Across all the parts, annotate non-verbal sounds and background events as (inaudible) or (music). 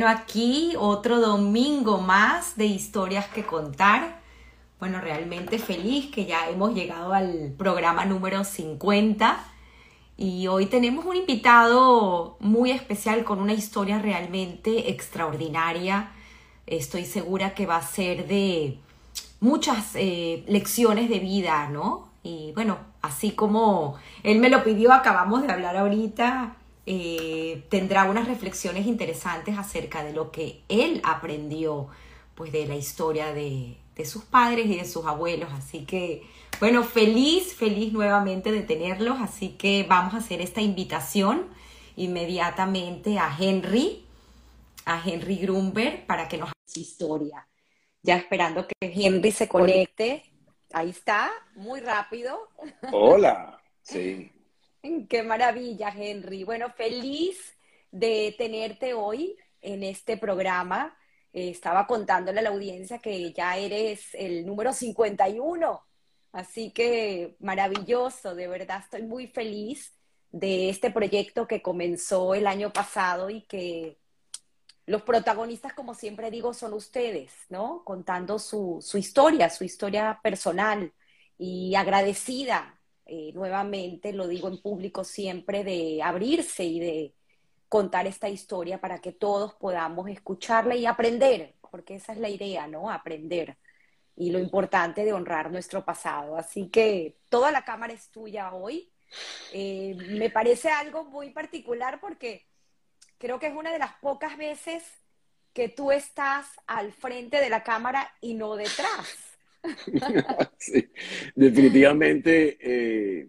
Bueno, aquí otro domingo más de historias que contar. Bueno, realmente feliz que ya hemos llegado al programa número 50 y hoy tenemos un invitado muy especial con una historia realmente extraordinaria. Estoy segura que va a ser de muchas eh, lecciones de vida, ¿no? Y bueno, así como él me lo pidió, acabamos de hablar ahorita, eh, tendrá unas reflexiones interesantes acerca de lo que él aprendió, pues de la historia de, de sus padres y de sus abuelos. Así que, bueno, feliz, feliz nuevamente de tenerlos. Así que vamos a hacer esta invitación inmediatamente a Henry, a Henry Grunberg, para que nos haga su historia. Ya esperando que Henry se conecte. Ahí está, muy rápido. Hola, sí. (laughs) Qué maravilla, Henry. Bueno, feliz de tenerte hoy en este programa. Eh, estaba contándole a la audiencia que ya eres el número 51. Así que maravilloso, de verdad estoy muy feliz de este proyecto que comenzó el año pasado y que los protagonistas, como siempre digo, son ustedes, ¿no? Contando su, su historia, su historia personal y agradecida eh, nuevamente, lo digo en público siempre, de abrirse y de contar esta historia para que todos podamos escucharla y aprender, porque esa es la idea, ¿no? Aprender. Y lo importante de honrar nuestro pasado. Así que toda la cámara es tuya hoy. Eh, me parece algo muy particular porque creo que es una de las pocas veces que tú estás al frente de la cámara y no detrás. (laughs) definitivamente eh,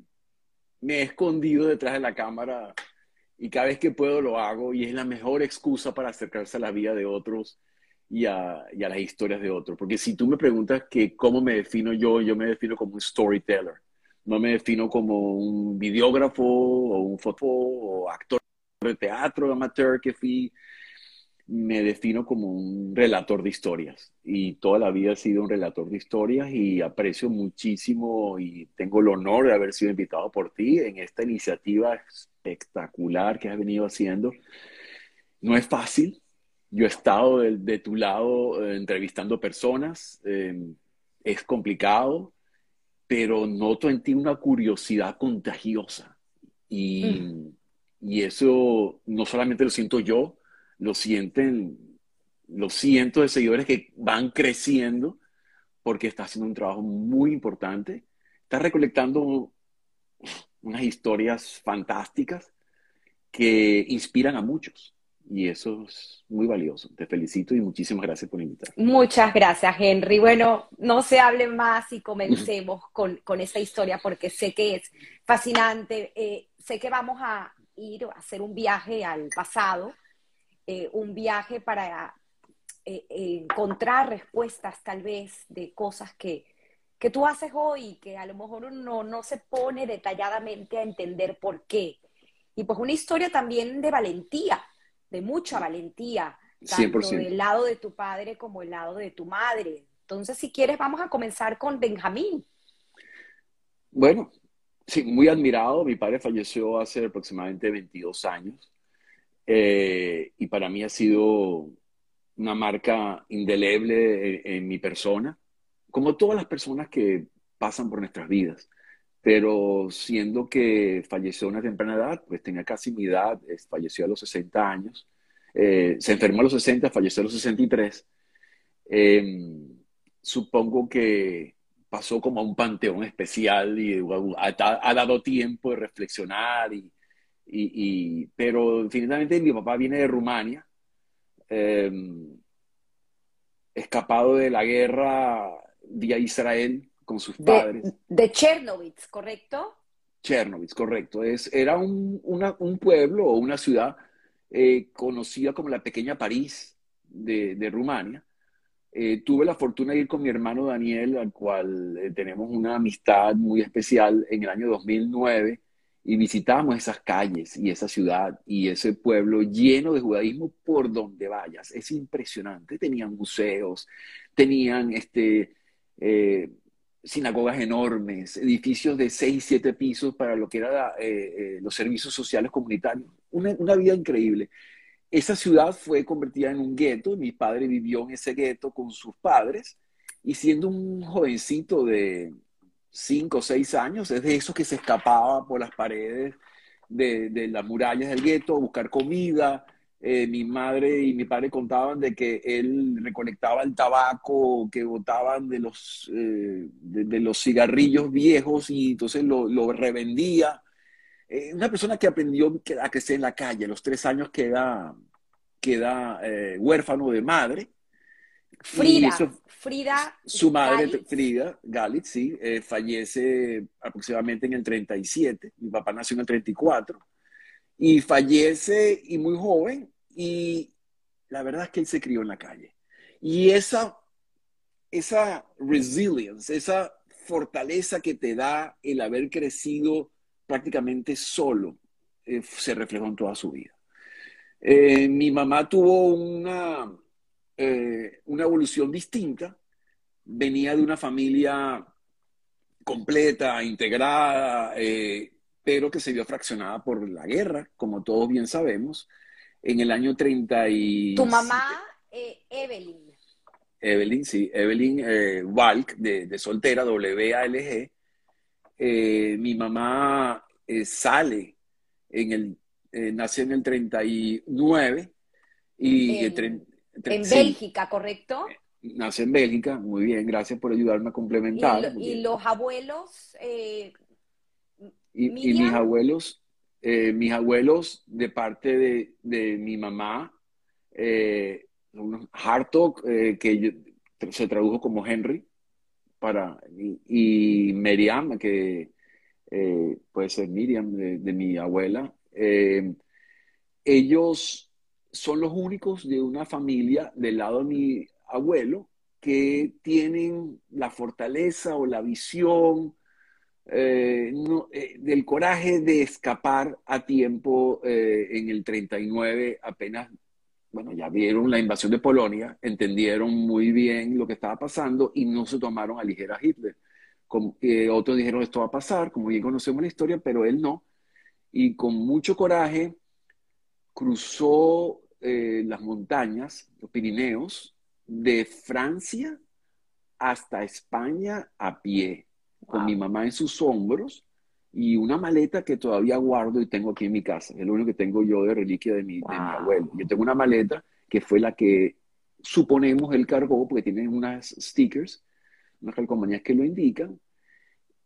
me he escondido detrás de la cámara y cada vez que puedo lo hago y es la mejor excusa para acercarse a la vida de otros y a, las historias de otros. Porque si tú me preguntas que cómo me defino yo, yo me defino como un storyteller. No me defino como un videógrafo o un fotógrafo o actor de teatro amateur que fui me defino como un relator de historias y toda la vida he sido un relator de historias y aprecio muchísimo y tengo el honor de haber sido invitado por ti en esta iniciativa espectacular que has venido haciendo. No es fácil, yo he estado de, tu lado eh, entrevistando personas, em, es complicado, pero noto en ti una curiosidad contagiosa y, mm. y eso no solamente lo siento yo, lo sienten los cientos de seguidores que van creciendo porque está haciendo un trabajo muy importante. Está recolectando unas historias fantásticas que inspiran a muchos. Y eso es muy valioso. Te felicito y muchísimas gracias por invitarme. Muchas gracias, Henry. Bueno, no se hable más y comencemos (laughs) con, con esta historia porque sé que es fascinante. Eh, sé que vamos a ir a hacer un viaje al pasado eh, un viaje para eh, encontrar respuestas tal vez de cosas que, que tú haces hoy, que a lo mejor uno no se pone detalladamente a entender por qué. Y pues una historia también de valentía, de mucha valentía, tanto del lado de tu padre como del lado de tu madre. Entonces, si quieres, vamos a comenzar con Benjamín. Bueno, sí, muy admirado. Mi padre falleció hace aproximadamente 22 años. Eh, y para mí ha sido una marca indeleble en, mi persona, como todas las personas que pasan por nuestras vidas. Pero siendo que falleció a una temprana edad, pues tenía casi mi edad, falleció a los 60 años, eh, se enfermó a los 60, falleció a los 63. Em, supongo que pasó como a un panteón especial y ha dado tiempo de reflexionar y, y, pero definitivamente mi papá viene de Rumania, em, escapado de la guerra vía Israel con sus padres. De Chernobyl, ¿correcto? Chernobyl, correcto. Es, era un, un pueblo o una ciudad eh, conocida como la pequeña París de, de Rumania. Eh, tuve la fortuna de ir con mi hermano Daniel, al cual eh, tenemos una amistad muy especial en el año 2009 y visitamos esas calles y esa ciudad y ese pueblo lleno de judaísmo por donde vayas. Es impresionante. Tenían museos, tenían este, eh, sinagogas enormes, edificios de seis, siete pisos para lo que eran eh, eh, los servicios sociales comunitarios. Una, vida increíble. esa ciudad fue convertida en un gueto. Mi padre vivió en ese gueto con sus padres y siendo un jovencito de cinco o seis años, es de esos que se escapaba por las paredes de, de las murallas del gueto a buscar comida. Eh, mi madre y mi padre contaban de que él recolectaba el tabaco que botaban de los, eh, de, los cigarrillos viejos y entonces lo, lo revendía. Eh, una persona que aprendió a crecer en la calle, a los tres años queda, queda huérfano de madre Frida, Frida. Su madre, Frida Galitz, sí, eh, fallece aproximadamente en el 37. Mi papá nació en el 34. Y fallece y muy joven. Y la verdad es que él se crió en la calle. Y esa, esa resilience, esa fortaleza que te da el haber crecido prácticamente solo, eh, se reflejó en toda su vida. Eh, mi mamá tuvo una, eh, una evolución distinta. Venía de una familia completa, integrada, eh, pero que se vio fraccionada por la guerra, como todos bien sabemos. En el año 30 y... Tu mamá, eh, Evelyn. Evelyn, sí, Evelyn Walk, de, soltera, WALG. mi mamá sale en el, nació en el 39 y el, en Bélgica, ¿correcto? Nace en Bélgica, muy bien, gracias por ayudarme a complementar. ¿Y, los abuelos? Eh, y, mis abuelos, eh, mis abuelos de parte de, mi mamá, eh, Hartog, eh, que se tradujo como Henry, para, y, Miriam, que puede ser Miriam, de, de mi abuela. ellos son los únicos de una familia del lado de mi abuelo que tienen la fortaleza o la visión eh, eh, del coraje de escapar a tiempo eh, en el 39, apenas, bueno, ya vieron la invasión de Polonia, entendieron muy bien lo que estaba pasando y no se tomaron a ligera Hitler. Como, otros dijeron esto va a pasar, como bien conocemos la historia, pero él no. Y con mucho coraje cruzó eh, las montañas, los Pirineos, de Francia hasta España a pie, con mi mamá en sus hombros y una maleta que todavía guardo y tengo aquí en mi casa. Es lo único que tengo yo de reliquia de mi, de mi abuelo. Yo tengo una maleta que fue la que suponemos él cargó, porque tiene unas stickers, unas calcomanías que lo indican.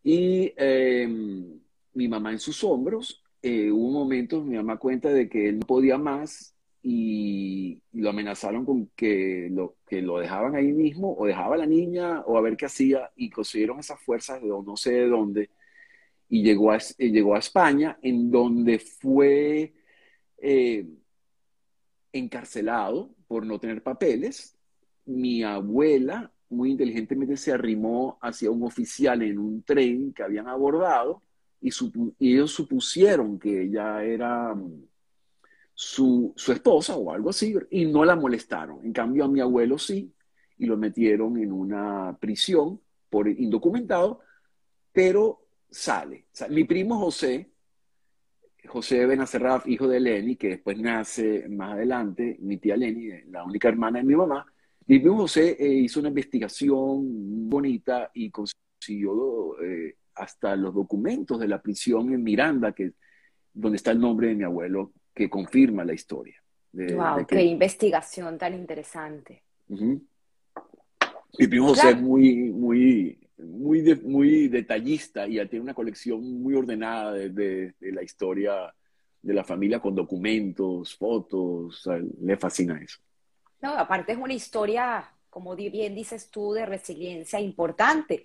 Y em, mi mamá en sus hombros eh, hubo un momento, mi mamá cuenta de que él no podía más y, lo amenazaron con que lo, que lo dejaban ahí mismo o dejaba a la niña o a ver qué hacía y consiguieron esas fuerzas de no sé de dónde y llegó a, llegó a España en donde fue eh, encarcelado por no tener papeles. Mi abuela muy inteligentemente se arrimó hacia un oficial en un tren que habían abordado y, ellos supusieron que ella era mm, su, esposa o algo así, y no la molestaron. En cambio, a mi abuelo sí, y lo metieron en una prisión por indocumentado, pero sale. mi primo José, José Benacerraf, hijo de Lenny, que después nace más adelante, mi tía Lenny, la única hermana de mi mamá, mi primo José eh, hizo una investigación bonita y consiguió eh, hasta los documentos de la prisión en Miranda, que, donde está el nombre de mi abuelo, que confirma la historia. wow, qué investigación tan interesante. Mi primo José es muy, muy, muy, muy detallista y tiene una colección muy ordenada de, la historia de la familia con documentos, fotos, le fascina eso. No, aparte es una historia, como bien dices tú, de resiliencia importante.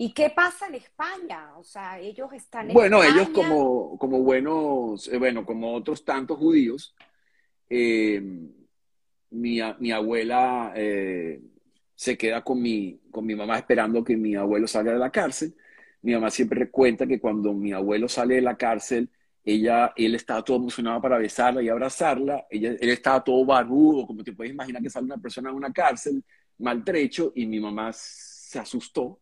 ¿Y qué pasa en España? O sea, ellos están en Bueno, ellos como, como buenos, eh, bueno, como otros tantos judíos, eh, mi, mi, abuela eh, se queda con mi, con mi mamá esperando que mi abuelo salga de la cárcel. Mi mamá siempre cuenta que cuando mi abuelo sale de la cárcel, ella, él estaba todo emocionado para besarla y abrazarla. Ella, él estaba todo barbudo, como te puedes imaginar que sale una persona de una cárcel, maltrecho, y mi mamá se asustó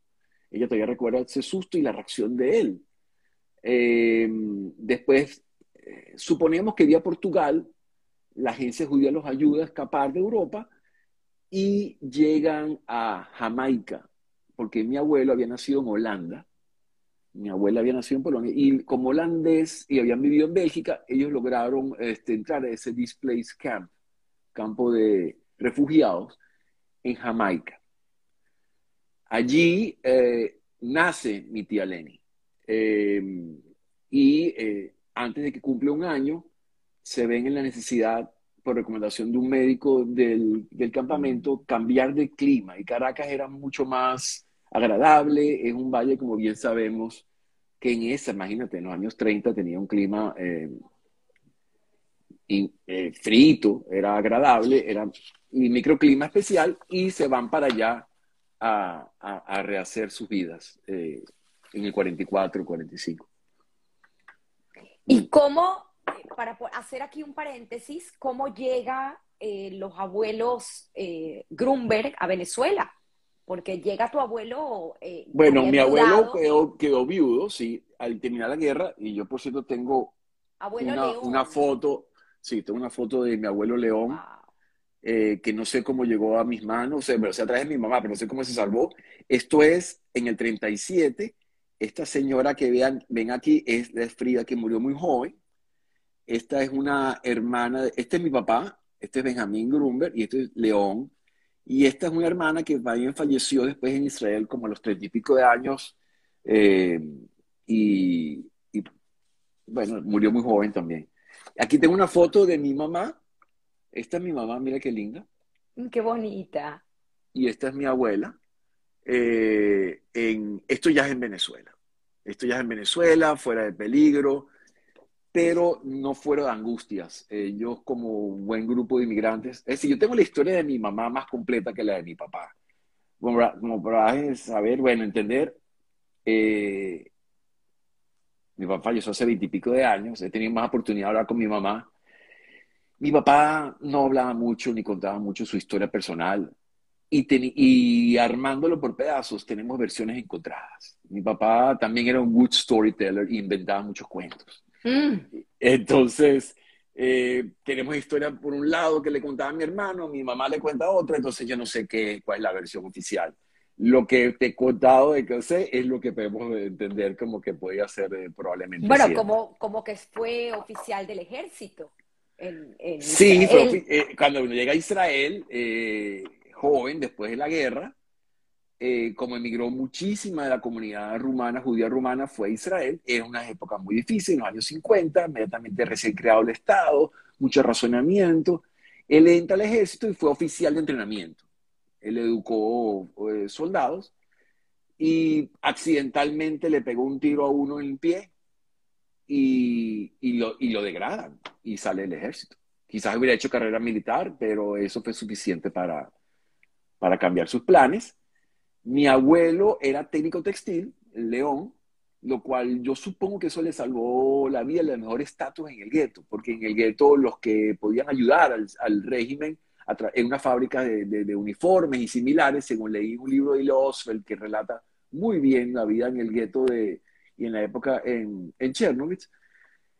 ella todavía recuerda ese susto y la reacción de él. Eh, después, eh, suponemos que vía Portugal, la agencia judía los ayuda a escapar de Europa y llegan a Jamaica, porque mi abuelo había nacido en Holanda, mi abuela había nacido en Polonia, y como holandés y habían vivido en Bélgica, ellos lograron este, entrar a ese displaced camp, campo de refugiados, en Jamaica. Allí eh, nace mi tía Lenny. Eh, y antes de que cumple un año, se ven en la necesidad, por recomendación de un médico del, del campamento, cambiar de clima. Y Caracas era mucho más agradable, es un valle, como bien sabemos, que en esa, imagínate, en los años 30 tenía un clima eh, eh, frito, era agradable, era un microclima especial y se van para allá a, a, rehacer sus vidas eh, en el 44, 45. ¿Y cómo, para hacer aquí un paréntesis, cómo llega los abuelos Grunberg a Venezuela? Porque llega tu abuelo. Eh, bueno, mi abuelo quedó, viudo, sí, al terminar la guerra, y yo, por cierto, tengo una, foto, sí, tengo una foto de mi abuelo León, eh, que no sé cómo llegó a mis manos, o sea, o sea, de mi mamá, pero no sé cómo se salvó. Esto es en el 37. Esta señora que vean, ven aquí es, de Frida, que murió muy joven. Esta es una hermana, este es mi papá, este es Benjamín Grunberg y este es León. Y esta es una hermana que también falleció después en Israel como a los treinta y pico de años. Eh, y, bueno, murió muy joven también. Aquí tengo una foto de mi mamá. Esta es mi mamá, mira qué linda. Mm, qué bonita. Y esta es mi abuela. Eh, en, esto ya es en Venezuela. Esto ya es en Venezuela, fuera de peligro pero no fueron angustias. Ellos como un buen grupo de inmigrantes, es decir, yo tengo la historia de mi mamá más completa que la de mi papá. Como, para saber, bueno, entender, eh, mi papá falleció hace veintipico de años, he tenido más oportunidad de hablar con mi mamá. Mi papá no hablaba mucho ni contaba mucho su historia personal. Y, y armándolo por pedazos, tenemos versiones encontradas. Mi papá también era un good storyteller e inventaba muchos cuentos. Mm. Entonces, eh, tenemos historia por un lado que le contaba a mi hermano, mi mamá le cuenta otra, entonces yo no sé qué, cuál es la versión oficial. Lo que te he contado de que sé es lo que podemos entender como que podía ser eh, probablemente. Bueno, como, como que fue oficial del ejército. Sí, eh, cuando uno llega a Israel, joven, después de la guerra, eh, como emigró muchísima de la comunidad rumana, judía rumana, fue a Israel. Era una época muy difícil, en los años 50, inmediatamente recién creado el Estado, mucho razonamiento. Él entra al ejército y fue oficial de entrenamiento. Él educó eh, soldados y accidentalmente le pegó un tiro a uno en el pie y, y, lo, y lo degradan y sale del ejército. Quizás hubiera hecho carrera militar, pero eso fue suficiente para, para cambiar sus planes mi abuelo era técnico textil, León, lo cual yo supongo que eso le salvó la vida, el mejor estatus en el gueto, porque en el gueto los que podían ayudar al, régimen en una fábrica de, uniformes y similares, según leí un libro de Oswald que relata muy bien la vida en el gueto de, y en la época en, en Chernobyl.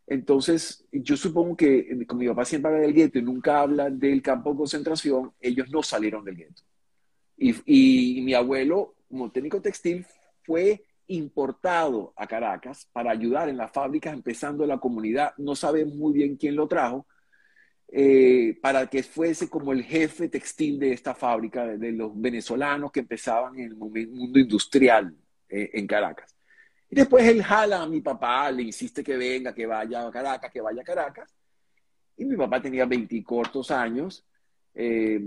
Entonces, yo supongo que como mi papá siempre habla del gueto y nunca habla del campo de concentración, ellos no salieron del gueto. Y, mi abuelo, como técnico textil, fue importado a Caracas para ayudar en las fábricas, empezando la comunidad. No sabemos muy bien quién lo trajo, eh, para que fuese como el jefe textil de esta fábrica, de, los venezolanos que empezaban en el mundo industrial eh, en Caracas. Y después él jala a mi papá, le insiste que venga, que vaya a Caracas, que vaya a Caracas. Y mi papá tenía 20 cortos años. Eh,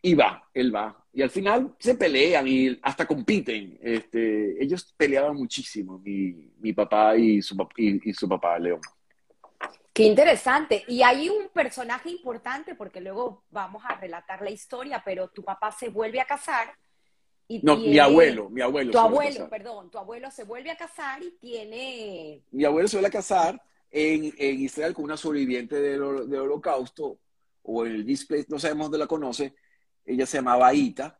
y va, él va. Y al final se pelean y hasta compiten. Este, ellos peleaban muchísimo, mi, mi papá y su, y, su papá, León. Qué interesante. Y hay un personaje importante, porque luego vamos a relatar la historia, pero tu papá se vuelve a casar. Y no, mi abuelo, mi abuelo. Tu abuelo, perdón, tu abuelo se vuelve a casar y tiene... Mi abuelo se vuelve a casar en, en Israel con una sobreviviente del, del holocausto, o en el display, no sabemos dónde la conoce, ella se llamaba Ita,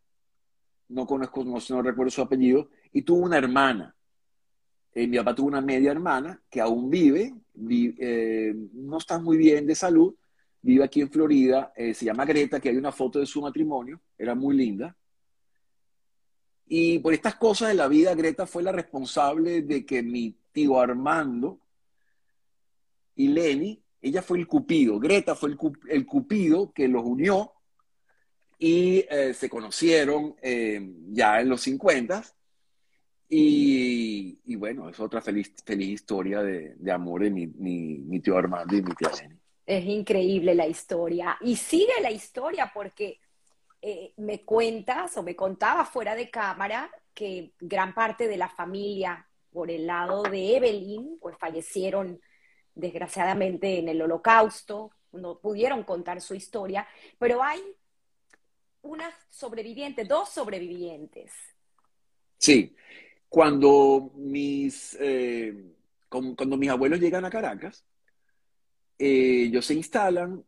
no conozco, no, recuerdo su apellido, y tuvo una hermana. Eh, mi papá tuvo una media hermana que aún vive, eh, no está muy bien de salud, vive aquí en Florida, eh, se llama Greta, que hay una foto de su matrimonio, era muy linda. Y por estas cosas de la vida, Greta fue la responsable de que mi tío Armando y Lenny, ella fue el cupido, Greta fue el, cupido que los unió y eh, se conocieron eh, ya en los 50 y, y, bueno, es otra feliz, feliz historia de, de amor de mi, mi, mi, tío Armando y mi tía Lenny. Es increíble la historia. Y sigue la historia porque eh, me cuentas o me contaba fuera de cámara que gran parte de la familia por el lado de Evelyn, pues fallecieron desgraciadamente en el holocausto, no pudieron contar su historia, pero hay una sobreviviente, dos sobrevivientes. Sí, cuando mis, eh, cuando mis abuelos llegan a Caracas, eh, ellos se instalan,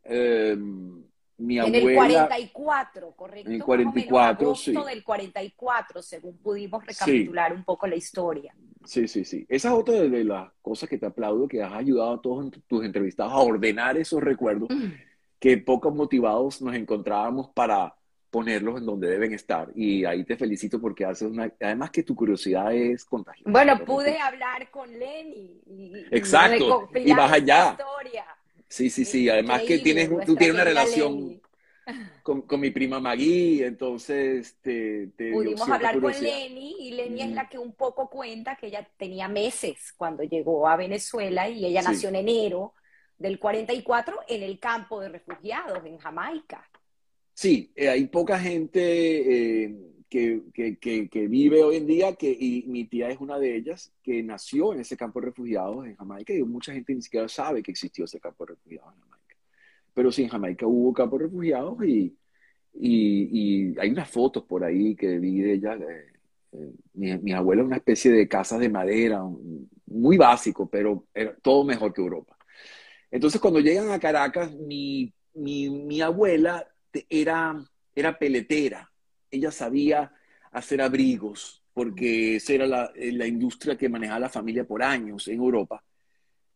em, en el 44, ¿correcto? En el 44, sí. del 44, según pudimos recapitular un poco la historia. Sí, sí, sí. Esa es otra de las cosas que te aplaudo, que has ayudado a todos tus entrevistados a ordenar esos recuerdos, mm. que pocos motivados nos encontrábamos para ponerlos en donde deben estar. Y ahí te felicito porque haces una... Además que tu curiosidad es contagiosa. Bueno, pude hablar con Lenny. Y, Exacto, y, vas allá. Historia. Sí, sí, sí. Además que tienes, tú tienes una relación (laughs) con, con, mi prima Maggie, entonces te, te Pudimos hablar con Lenny y Lenny es la que un poco cuenta que ella tenía meses cuando llegó a Venezuela y ella nació en enero del 44 en el campo de refugiados en Jamaica. Sí, eh, hay poca gente eh, que, que, que, vive hoy en día, que, y mi tía es una de ellas, que nació en ese campo de refugiados en Jamaica, y mucha gente ni siquiera sabe que existió ese campo de refugiados en Jamaica. Pero sí, en Jamaica hubo campo de refugiados y, y, hay unas fotos por ahí que vi de ella. Eh, mi, mi abuela una especie de casas de madera, muy básico, pero era todo mejor que Europa. Entonces, cuando llegan a Caracas, mi, mi, mi abuela era, era peletera ella sabía hacer abrigos, porque esa era la, eh, la, industria que manejaba la familia por años en Europa.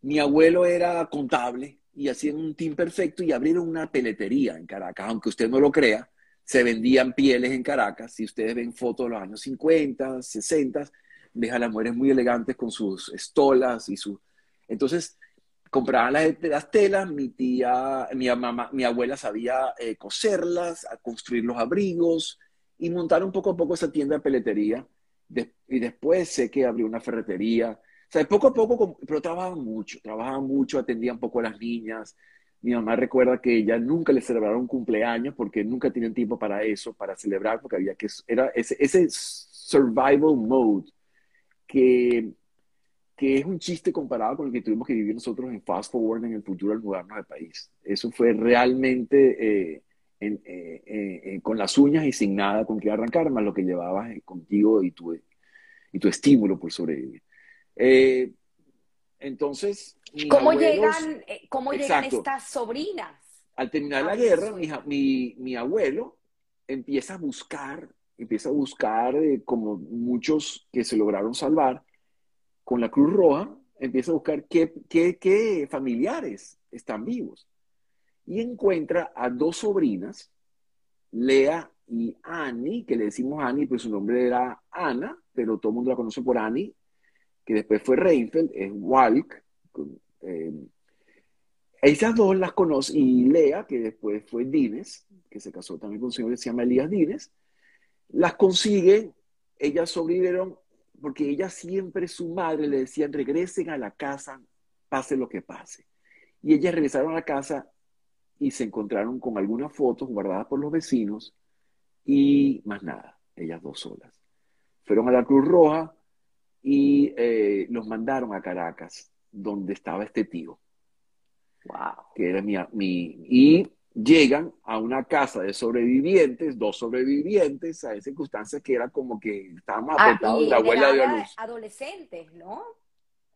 Mi abuelo era contable y hacían un team perfecto y abrieron una peletería en Caracas, aunque usted no lo crea, se vendían pieles en Caracas. Si ustedes ven fotos de los años 50, 60, deja a las mujeres muy elegantes con sus estolas y sus... Entonces, compraban las, telas, mi tía, mi, mamá, mi abuela sabía eh, coserlas, construir los abrigos, y montaron poco a poco esa tienda de peletería. y después sé que abrió una ferretería. O sea, poco a poco, pero trabajaban mucho, trabajaban mucho, atendían poco a las niñas. Mi mamá recuerda que ella nunca le celebraron cumpleaños porque nunca tenían tiempo para eso, para celebrar, porque había que, era ese, ese survival mode que, que es un chiste comparado con el que tuvimos que vivir nosotros en Fast Forward en el futuro al mudarnos de país. Eso fue realmente... Eh, eh, eh, eh, con las uñas y sin nada con que arrancar, más lo que llevabas contigo y tu, y tu estímulo por sobrevivir. entonces... ¿Cómo, llegan, ¿cómo llegan estas sobrinas? Al terminar la guerra, mi, mi, abuelo empieza a buscar, empieza a buscar, como muchos que se lograron salvar, con la Cruz Roja, empieza a buscar qué, qué, qué familiares están vivos y encuentra a dos sobrinas, Lea y Annie, que le decimos Annie, pues su nombre era Ana, pero todo el mundo la conoce por Annie, que después fue Reinfeldt, es Walk. Eh, esas dos las conoce, y Lea, que después fue Dines, que se casó también con un señor que se llama Elías Dines, las consigue, ellas sobrevivieron porque ella siempre, su madre le decían, regresen a la casa, pase lo que pase. Y ellas regresaron a la casa y se encontraron con algunas fotos guardadas por los vecinos y más nada, ellas dos solas. Fueron a la Cruz Roja y eh, los mandaron a Caracas, donde estaba este tío. Wow. Que era mi, mi, y llegan a una casa de sobrevivientes, dos sobrevivientes, a circunstancias que era como que ah, apretados, la abuela de luz. Adolescentes, ¿no?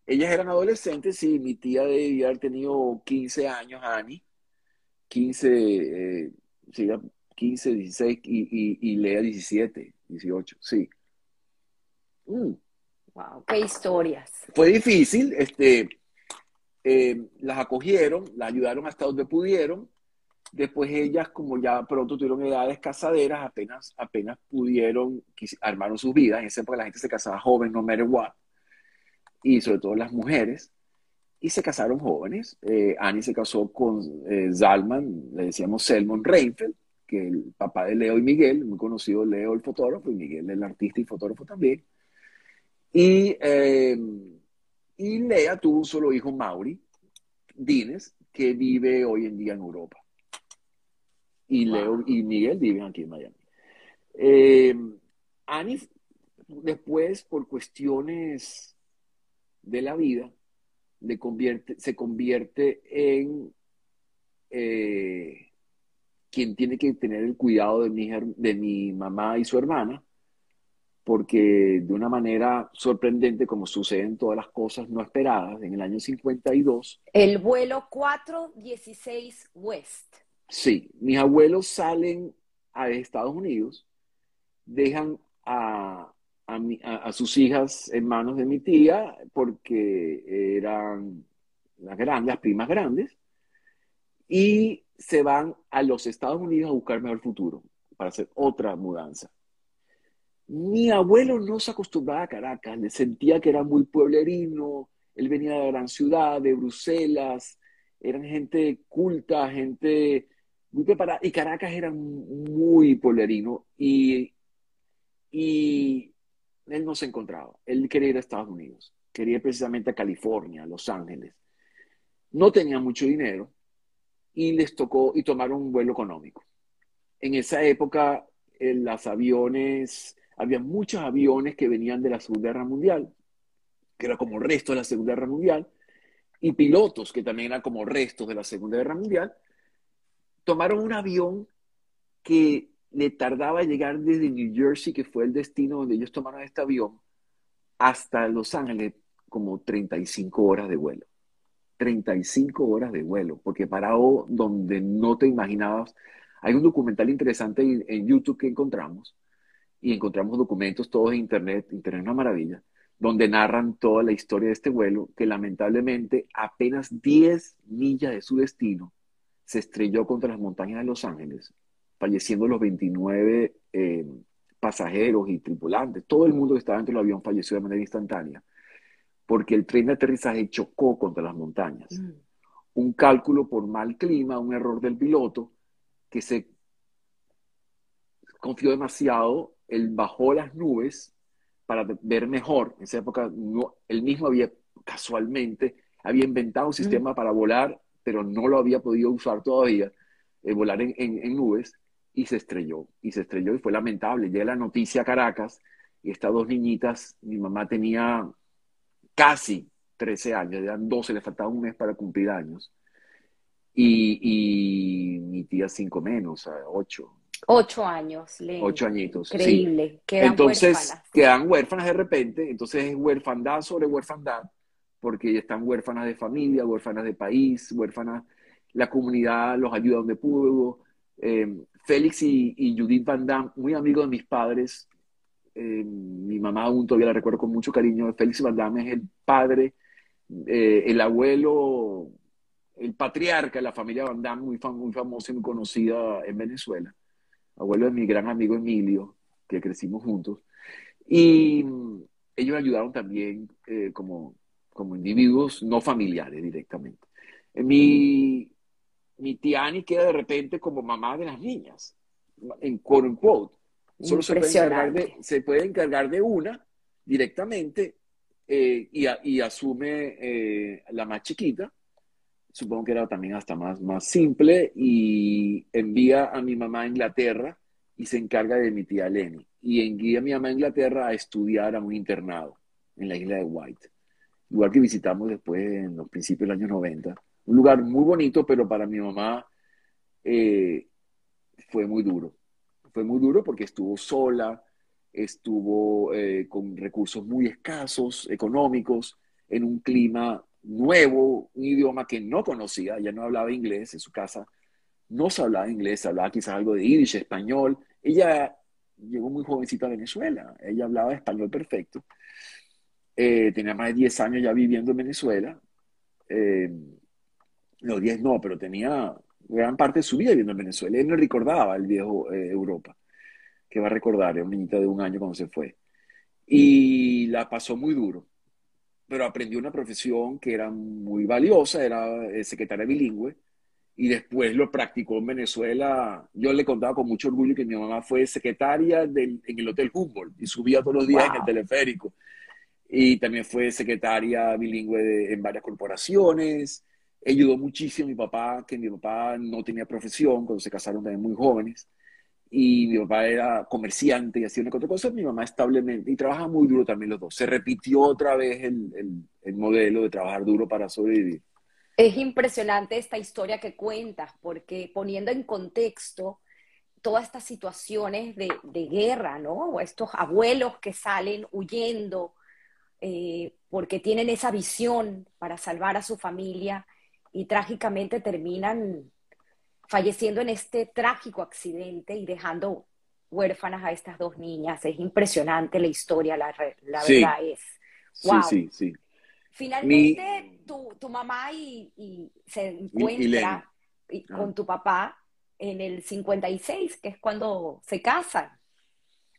Ellas eran adolescentes, sí, mi tía debía haber tenido 15 años, Ani, 15, eh, 15, 16 y, y, Lea 17, 18, sí. Mm. Wow, qué historias. Fue difícil, este, eh, las acogieron, las ayudaron hasta donde pudieron, Después ellas, como ya pronto tuvieron edades casaderas, apenas, apenas pudieron, armaron sus vidas. En esa época la gente se casaba joven, no matter what. Y sobre todo las mujeres. Y se casaron jóvenes. Eh, Annie se casó con eh, Zalman, le decíamos Selmon Reinfeldt, que el papá de Leo y Miguel, muy conocido Leo el fotógrafo y Miguel el artista y fotógrafo también. Y, eh, y Lea tuvo un solo hijo, Mauri Dines, que vive hoy en día en Europa. Y Leo y Miguel viven aquí en Miami. Eh, Annie, después, por cuestiones de la vida, convierte, se convierte en eh, quien tiene que tener el cuidado de mi, de mi mamá y su hermana, porque de una manera sorprendente, como suceden todas las cosas no esperadas, en el año 52. El vuelo 416 West. Sí, mis abuelos salen a Estados Unidos, dejan a, a, sus hijas en manos de mi tía, porque eran las grandes, las primas grandes, y se van a los Estados Unidos a buscar mejor futuro, para hacer otra mudanza. Mi abuelo no se acostumbraba a Caracas, le sentía que era muy pueblerino, él venía de la gran ciudad, de Bruselas, eran gente culta, gente muy preparada, y Caracas era muy pueblerino, y, y él no se encontraba, él quería ir a Estados Unidos, quería precisamente a California, a Los Ángeles. No tenía mucho dinero, y les tocó y tomaron un vuelo económico. En esa época, en las aviones, había muchos aviones que venían de la Segunda Guerra Mundial, que era como resto de la Segunda Guerra Mundial, y pilotos que también eran como restos de la Segunda Guerra Mundial, tomaron un avión que le tardaba llegar desde New Jersey, que fue el destino donde ellos tomaron este avión, hasta Los Ángeles, como 35 horas de vuelo. 35 horas de vuelo, porque parado donde no te imaginabas. Hay un documental interesante en, YouTube que encontramos, y encontramos documentos todos en Internet, Internet es una maravilla, donde narran toda la historia de este vuelo, que lamentablemente apenas 10 millas de su destino se estrelló contra las montañas de Los Ángeles, falleciendo los 29 eh, pasajeros y tripulantes. Todo el mundo que estaba dentro del avión falleció de manera instantánea porque el tren de aterrizaje chocó contra las montañas. Mm. Un cálculo por mal clima, un error del piloto, que se confió demasiado, él bajó las nubes para ver mejor. En esa época no, él mismo había casualmente, había inventado un mm. sistema para volar, pero no lo había podido usar todavía, eh, volar en, en, nubes, y se estrelló. Y se estrelló y fue lamentable. Llega la noticia a Caracas y estas dos niñitas, mi mamá tenía casi 13 años, eran 12, le faltaba un mes para cumplir años. Y, mi tía cinco menos, 8. Ocho años. Ocho añitos. Increíble. Quedan entonces, huérfanas. quedan huérfanas de repente, entonces es huérfandad sobre huérfandad, porque están huérfanas de familia, huérfanas de país, huérfanas, la comunidad los ayuda donde pudo. Eh, Félix y, Judith Van Damme, muy amigos de mis padres, eh, mi mamá aún todavía la recuerdo con mucho cariño, Félix Valdame es el padre, eh, el abuelo, el patriarca de la familia Van muy, muy famosa y muy conocida en Venezuela, abuelo de mi gran amigo Emilio, que crecimos juntos. Y ellos ayudaron también eh, como, como individuos no familiares directamente. Mi, mi tía Ani queda de repente como mamá de las niñas, en quote unquote. Solo se puede, encargar de, se puede encargar de una directamente eh, y, asume eh, la más chiquita. Supongo que era también hasta más, más simple y envía a mi mamá a Inglaterra y se encarga de mi tía Lenny. Y envía a mi mamá a Inglaterra a estudiar a un internado en la isla de White. Lugar que visitamos después en los principios de los años 90. Un lugar muy bonito, pero para mi mamá eh, fue muy duro fue muy duro porque estuvo sola, estuvo eh, con recursos muy escasos, económicos, en un clima nuevo, un idioma que no conocía, ella no hablaba inglés en su casa, no se hablaba inglés, hablaba quizás algo de irish, español. Ella llegó muy jovencita a Venezuela, ella hablaba español perfecto. Eh, tenía más de 10 años ya viviendo en Venezuela. Eh, los 10 no, pero tenía gran parte de su vida viviendo en Venezuela. Él no recordaba el viejo eh, Europa, que va a recordar, era una niñita de un año cuando se fue. Y la pasó muy duro, pero aprendió una profesión que era muy valiosa, era eh, secretaria bilingüe, y después lo practicó en Venezuela. Yo le contaba con mucho orgullo que mi mamá fue secretaria en el Hotel Humboldt y subía todos los días en el teleférico. Y también fue secretaria bilingüe en varias corporaciones. Ayudó muchísimo a mi papá, que mi papá no tenía profesión cuando se casaron también muy jóvenes y mi papá era comerciante y hacía una otra cosa, mi mamá establemente, y trabaja muy duro también los dos. Se repitió otra vez el, el, el, modelo de trabajar duro para sobrevivir. Es impresionante esta historia que cuentas, porque poniendo en contexto todas estas situaciones de, de guerra, ¿no? O estos abuelos que salen huyendo eh, porque tienen esa visión para salvar a su familia y trágicamente terminan falleciendo en este trágico accidente y dejando huérfanas a estas dos niñas. Es impresionante la historia, la, la verdad es. Wow. Sí, sí, sí. Finalmente, tu, tu, mamá y, y se encuentra y, con tu papá en el 56, que es cuando se casan.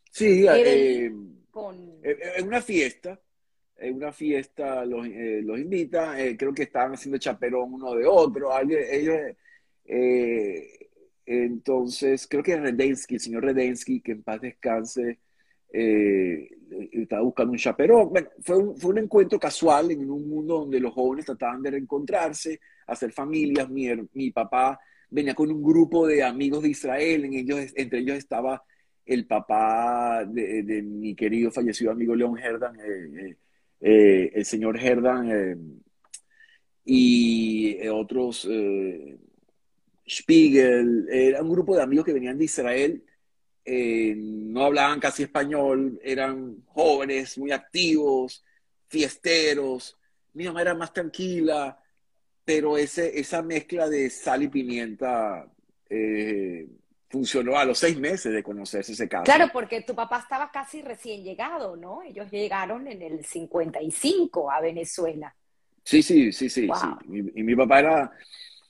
Sí, eh, con... en una fiesta, en una fiesta los, eh, los invita, eh, creo que estaban haciendo chaperón uno de otro, alguien, ellos eh, entonces, creo que Redensky, el señor Redensky, que en paz descanse, eh, estaba buscando un chaperón. Fue un, fue un encuentro casual en un mundo donde los jóvenes trataban de reencontrarse, hacer familias. Mi, mi papá venía con un grupo de amigos de Israel, en ellos, entre ellos estaba el papá de, de mi querido fallecido amigo León Herdan, eh, eh el señor Herdan, y otros Spiegel, era un grupo de amigos que venían de Israel, eh, no hablaban casi español, eran jóvenes, muy activos, fiesteros. Mi mamá era más tranquila, pero ese, esa mezcla de sal y pimienta eh, funcionó a los seis meses de conocerse ese caso. Claro, porque tu papá estaba casi recién llegado, ¿no? Ellos llegaron en el 55 a Venezuela. Sí, sí, sí, sí. Y, mi papá era,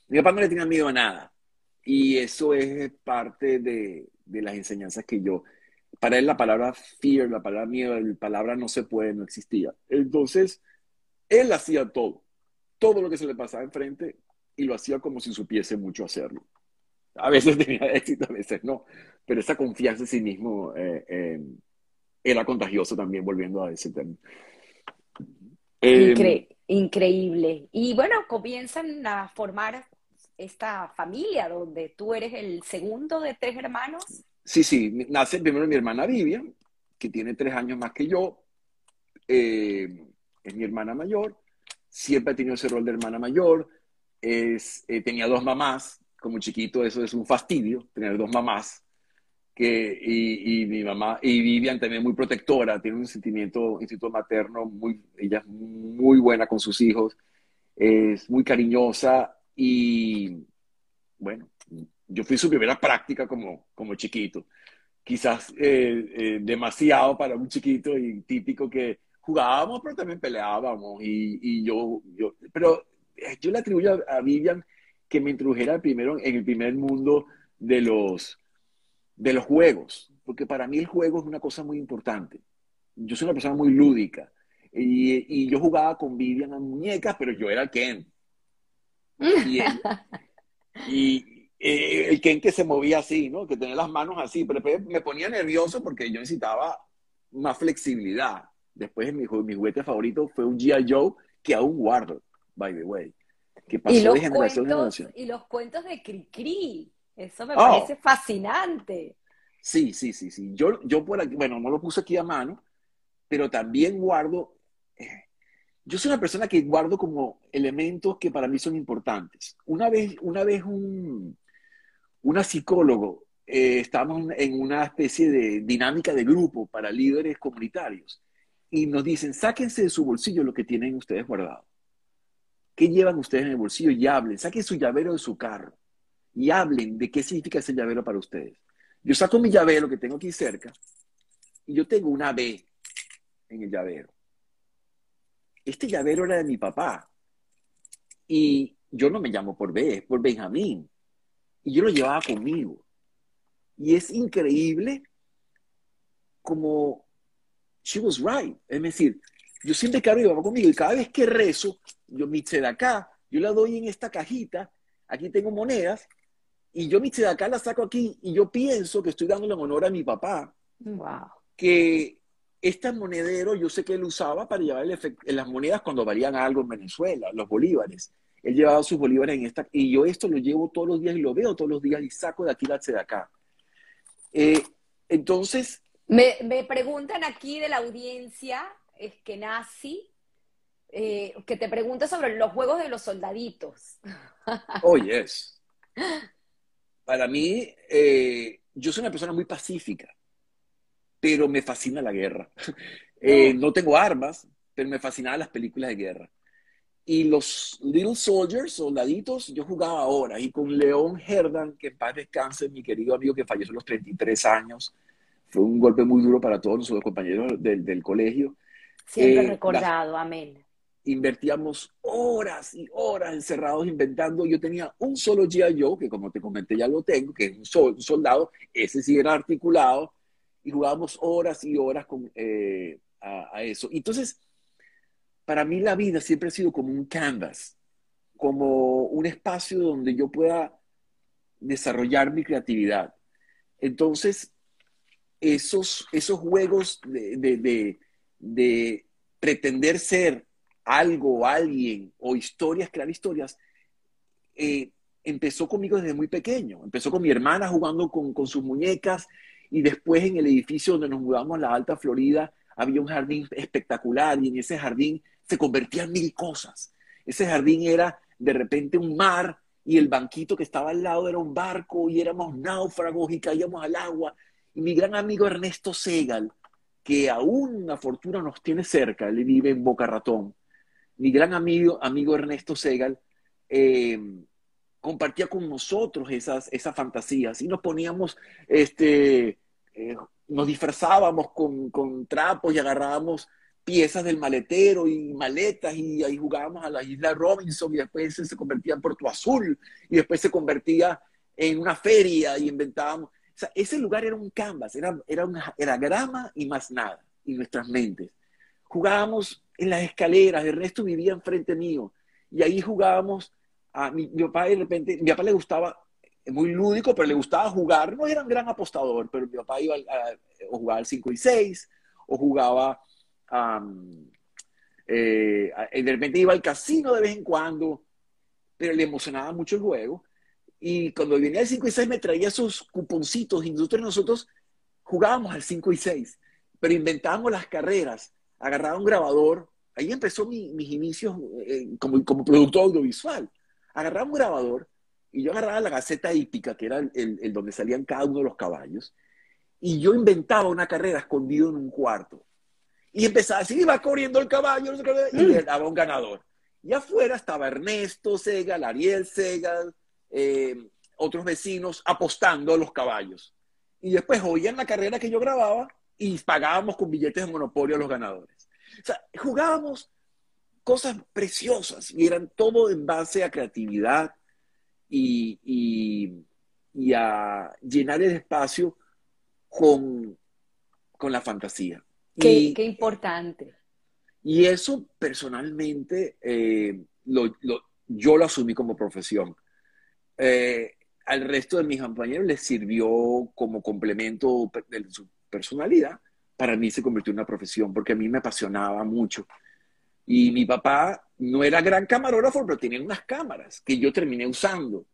mi papá no le tenía miedo a nada. Y eso es parte de, de, las enseñanzas que yo, para él la palabra fear, la palabra miedo, la palabra no se puede, no existía. Entonces, él hacía todo, todo lo que se le pasaba enfrente y lo hacía como si supiese mucho hacerlo. A veces (laughs) tenía éxito, a veces no, pero esa confianza en sí mismo eh, eh, era contagioso también, volviendo a ese tema. Eh, increíble. Y bueno, comienzan a formar esta familia donde tú eres el segundo de tres hermanos? Sí, sí, nace primero mi hermana Vivian, que tiene tres años más que yo, eh, es mi hermana mayor, siempre ha tenido ese rol de hermana mayor, es, eh, tenía dos mamás, como chiquito eso es un fastidio, tener dos mamás, que, y, y, mi mamá, y Vivian también muy protectora, tiene un sentimiento, instinto materno, muy, ella es muy buena con sus hijos, es muy cariñosa y bueno, yo fui su primera práctica como, como chiquito. Quizás eh, eh, demasiado para un chiquito y típico que jugábamos, pero también peleábamos. Y, y yo, yo, pero eh, yo le atribuyo a, Vivian que me introdujera primero en el primer mundo de los, de los juegos, porque para mí el juego es una cosa muy importante. Yo soy una persona muy lúdica y, y yo jugaba con Vivian a muñecas, pero yo era Ken. (laughs) Y, eh, el Ken que se movía así, ¿no? Que tenía las manos así, pero me ponía nervioso porque yo necesitaba más flexibilidad. Después mi, mi juguete favorito fue un G.I. Joe que aún guardo, by the way. Que pasó de generación en generación. Y los cuentos de Cricri. Eso me oh. parece fascinante. Sí, sí, sí, sí. Yo, yo por aquí, bueno, no lo puse aquí a mano, pero también guardo eh, yo soy una persona que guardo como elementos que para mí son importantes. Una vez, una vez un, una psicólogo, eh, estábamos en una especie de dinámica de grupo para líderes comunitarios y nos dicen, sáquense de su bolsillo lo que tienen ustedes guardado. ¿Qué llevan ustedes en el bolsillo? Y hablen, saquen su llavero de su carro y hablen de qué significa ese llavero para ustedes. Yo saco mi llavero que tengo aquí cerca y yo tengo una B en el llavero este llavero era de mi papá. Y yo no me llamo por B, es por Benjamín. y yo lo llevaba conmigo. Y es increíble como she was right. Es decir, yo siempre cargo llevaba conmigo y cada vez que rezo, yo mi acá, yo la doy en esta cajita, aquí tengo monedas, y yo mi acá la saco aquí y yo pienso que estoy dándole honor a mi papá. Wow. Que este monedero yo sé que él usaba para llevar en las monedas cuando valían algo en Venezuela, los bolívares. Él llevaba sus bolívares en esta, y yo esto lo llevo todos los días y lo veo todos los días y saco de aquí la acá. Eh, entonces... Me, me, preguntan aquí de la audiencia, es que nazi, eh, que te pregunta sobre los juegos de los soldaditos. (laughs) Oh, yes. Para mí, eh, yo soy una persona muy pacífica, pero me fascina la guerra. (laughs) Eh, no tengo armas, pero me fascinaban las películas de guerra. Y los Little Soldiers, soldaditos, yo jugaba ahora. Y con León Herdan, que en paz descanse, mi querido amigo que falleció a los 33 años. Fue un golpe muy duro para todos nuestros compañeros del, del colegio. Siempre eh, recordado, amén. Invertíamos horas y horas encerrados inventando. Yo tenía un solo G.I. Joe, que como te comenté ya lo tengo, que es un, soldado, ese sí era articulado, y jugábamos horas y horas con, eh, a, a, eso. Entonces, para mí la vida siempre ha sido como un canvas, como un espacio donde yo pueda desarrollar mi creatividad. Entonces, esos, esos juegos de, de, de, pretender ser algo, alguien o historias, crear historias, eh, empezó conmigo desde muy pequeño. Empezó con mi hermana jugando con, sus muñecas y después en el edificio donde nos mudamos a la Alta Florida había un jardín espectacular y en ese jardín se convertía en mil cosas. Ese jardín era de repente un mar y el banquito que estaba al lado era un barco y éramos náufragos y caíamos al agua. Y mi gran amigo Ernesto Segal, que aún una fortuna nos tiene cerca, él vive en Boca Ratón, mi gran amigo, amigo Ernesto Segal, eh, compartía con nosotros esas, esas fantasías y nos poníamos, este, eh, nos disfrazábamos con, con trapos y agarrábamos piezas del maletero y maletas y ahí jugábamos a la isla Robinson y después se convertía en Puerto Azul y después se convertía en una feria y inventábamos. Ese lugar era un canvas, era, era, una, era grama y más nada, y nuestras mentes. Jugábamos en las escaleras, el resto vivía enfrente mío, y ahí jugábamos, a mi, mi papá de repente, mi papá le gustaba, muy lúdico, pero le gustaba jugar, no era un gran apostador, pero mi papá iba a, a, al 5 y 6, o jugaba eh, de repente iba al casino de vez en cuando, pero le emocionaba mucho el juego. Y cuando venía el 5 y 6 me traía esos cuponcitos y nosotros, nosotros jugábamos al 5 y 6, pero inventábamos las carreras, agarraba un grabador, ahí empezó mi, mis inicios eh, como, como productor audiovisual. Agarraba un grabador y yo agarraba la Gaceta Hípica, que era el, el, el donde salían cada uno de los caballos, y yo inventaba una carrera escondido en un cuarto y empezaba así, iba corriendo el caballo, y le daba un ganador. Y afuera estaba Ernesto Segal, Ariel Segal, eh, otros vecinos apostando a los caballos. Y después oían la carrera que yo grababa y pagábamos con billetes de monopolio a los ganadores. O sea, jugábamos cosas preciosas y eran todo en base a creatividad y, y, y a llenar el espacio con, con la fantasía. Qué, qué importante. Y eso personalmente eh, lo, lo, yo lo asumí como profesión. Eh, al resto de mis compañeros les sirvió como complemento de su personalidad. Para mí se convirtió en una profesión porque a mí me apasionaba mucho. Y mi papá no era gran camarógrafo, pero tenía unas cámaras que yo terminé usando.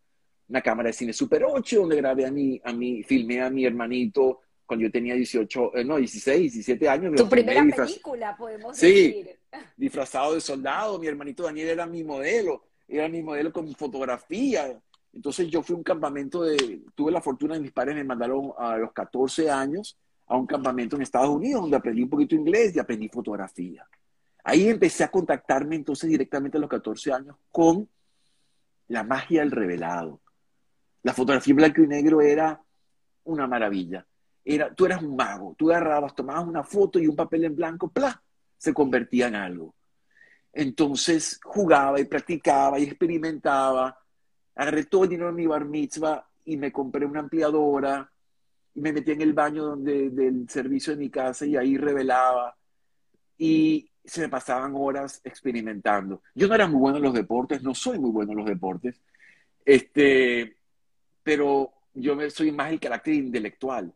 Una cámara de cine Super 8, donde grabé a mi, a mi, filmé a mi hermanito cuando yo tenía 18, eh, no, 16, 17 años. Tu primera película, podemos decir. Sí, disfrazado de soldado. Mi hermanito Daniel era mi modelo, era mi modelo con fotografía. Entonces yo fui a un campamento de, tuve la fortuna de mis padres me mandaron a los 14 años a un campamento en Estados Unidos donde aprendí un poquito inglés y aprendí fotografía. Ahí empecé a contactarme entonces directamente a los 14 años con la magia del revelado. La fotografía en blanco y negro era una maravilla era, tú eras un mago, tú agarrabas, tomabas una foto y un papel en blanco, ¡plá! se convertía en algo. Entonces jugaba y practicaba y experimentaba, agarré todo el dinero de mi bar mitzvah y me compré una ampliadora me metí en el baño donde, del servicio de mi casa y ahí revelaba. Y se me pasaban horas experimentando. Yo no era muy bueno en los deportes, no soy muy bueno en los deportes, este, pero yo soy más el carácter intelectual.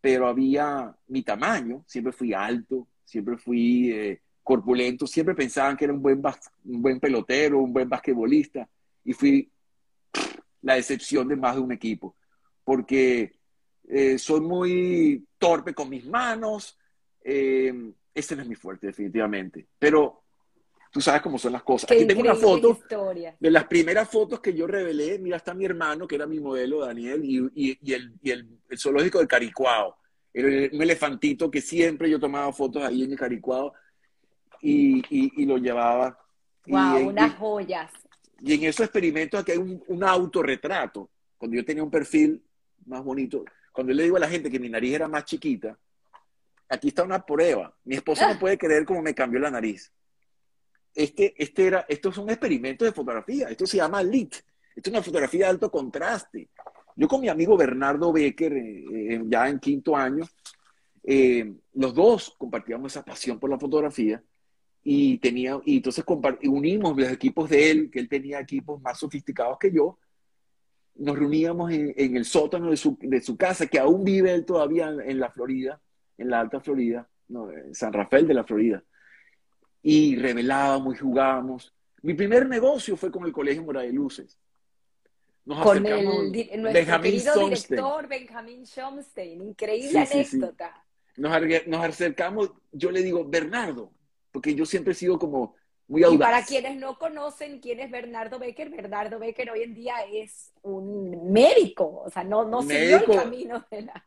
Pero había mi tamaño, siempre fui alto, siempre fui eh, corpulento, siempre pensaban que era un buen, un buen pelotero, un buen basquetbolista, y fui la decepción de más de un equipo, porque eh, soy muy torpe con mis manos, eh, ese no es mi fuerte definitivamente, pero tú sabes cómo son las cosas. Aquí tengo una foto de las primeras fotos que yo revelé, mira, está mi hermano, que era mi modelo, Daniel, y, y, el, y el, zoológico de Caricuao, un elefantito que siempre yo tomaba fotos ahí en el Caricuao y, y lo llevaba. Wow, unas joyas. Y en esos experimentos aquí hay un, un autorretrato. Cuando yo tenía un perfil más bonito, cuando yo le digo a la gente que mi nariz era más chiquita, aquí está una prueba. Mi esposa no puede creer cómo me cambió la nariz. Este, este era, esto es un experimento de fotografía. Esto se llama LIT. Esto es una fotografía de alto contraste. Yo con mi amigo Bernardo Becker, eh, eh, ya en quinto año, eh, los dos compartíamos esa pasión por la fotografía y tenía y entonces unimos los equipos de él, que él tenía equipos más sofisticados que yo, nos reuníamos en, el sótano de su, de su, casa, que aún vive él todavía en, la Florida, en la Alta Florida, no, en San Rafael de la Florida, y revelábamos y jugábamos. Mi primer negocio fue con el Colegio Mora de Luces. Nos con el, Benjamín querido director Benjamín Schomstein, increíble anécdota. Nos, nos acercamos, yo le digo, Bernardo, porque yo siempre he sido como muy audaz. Y para quienes no conocen quién es Bernardo Becker, Bernardo Becker hoy en día es un médico, o sea, no, no siguió el camino de la...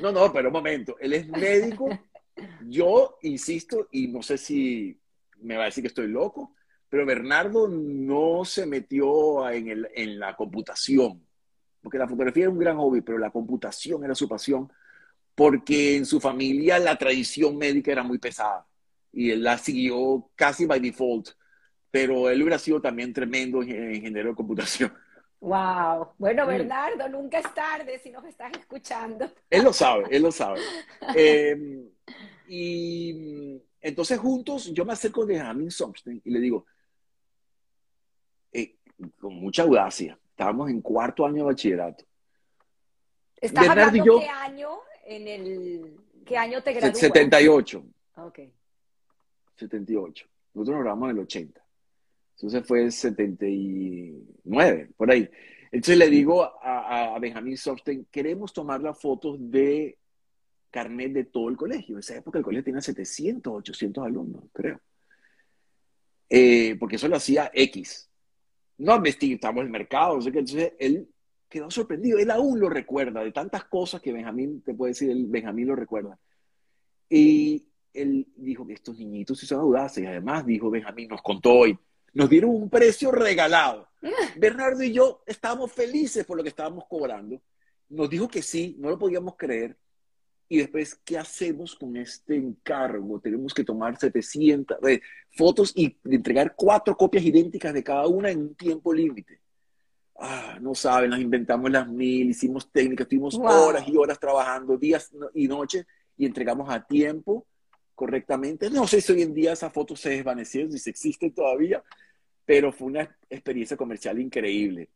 No, no, pero un momento, él es médico, (laughs) yo insisto, y no sé si me va a decir que estoy loco, pero Bernardo no se metió en, el, en la computación, porque la fotografía era un gran hobby, pero la computación era su pasión, porque en su familia la tradición médica era muy pesada y él la siguió casi by default, pero él hubiera sido también tremendo ingeniero de computación. Wow. Bueno, Bernardo, nunca es tarde si nos estás escuchando. Él lo sabe, él lo sabe. (laughs) Em, y entonces juntos yo me acerco de Benjamin Somstein y le digo, eh, con mucha audacia, estábamos en cuarto año de bachillerato. ¿Estás hablando yo, qué año en el qué año te graduaste? 78. Ok. 78. Nosotros nos grabamos en el 80. Entonces fue el 79, por ahí. Entonces le digo a, a Benjamín queremos tomar las fotos de carnet de todo el colegio. En esa época el colegio tenía 700, 800 alumnos, creo. Eh, porque eso lo hacía X. No investigamos el mercado. Entonces él quedó sorprendido. Él aún lo recuerda de tantas cosas que Benjamín, te puede decir, Benjamín lo recuerda. Y él dijo que estos niñitos sí son audaces y además dijo Benjamín, nos contó hoy, nos dieron un precio regalado. (laughs) Bernardo y yo estábamos felices por lo que estábamos cobrando. Nos dijo que sí, no lo podíamos creer. Y después, ¿qué hacemos con este encargo? Tenemos que tomar 700 eh, fotos y entregar cuatro copias idénticas de cada una en un tiempo límite. Ah, no saben, nos inventamos las mil, hicimos técnicas, estuvimos horas y horas trabajando, días y noches, y entregamos a tiempo correctamente. No sé si hoy en día esa foto se desvaneció, si se existe todavía, pero fue una experiencia comercial increíble.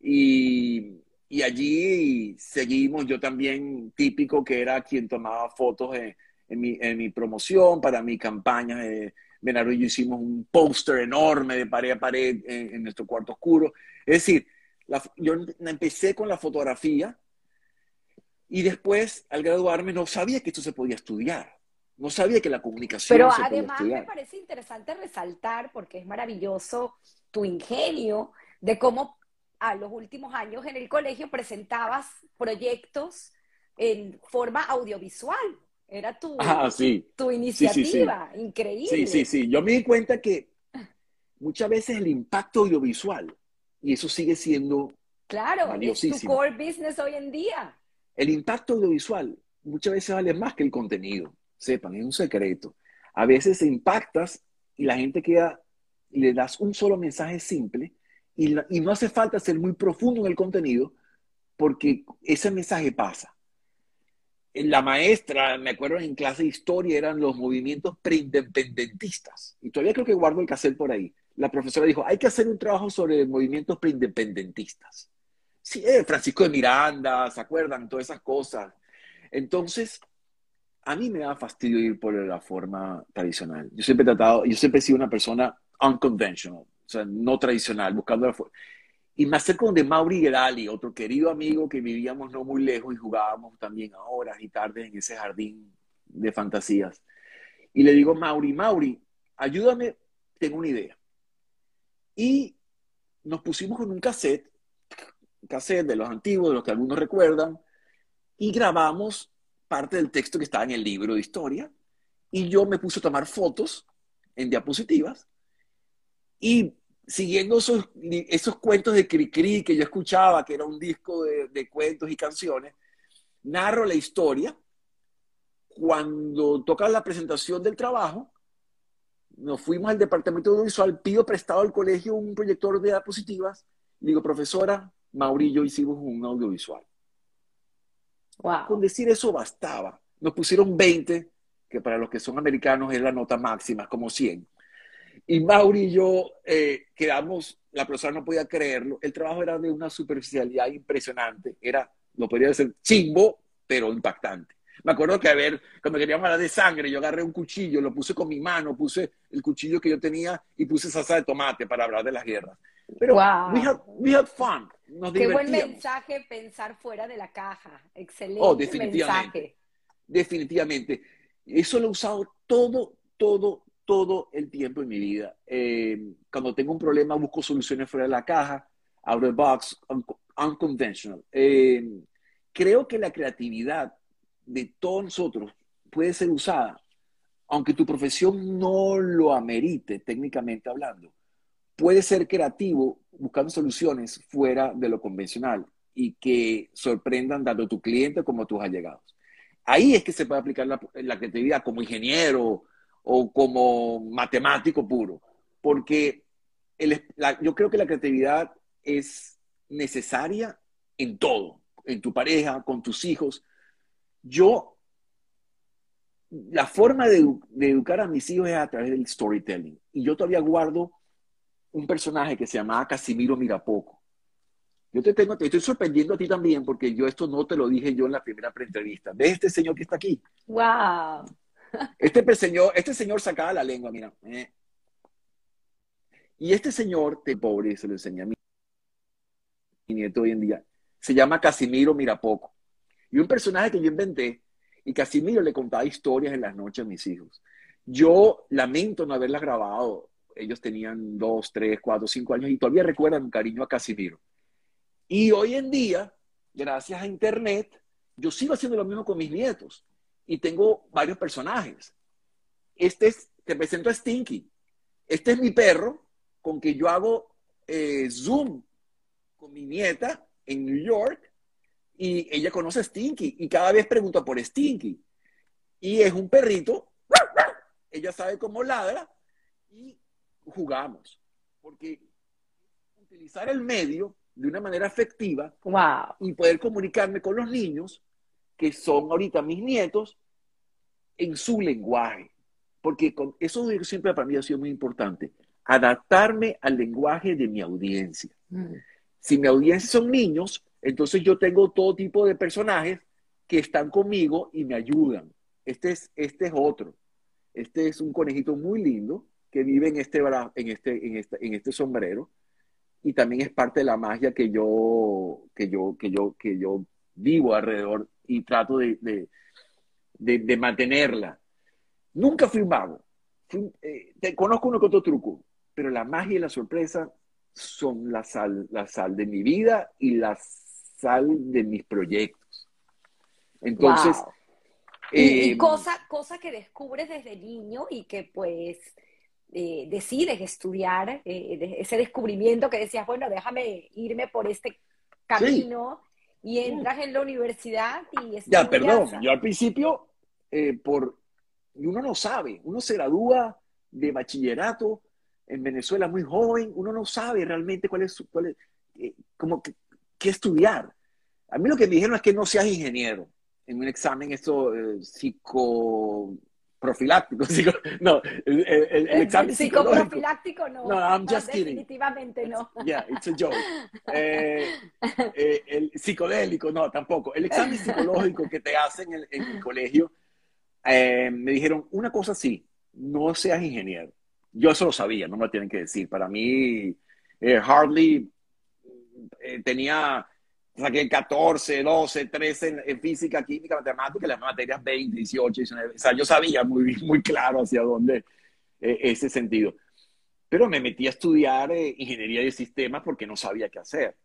Y, y, allí seguimos, yo también típico que era quien tomaba fotos en, mi, en mi, promoción, para mi campaña. Eh, Benaro y yo hicimos un póster enorme de pared a pared en, nuestro cuarto oscuro. Es decir, yo empecé con la fotografía y después, al graduarme, no sabía que esto se podía estudiar. No sabía que la comunicación. Pero además me parece interesante resaltar, porque es maravilloso tu ingenio de cómo a los últimos años en el colegio presentabas proyectos en forma audiovisual. Era tu, ah, tu iniciativa, increíble. Sí, sí, sí. Yo me di cuenta que muchas veces el impacto audiovisual, y eso sigue siendo Claro, es tu core business hoy en día. El impacto audiovisual muchas veces vale más que el contenido sepan, es un secreto. A veces impactas y la gente queda, le das un solo mensaje simple y, no hace falta ser muy profundo en el contenido porque ese mensaje pasa. La maestra, me acuerdo en clase de historia, eran los movimientos preindependentistas. Y todavía creo que guardo el cassette por ahí. La profesora dijo, hay que hacer un trabajo sobre movimientos preindependentistas. Sí, eh, Francisco de Miranda, ¿se acuerdan? Todas esas cosas. Entonces, a mí me da fastidio ir por la forma tradicional. Yo siempre he tratado, yo siempre he sido una persona unconventional, o sea, no tradicional, buscando la forma. Y me acerco de Mauri Gedali, otro querido amigo que vivíamos no muy lejos y jugábamos también a horas y tardes en ese jardín de fantasías. Y le digo, Mauri, Mauri, ayúdame, tengo una idea. Y nos pusimos con un cassette, cassette de los antiguos, de los que algunos recuerdan, y grabamos parte del texto que estaba en el libro de historia. Y yo me puse a tomar fotos en diapositivas y siguiendo esos, esos cuentos de Cricri que yo escuchaba, que era un disco de, de cuentos y canciones, narro la historia. Cuando toca la presentación del trabajo, nos fuimos al departamento audiovisual, pido prestado al colegio un proyector de diapositivas, digo, profesora, Mauri y yo hicimos un audiovisual. Wow. Con decir eso bastaba. Nos pusieron 20, que para los que son americanos es la nota máxima, como 100. Y Mauri y yo eh, quedamos, la profesora no podía creerlo, el trabajo era de una superficialidad impresionante, era, no podría decir chimbo, pero impactante. Me acuerdo que, a ver, cuando queríamos hablar de sangre, yo agarré un cuchillo, lo puse con mi mano, puse el cuchillo que yo tenía y puse salsa de tomate para hablar de las guerras. Pero wow. we, had, we had fun. Nos Qué buen mensaje pensar fuera de la caja. Excelente Oh, definitivamente. mensaje. Definitivamente. Eso lo he usado todo, todo, todo el tiempo en mi vida. Eh, cuando tengo un problema, busco soluciones fuera de la caja, out of the box, un- unconventional. Eh, creo que la creatividad de todos nosotros puede ser usada, aunque tu profesión no lo amerite técnicamente hablando. Puede ser creativo buscando soluciones fuera de lo convencional y que sorprendan tanto tu cliente como tus allegados. Ahí es que se puede aplicar la, la creatividad como ingeniero o como matemático puro, porque el- la- yo creo que la creatividad es necesaria en todo, en tu pareja, con tus hijos. Yo, la forma de, de educar a mis hijos es a través del storytelling. Y yo todavía guardo un personaje que se llamaba Casimiro Mirapoco. Yo te tengo, te estoy sorprendiendo a ti también porque yo esto no te lo dije yo en la primera preentrevista. ¿Ves este señor que está aquí? Wow. Este señor, este señor sacaba la lengua, mira. eh. Y este señor, te pobre, se lo enseñé a mi, mi nieto hoy en día, se llama Casimiro Mirapoco. Y un personaje que yo inventé, y Casimiro le contaba historias en las noches a mis hijos. Yo lamento no haberlas grabado. Ellos tenían dos, tres, cuatro, cinco años y todavía recuerdan un cariño a Casimiro. Y hoy en día, gracias a Internet, yo sigo haciendo lo mismo con mis nietos y tengo varios personajes. Este es, te presento a Stinky. Este es mi perro con que yo hago eh, Zoom con mi nieta en New York y ella conoce a Stinky y cada vez pregunta por Stinky. Y es un perrito, ella sabe cómo ladra y jugamos. Porque utilizar el medio de una manera efectiva Wow. y poder comunicarme con los niños, que son ahorita mis nietos, en su lenguaje. Porque con eso siempre para mí ha sido muy importante, adaptarme al lenguaje de mi audiencia. Mm. Si mi audiencia son niños, entonces yo tengo todo tipo de personajes que están conmigo y me ayudan. Este es, este es otro. Este es un conejito muy lindo que vive en este, bra- en este, en este, en este sombrero y también es parte de la magia que yo, que yo, que yo, que yo vivo alrededor y trato de, de, de- de mantenerla. Nunca fui un mago. Fui eh, te conozco uno que otro truco, pero la magia y la sorpresa son la sal, la sal de mi vida y la sal de mis proyectos. Entonces, Wow. Y, y eh, cosa, cosa que descubres desde niño y que pues eh, decides estudiar, eh, de- ese descubrimiento que decías, bueno, déjame irme por este camino y entras en la universidad y Ya, perdón, yo al principio, eh, por, uno no sabe, uno se gradúa de bachillerato en Venezuela muy joven, uno no sabe realmente cuál es, su- cuál es eh, como que- qué estudiar. A mí lo que me dijeron es que no seas ingeniero en un examen esto psico profiláctico. (laughs) no, el, el, el examen psicoprofiláctico no. No, I'm just no, kidding. Definitivamente no. Yeah, it's a joke. Eh, eh, el psicodélico, no, tampoco. El examen psicológico que te hacen en, en el colegio, eh, me dijeron una cosa sí, no seas ingeniero. Yo eso lo sabía, no me lo tienen que decir. Para mí, hardly tenía saqué 14, 12, 13 en, física, química, matemática, las materias 20, 18, 19. O sea, yo sabía muy, (laughs) muy claro hacia dónde eh, ese sentido. Pero me metí a estudiar eh, ingeniería de sistemas porque no sabía qué hacer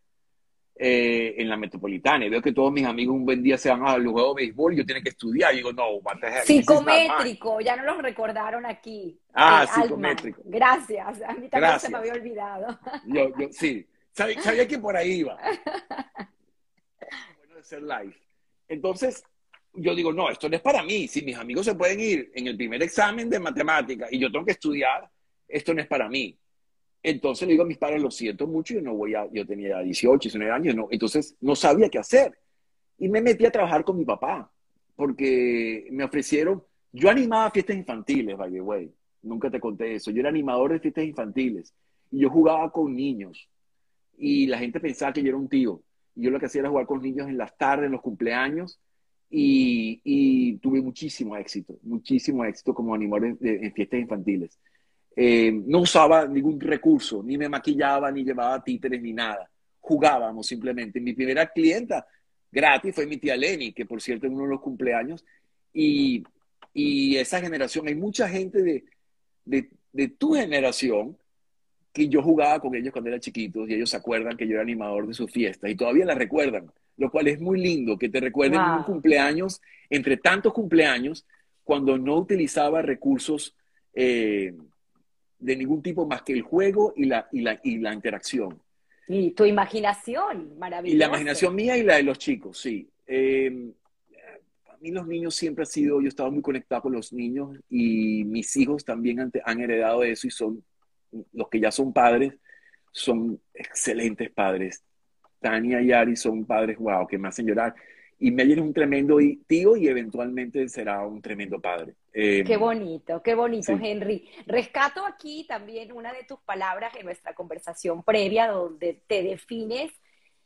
eh, en la metropolitana. Y veo que todos mis amigos un buen día se van a los juegos de béisbol y yo tengo que estudiar. Y digo, no, Psicométrico, ya no los recordaron aquí. Ah, psicométrico. Gracias, a mí también se me había olvidado. Yo, yo sí, sabía, sabía que por ahí iba (laughs) ser live. Entonces, yo digo, no, esto no es para mí. Si mis amigos se pueden ir en el primer examen de matemática y yo tengo que estudiar, esto no es para mí. Entonces le digo a mis padres, lo siento mucho, yo no voy a, yo tenía 18, 19 años, no, entonces no sabía qué hacer. Y me metí a trabajar con mi papá, porque me ofrecieron, yo animaba fiestas infantiles, by the way, nunca te conté eso, yo era animador de fiestas infantiles, y yo jugaba con niños, y la gente pensaba que yo era un tío yo lo que hacía era jugar con niños en las tardes, en los cumpleaños, y, tuve muchísimo éxito, muchísimo éxito como animador en, fiestas infantiles. Eh, no usaba ningún recurso, ni me maquillaba, ni llevaba títeres, ni nada. Jugábamos simplemente. Mi primera clienta gratis fue mi tía Lenny, que por cierto en uno de los cumpleaños, y, esa generación, hay mucha gente de, de tu generación que yo jugaba con ellos cuando era chiquitos y ellos se acuerdan que yo era animador de sus fiestas y todavía la recuerdan, lo cual es muy lindo que te recuerden un cumpleaños, entre tantos cumpleaños, cuando no utilizaba recursos eh, de ningún tipo más que el juego y la, y la, y la interacción. Y tu imaginación, maravillosa. Y la imaginación mía y la de los chicos, sí. Eh, a mí los niños siempre ha sido, yo estaba muy conectado con los niños y mis hijos también han, han heredado eso y son los que ya son padres son excelentes padres. Tania y Ari son padres, wow, que me hacen llorar. Y Meyer es un tremendo tío y eventualmente será un tremendo padre. Eh, qué bonito, qué bonito, Henry. Rescato aquí también una de tus palabras en nuestra conversación previa, donde te defines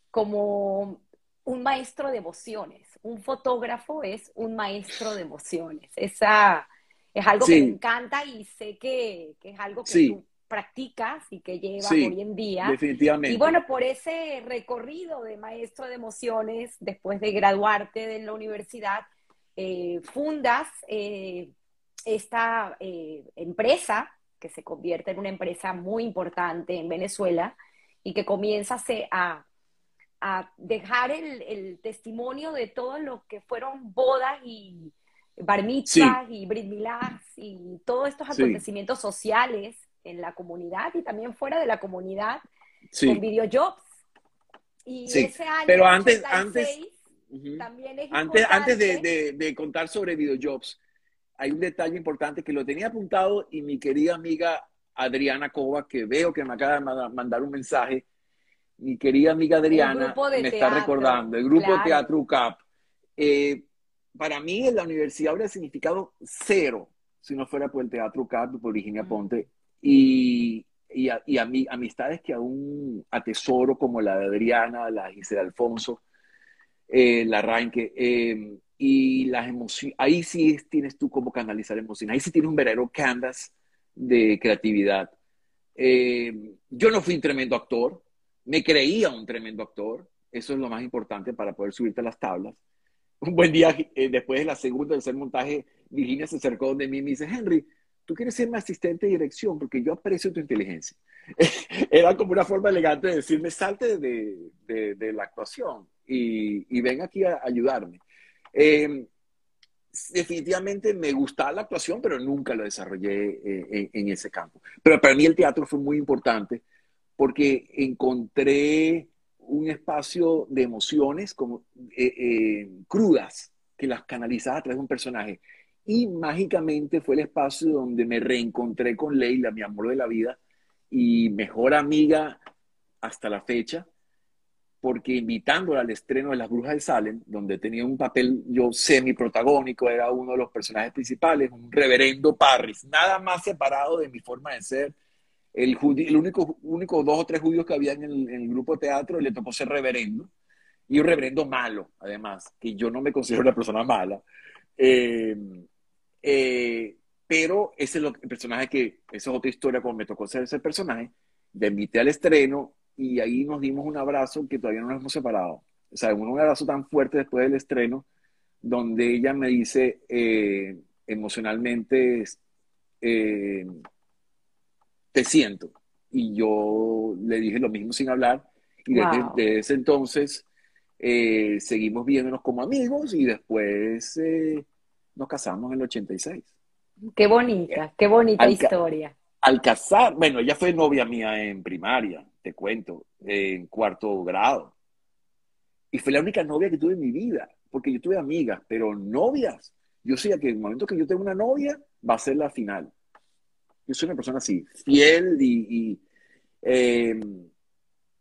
como un maestro de emociones. Un fotógrafo es un maestro de emociones. Esa es algo que me encanta y sé que, es algo que tú practicas y que llevas hoy en día. Definitivamente. Y bueno, por ese recorrido de maestro de emociones, después de graduarte de la universidad, eh, fundas eh, esta eh, empresa que se convierte en una empresa muy importante en Venezuela y que comienza a, a dejar el, testimonio de todo lo que fueron bodas y bar mitzvahs y brit y todos estos acontecimientos sociales en la comunidad y también fuera de la comunidad con videojobs. Y ese año, pero antes, antes, también es antes, antes de, de, contar sobre videojobs, hay un detalle importante que lo tenía apuntado y mi querida amiga Adriana Cova, que veo que me acaba de mandar un mensaje, mi querida amiga Adriana me está recordando, el grupo de Teatro UCAP. Eh, para mí en la universidad habría significado cero si no fuera por el Teatro UCAP, por Virginia Ponte y, y, a, y a amistades que aún atesoro, como la de Adriana, la de Alfonso, eh, la Ranque, eh, y las emociones, ahí sí tienes tú cómo canalizar emociones, ahí sí tienes un verdadero canvas de creatividad. Eh, yo no fui un tremendo actor, me creía un tremendo actor, eso es lo más importante para poder subirte a las tablas. Un buen día, después de la segunda, tercer montaje, Virginia se acercó donde mí y me dice, Henry, tú quieres ser mi asistente de dirección porque yo aprecio tu inteligencia. (laughs) Era como una forma elegante de decirme, salte de, de, la actuación y, y, ven aquí a ayudarme. Em, definitivamente me gustaba la actuación, pero nunca lo desarrollé eh, en, ese campo. Pero para mí el teatro fue muy importante porque encontré un espacio de emociones como, eh, eh, crudas que las canalizaba a través de un personaje y mágicamente fue el espacio donde me reencontré con Leila, mi amor de la vida y mejor amiga hasta la fecha. porque invitándola al estreno de Las Brujas de Salem, donde tenía un papel yo semi-protagónico, era uno de los personajes principales, un reverendo Parris, nada más separado de mi forma de ser. El, el único, único dos o tres judíos que había en el, en el grupo de teatro le tocó ser reverendo, y un reverendo malo, además, que yo no me considero una persona mala. Eh, eh, pero ese es el personaje que, esa es otra historia, como me tocó ser ese personaje, le invité al estreno y ahí nos dimos un abrazo que todavía no nos hemos separado. O sea, un abrazo tan fuerte después del estreno, donde ella me dice eh, emocionalmente, eh, te siento. Y yo le dije lo mismo sin hablar. Y desde, ese entonces eh, seguimos viéndonos como amigos y después nos casamos en el 86. Qué bonita, qué bonita historia. Al casar, bueno, ella fue novia mía en primaria, te cuento, en cuarto grado. Y fue la única novia que tuve en mi vida, porque yo tuve amigas, pero novias. Yo sé que en el momento que yo tengo una novia, va a ser la final. Yo soy una persona así, fiel y, y, eh,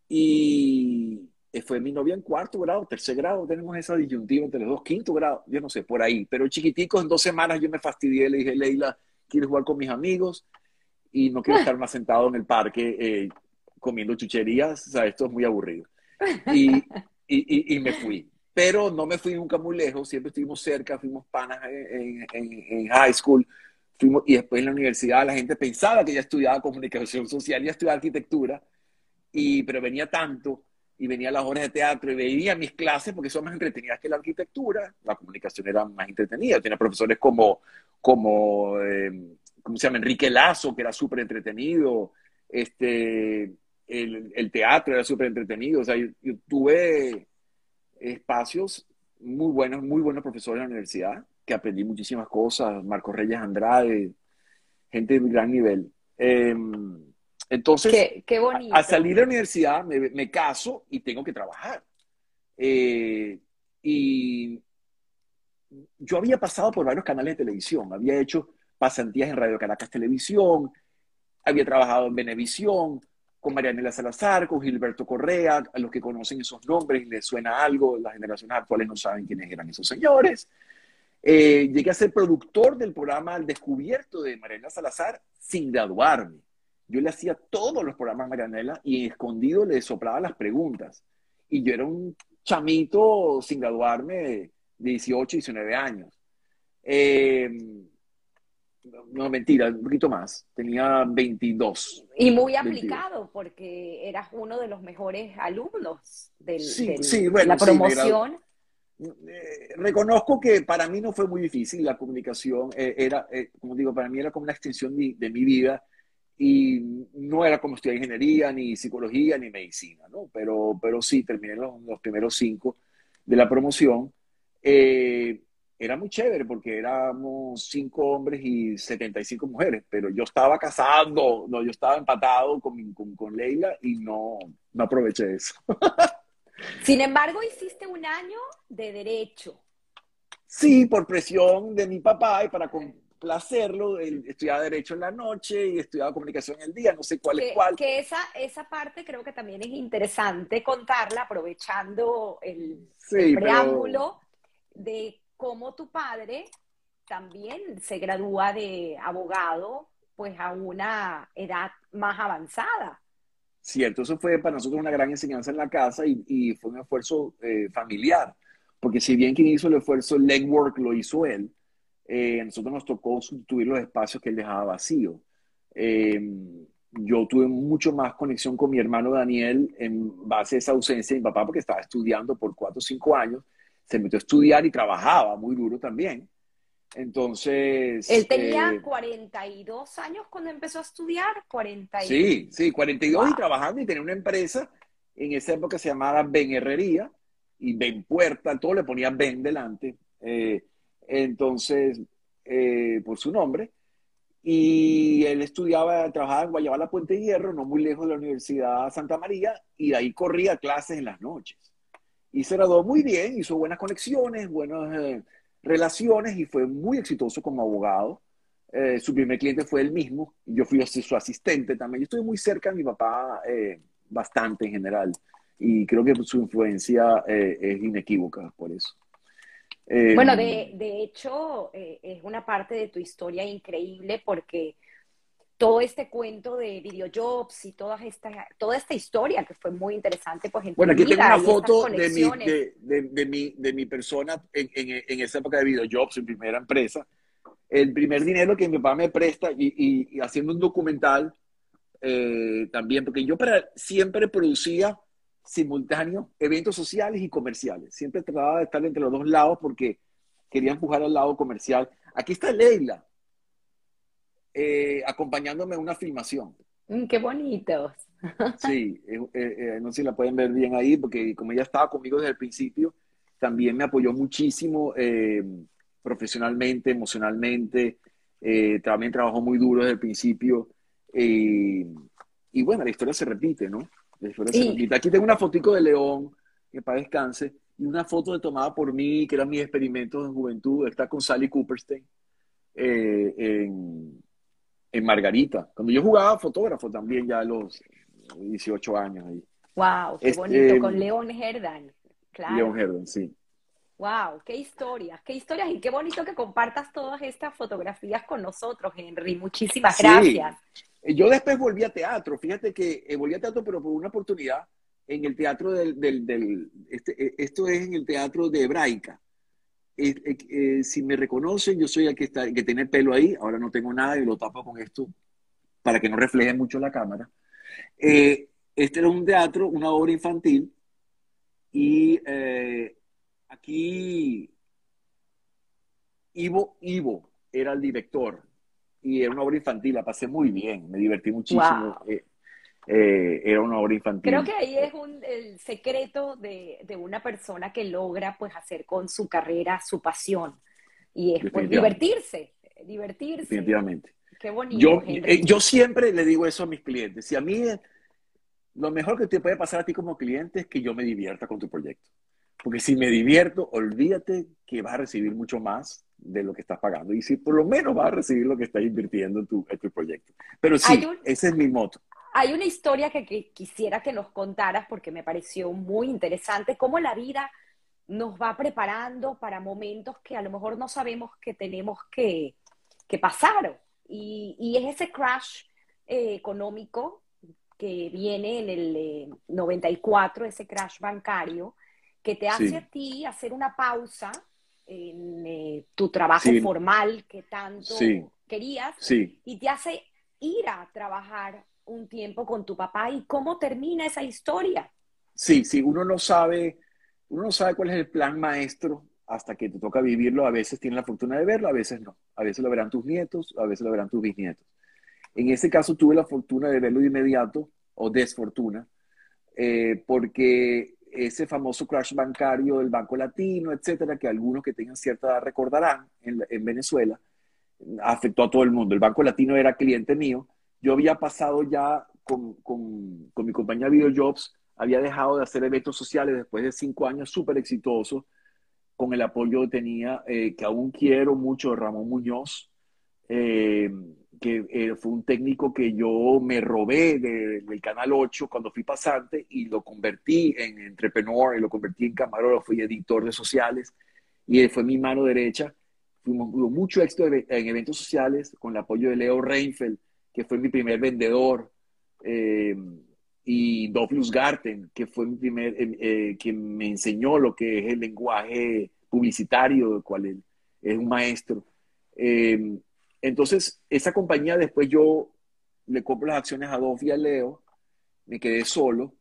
y eh, fue mi novia en cuarto grado, tercer grado, tenemos esa disyuntiva entre los dos, quinto grado, yo no sé, por ahí. Pero chiquiticos, en dos semanas yo me fastidié, le dije, Leila, ¿quieres jugar con mis amigos? Y no quiero estar más sentado en el parque eh, comiendo chucherías, o sea, esto es muy aburrido. Y, y, y, me fui. Pero no me fui nunca muy lejos, siempre estuvimos cerca, fuimos panas en, en, en high school, fuimos, y después en la universidad la gente pensaba que ya estudiaba comunicación social, ya estudiaba arquitectura, y, pero venía tanto y venía a las horas de teatro y veía mis clases porque son más entretenidas que la arquitectura. La comunicación era más entretenida. Tenía profesores como, como eh, ¿cómo se llama? Enrique Lazo, que era súper entretenido. Este, el, teatro era súper entretenido. O sea, yo, tuve espacios muy buenos, muy buenos profesores en la universidad, que aprendí muchísimas cosas. Marcos Reyes Andrade, gente de gran nivel. Eh, entonces, qué, A, salir de la universidad me, caso y tengo que trabajar. Eh, y yo había pasado por varios canales de televisión, había hecho pasantías en Radio Caracas Televisión, había trabajado en Venevisión, con Marianela Salazar, con Gilberto Correa, a los que conocen esos nombres les suena algo, las generaciones actuales no saben quiénes eran esos señores. Eh, llegué a ser productor del programa Al Descubierto de Marianela Salazar sin graduarme. Yo le hacía todos los programas a Marianela y escondido le soplaba las preguntas. Y yo era un chamito sin graduarme de 18, 19 años. Eh, no, mentira, un poquito más. Tenía 22. Y muy aplicado, porque eras uno de los mejores alumnos del, de la promoción. Eh, reconozco que para mí no fue muy difícil la comunicación. Eh, era, como digo, para mí era como una extensión de, de mi vida y no era como estudiar ingeniería, ni psicología, ni medicina, ¿no? Pero, pero sí, terminé los, los primeros cinco de la promoción. Eh, era muy chévere porque éramos cinco hombres y 75 mujeres, pero yo estaba casado, no, yo estaba empatado con, con, con Leila y no, no aproveché eso. (laughs) Sin embargo, hiciste un año de derecho. Sí, por presión de mi papá y para, placerlo, estudiaba Derecho en la noche y estudiaba Comunicación en el día, no sé cuál es cuál. Que esa, esa parte creo que también es interesante contarla, aprovechando el, preámbulo de cómo tu padre también se gradúa de abogado, pues a una edad más avanzada. Cierto, eso fue para nosotros una gran enseñanza en la casa y, fue un esfuerzo eh, familiar, porque si bien quien hizo el esfuerzo, el legwork lo hizo él, eh, a nosotros nos tocó sustituir los espacios que él dejaba vacío. Eh, yo tuve mucho más conexión con mi hermano Daniel en base a esa ausencia de mi papá porque estaba estudiando por cuatro o cinco años, se metió a estudiar y trabajaba muy duro también. Entonces... Él tenía 42 eh, años cuando empezó a estudiar, 40 Sí, sí, 42 y trabajando y tenía una empresa, en esa época se llamaba Ben Herrería y Ben Puerta, todo le ponía Ben delante. Eh, entonces, eh, por su nombre. Y él estudiaba, trabajaba en Guayabala Puente Hierro, no muy lejos de la Universidad Santa María, y de ahí corría clases en las noches. Y se graduó muy bien, hizo buenas conexiones, buenas eh, relaciones y fue muy exitoso como abogado. Eh, su primer cliente fue él mismo, yo fui su asistente también. Yo estuve muy cerca de mi papá bastante en general. y creo que su influencia es inequívoca por eso. Bueno, de, de hecho, es una parte de tu historia increíble porque todo este cuento de videojobs y toda esta, toda esta historia que fue muy interesante. Pues, en bueno, aquí tengo una foto de mi, de, de, mi, de mi persona en, en, en, esa época de videojobs, en primera empresa. El primer dinero que mi papá me presta y, y, haciendo un documental eh, también, porque yo para, siempre producía simultáneo eventos sociales y comerciales. Siempre trataba de estar entre los dos lados porque quería empujar al lado comercial. Aquí está Leila, eh, acompañándome en una filmación. Mm, qué bonito. (laughs) Sí, eh, eh, no sé si la pueden ver bien ahí, porque como ella estaba conmigo desde el principio, también me apoyó muchísimo profesionalmente, emocionalmente, también trabajó muy duro desde el principio. y bueno, la historia se repite, ¿no? Repite. Aquí tengo una fotico de León, que para descanse, y una foto de tomada por mí, que eran mis experimentos en juventud, está con Sally Cooperstein. en, en Margarita. Cuando yo jugaba fotógrafo también, ya a los 18 años ahí. ¡Wow! ¡Qué bonito! Con León Herdan. Claro. León Herdan, sí. ¡Wow! ¡Qué historias! ¡Qué historias! Y qué bonito que compartas todas estas fotografías con nosotros, Henry. Muchísimas gracias. Yo después volví a teatro. Fíjate que eh, volví a teatro, pero por una oportunidad en el teatro del. del, este, eh, esto es en el teatro de Hebraica. Eh, eh, si me reconocen, yo soy el que, está, que tiene el pelo ahí, ahora no tengo nada y lo tapo con esto para que no refleje mucho la cámara. Eh, este era un teatro, una obra infantil, y aquí Ivo, Ivo era el director, y era una obra infantil, la pasé muy bien, me divertí muchísimo. Eh, era una obra infantil. Creo que ahí es un, el secreto de, de, una persona que logra pues hacer con su carrera su pasión y es pues, divertirse, divertirse. Definitivamente. Qué bonito. Yo, eh, yo siempre le digo eso a mis clientes. Si a mí lo mejor que te puede pasar a ti como cliente es que yo me divierta con tu proyecto. Porque si me divierto, olvídate que vas a recibir mucho más de lo que estás pagando. Y si por lo menos vas a recibir lo que estás invirtiendo en tu, en tu proyecto. Pero sí, ese es mi moto. Hay una historia que, quisiera que nos contaras porque me pareció muy interesante, cómo la vida nos va preparando para momentos que a lo mejor no sabemos que tenemos que, pasar. Y, es ese crash eh, económico que viene en el 94, eh, ese crash bancario, que te hace a ti hacer una pausa en eh, tu trabajo formal que tanto querías y te hace ir a trabajar un tiempo con tu papá y cómo termina esa historia. Sí, sí, uno no sabe, uno no sabe cuál es el plan maestro hasta que te toca vivirlo. A veces tienes la fortuna de verlo, a veces no. A veces lo verán tus nietos, a veces lo verán tus bisnietos. En ese caso tuve la fortuna de verlo de inmediato, o desfortuna, eh, porque ese famoso crash bancario del Banco Latino, etcétera, que algunos que tengan cierta edad recordarán en, en Venezuela, afectó a todo el mundo. El Banco Latino era cliente mío yo había pasado ya con, con, mi compañía Videojobs, había dejado de hacer eventos sociales después de cinco años súper exitosos, con el apoyo que tenía, eh, que aún quiero mucho, Ramón Muñoz, eh, que eh, fue un técnico que yo me robé del Canal 8 cuando fui pasante y lo convertí en entrepreneur y lo convertí en camarógrafo y editor de sociales y él fue mi mano derecha. Fuimos, mucho éxito en eventos sociales con el apoyo de Leo Reinfeldt, que fue mi primer vendedor, eh, y Dovlus Garten, que fue mi primer, eh, eh, quien me enseñó lo que es el lenguaje publicitario, del cual él es un maestro. Entonces, esa compañía después yo le compro las acciones a Dov y a Leo, me quedé solo,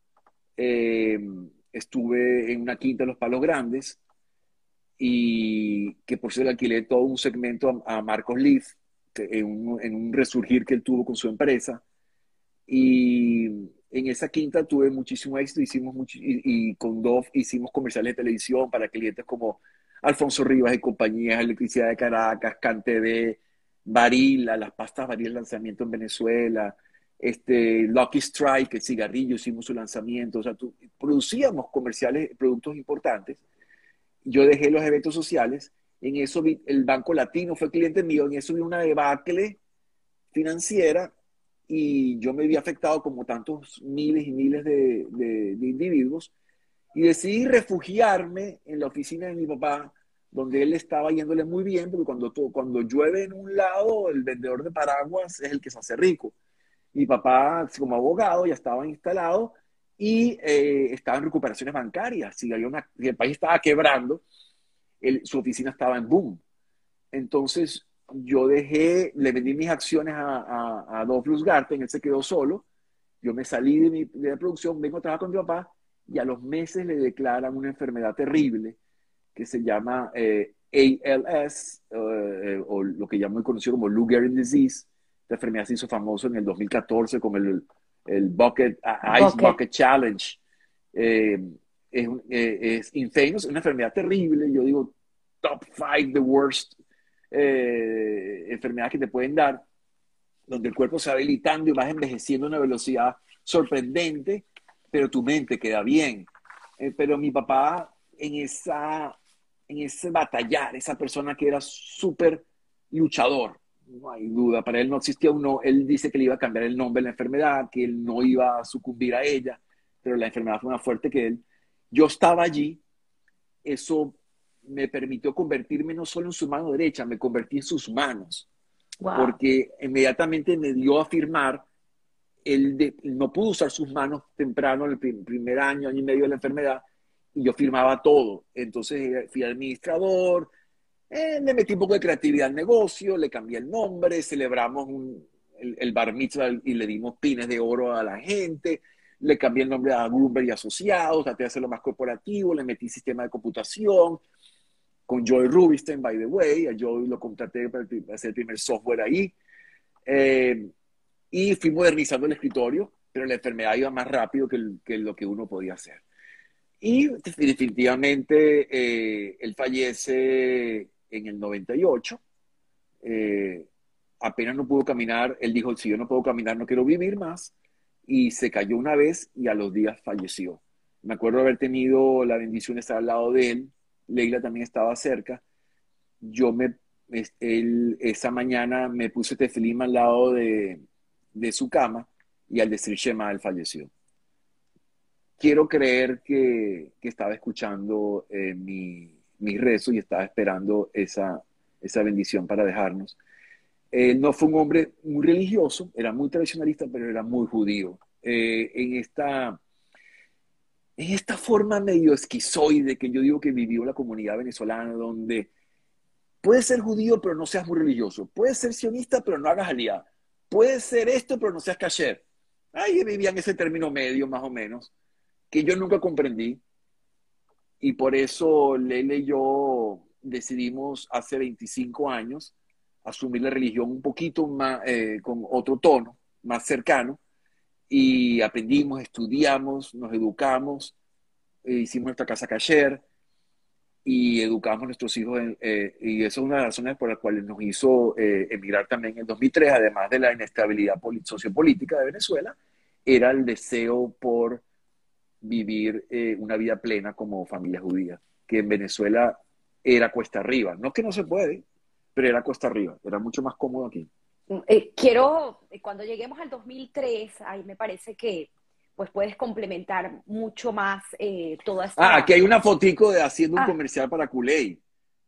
estuve en una quinta de los Palos Grandes, y que por cierto alquilé todo un segmento a, Marcos Leaf, este, en, un, resurgir que él tuvo con su empresa. Y en esa quinta tuve muchísimo éxito, hicimos mucho, y, con Dove hicimos comerciales de televisión para clientes como Alfonso Rivas y compañías, Electricidad de Caracas, CanTV, Varila, las pastas Varila lanzamiento en Venezuela, este, Lucky Strike, el cigarrillo, hicimos su lanzamiento, o sea, producíamos comerciales, productos importantes. Yo dejé los eventos sociales. En eso vi, el Banco Latino fue cliente mío, en eso vi una debacle financiera y yo me vi afectado como tantos miles y miles de individuos. Y decidí refugiarme en la oficina de mi papá, donde él estaba yéndole muy bien, porque cuando, cuando llueve en un lado, el vendedor de paraguas es el que se hace rico. Mi papá, como abogado, ya estaba instalado y eh, estaba en recuperaciones bancarias. Si, había una, el país estaba quebrando, su oficina estaba en boom. Entonces, yo dejé, le vendí mis acciones a, a, a Dolph Garten, él se quedó solo. Yo me salí de, mi, de la producción, vengo a trabajar con mi papá y a los meses le declaran una enfermedad terrible que se llama eh, ALS, eh, o lo que ya muy conocido como Lou Gehrig disease. Esta enfermedad se hizo famoso en el 2014 con el, el bucket, Ice Bucket, Challenge. Eh, es, es infamous, es una enfermedad terrible. Yo digo, top five, the worst enfermedad que te pueden dar, donde el cuerpo se va habilitando y vas envejeciendo a una velocidad sorprendente pero tu mente queda bien. Eh, pero mi papá en esa, en ese batallar, esa persona que era súper luchador, no hay duda, para él no existía uno, él dice que le iba a cambiar el nombre de la enfermedad, que él no iba a sucumbir a ella, pero la enfermedad fue más fuerte que él. Yo estaba allí, eso me permitió convertirme no solo en su mano derecha, me convertí en sus manos, porque inmediatamente me dio a firmar él, no pudo usar sus manos temprano, en el primer año, año y medio de la enfermedad, y yo firmaba todo. Entonces eh, fui administrador, eh, le metí un poco de creatividad al negocio, le cambié el nombre, celebramos el, bar mitzvah y le dimos pines de oro a la gente, le cambié el nombre a Bloomberg y Asociados, traté de hacerlo más corporativo, le metí sistema de computación, con Joy Rubinstein, by the way, a Joy lo contraté para hacer el primer software ahí. Eh, y fui modernizando el escritorio, pero la enfermedad iba más rápido que, lo que uno podía hacer. Y definitivamente eh, él fallece en el 98. Eh, apenas no pudo caminar, él dijo, si yo no puedo caminar, no quiero vivir más. Y se cayó una vez y a los días falleció. Me acuerdo haber tenido la bendición de estar al lado de él. Leila también estaba cerca. Yo me, él, esa mañana me puse tefilín al lado de, de su cama y al decir Shema, él falleció. Quiero creer que, estaba escuchando eh, mi, mi, rezo y estaba esperando esa, esa bendición para dejarnos. Él no fue un hombre muy religioso, era muy tradicionalista, pero era muy judío. Eh, en, esta, en esta forma medio esquizoide que yo digo que vivió la comunidad venezolana, donde puedes ser judío, pero no seas muy religioso. Puedes ser sionista, pero no hagas aliado puede ser esto, pero no seas cacher. Ahí vivían ese término medio, más o menos, que yo nunca comprendí. Y por eso Lele y yo decidimos hace 25 años asumir la religión un poquito más, eh, con otro tono, más cercano. Y aprendimos, estudiamos, nos educamos, eh, hicimos nuestra casa cacher, y educamos a nuestros hijos. Eh, y esa es una de las razones por las cuales nos hizo eh, emigrar también en 2003, además de la inestabilidad sociopolítica de Venezuela, era el deseo por vivir eh, una vida plena como familia judía, que en Venezuela era cuesta arriba. No que no se puede, pero era cuesta arriba, era mucho más cómodo aquí. quiero, cuando lleguemos al 2003, ahí me parece que pues puedes complementar mucho más eh, toda esta... Ah, aquí hay una fotico de haciendo un ah. comercial para Culey.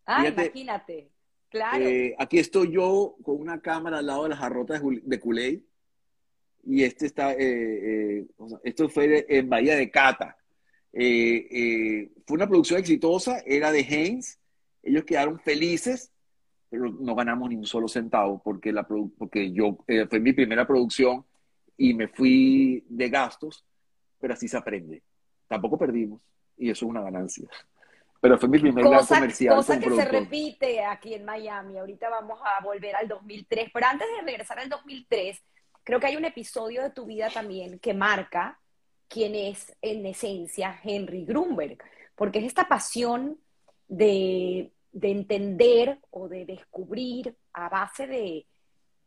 Ah, imagínate, claro. Eh, aquí estoy yo con una cámara al lado de las jarrotas de Culey y este está, eh, esto fue en Bahía de Cata. fue una producción exitosa, era de Haynes, ellos quedaron felices, pero no ganamos ni un solo centavo porque, la, porque yo, fue mi primera producción y me fui de gastos, pero así se aprende. Tampoco perdimos y eso es una ganancia. Pero fue mi primer cosa, comercial. Cosa que se repite aquí en Miami. Ahorita vamos a volver al 2003, pero antes de regresar al 2003, creo que hay un episodio de tu vida también que marca quién es en esencia Henry Grunberg, porque es esta pasión de, de entender o de descubrir a base de,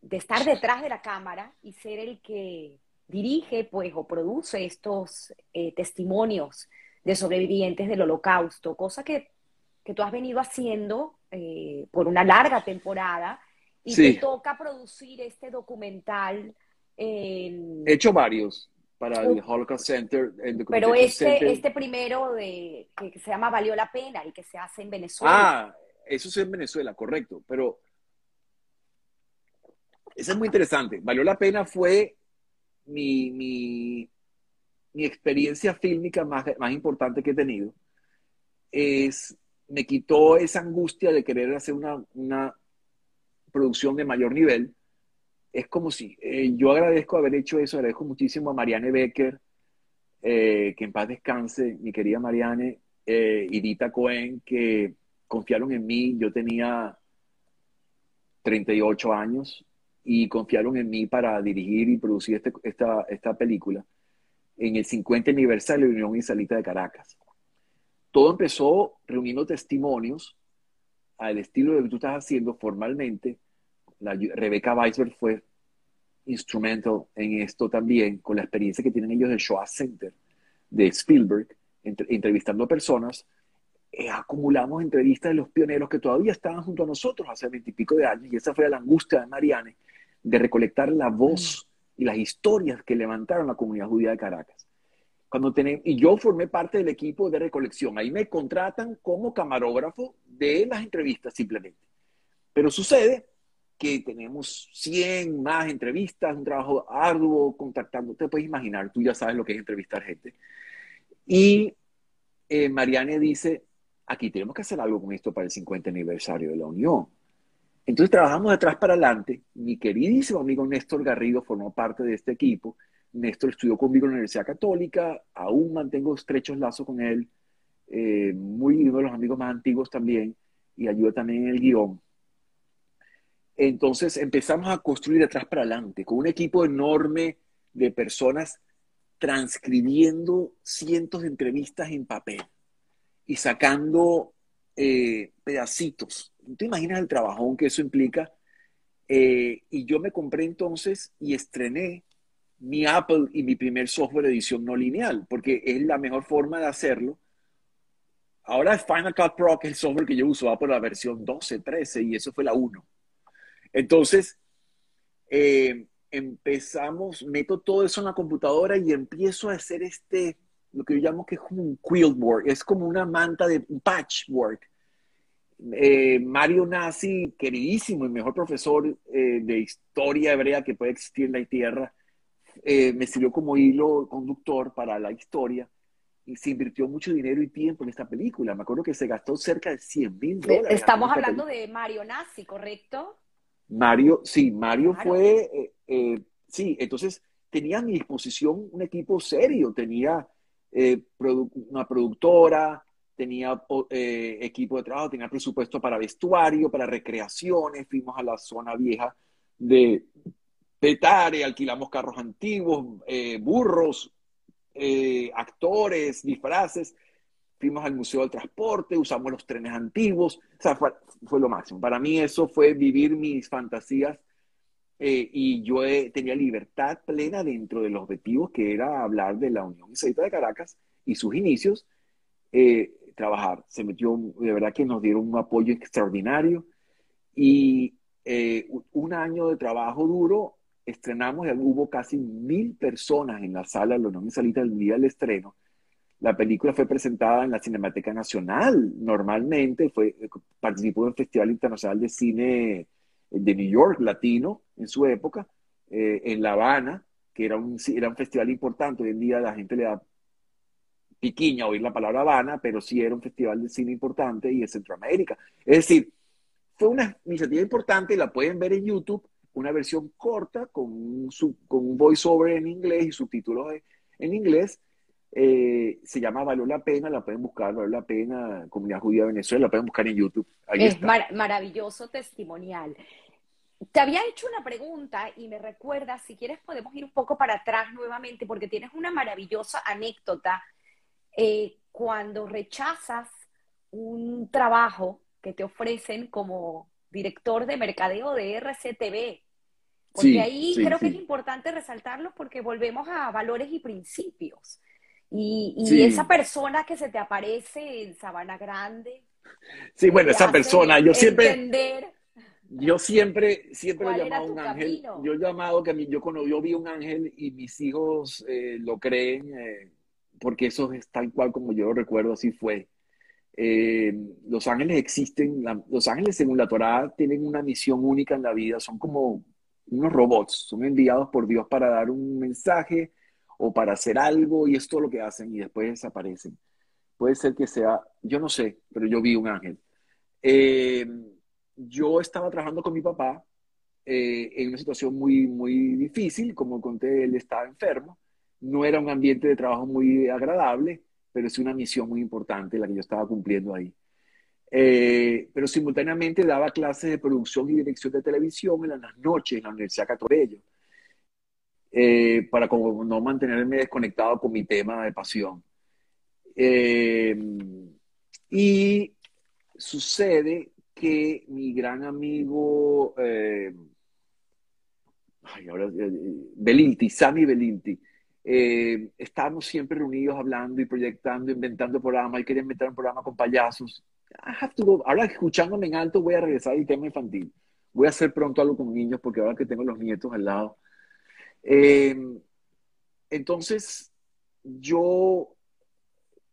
de estar detrás de la cámara y ser el que dirige pues o produce estos eh, testimonios de sobrevivientes del holocausto, cosa que, tú has venido haciendo eh, por una larga temporada y te toca producir este documental He hecho varios para el Holocaust Center. pero este, este primero de, que se llama Valió la Pena y que se hace en Venezuela. Ah, eso es en Venezuela, correcto. Pero eso es muy interesante. Valió la Pena fue mi, mi, mi experiencia fílmica más, más importante que he tenido. Es, me quitó esa angustia de querer hacer una, una producción de mayor nivel es como si, eh, yo agradezco haber hecho eso, agradezco muchísimo a Marianne Becker, eh, que en paz descanse, mi querida Marianne, eh, y Dita Cohen, que confiaron en mí, yo tenía 38 años, y confiaron en mí para dirigir y producir este, esta, esta película en el 50 aniversario de la Unión Israelita de Caracas. Todo empezó reuniendo testimonios al estilo de lo que tú estás haciendo formalmente, la, Rebeca Weisberg fue instrumental en esto también, con la experiencia que tienen ellos del Shoah Center de Spielberg, entrevistando personas. Eh, acumulamos entrevistas de los pioneros que todavía estaban junto a nosotros hace veintipico de años, y esa fue la angustia de Marianne, de recolectar la voz y las historias que levantaron la comunidad judía de Caracas. Cuando tenemos, y yo formé parte del equipo de recolección. Ahí me contratan como camarógrafo de las entrevistas simplemente. Pero sucede que tenemos 100 más entrevistas, un trabajo arduo, contactando, te puedes imaginar, tú ya sabes lo que es entrevistar gente. Y eh, dice, aquí tenemos que hacer algo con esto para el 50 aniversario de la Unión. Entonces trabajamos de atrás para adelante. Mi queridísimo amigo Néstor Garrido formó parte de este equipo. Néstor estudió conmigo en la Universidad Católica, aún mantengo estrechos lazos con él, eh, muy uno de los amigos más antiguos también, y ayuda también en el guion. Entonces empezamos a construir de atrás para adelante, con un equipo enorme de personas transcribiendo cientos de entrevistas en papel y sacando eh, pedacitos. ¿Te imaginas el trabajón que eso implica? Eh, y yo me compré entonces y estrené mi Apple y mi primer software de edición no lineal, porque es la mejor forma de hacerlo. Ahora Final Cut Pro, es el software que yo uso, va por la versión 12, 13, y eso fue la 1. Entonces, eh, empezamos, meto todo eso en la computadora y empiezo a hacer este, lo que yo llamo que es como un quiltboard, es como una manta de patchwork. Eh, Mario Nazi, queridísimo y mejor profesor eh, de historia hebrea que puede existir en la tierra, me sirvió como hilo conductor para la historia y se invirtió mucho dinero y tiempo en esta película. Me acuerdo que se gastó cerca de 100 mil dólares. Estamos hablando de Mario Nazi, ¿correcto? Mario, sí, Mario fue, eh, eh, sí, entonces tenía a mi disposición un equipo serio, tenía eh, una productora, tenía equipo de trabajo, tenía presupuesto para vestuario, para recreaciones, fuimos a la zona vieja de Petare, alquilamos carros antiguos, burros, actores, disfraces, fuimos al Museo del Transporte, usamos los trenes antiguos, o sea, fue, lo máximo. Para mí eso fue vivir mis fantasías eh, y yo tenía libertad plena dentro de los objetivos que era hablar de la Unión Israelita de Caracas y sus inicios, eh, trabajar. Se metió, de verdad que nos dieron un apoyo extraordinario y eh, un año de trabajo duro, estrenamos y hubo casi mil personas en la sala de la Unión Israelita el día del estreno la película fue presentada en la Cinemateca Nacional, normalmente, fue, participó en el Festival Internacional de Cine de New York, latino, en su época, eh, en La Habana, que era un, era un festival importante. Hoy en día la gente le da piquiña oír la palabra Habana, pero sí era un festival de cine importante y en Centroamérica. Es decir, fue una iniciativa importante, la pueden ver en YouTube, una versión corta con un, con un voiceover en inglés y subtítulos en inglés, eh, se llama Valió la Pena, la pueden buscar, Valió la Pena, Comunidad Judía de Venezuela, la pueden buscar en YouTube. es maravilloso testimonial. Te había hecho una pregunta y me recuerda, si quieres podemos ir un poco para atrás nuevamente, porque tienes una maravillosa anécdota eh, cuando rechazas un trabajo que te ofrecen como director de mercadeo de RCTV. Porque ahí creo que es importante resaltarlo porque volvemos a valores y principios. Y, esa persona que se te aparece en Sabana Grande. Sí, bueno, esa persona, yo siempre... yo siempre, siempre lo he llamado un ángel. Yo he llamado que a mí, yo cuando yo vi un ángel y mis hijos eh, lo creen, eh, porque eso es tal cual como yo lo recuerdo, así fue. Eh, los ángeles existen, los ángeles según la Torá tienen una misión única en la vida, son como unos robots, son enviados por Dios para dar un mensaje o para hacer algo y es todo lo que hacen y después desaparecen. Puede ser que sea, yo no sé, pero yo vi un ángel. Eh, yo estaba trabajando con mi papá eh, en una situación muy, muy difícil, como conté, él estaba enfermo, no era un ambiente de trabajo muy agradable, pero es una misión muy importante la que yo estaba cumpliendo ahí. Eh, pero simultáneamente daba clases de producción y dirección de televisión en las noches en la Universidad Catorello, eh, para como no mantenerme desconectado con mi tema de pasión. Eh, y sucede que mi gran amigo ay, ahora, Belinti, Sammy Belinti, eh, estábamos siempre reunidos hablando y proyectando, inventando programas. y quería inventar un programa con payasos. Ahora escuchándome en alto voy a regresar al tema infantil. Voy a hacer pronto algo con niños porque ahora que tengo los nietos al lado. Eh, entonces, yo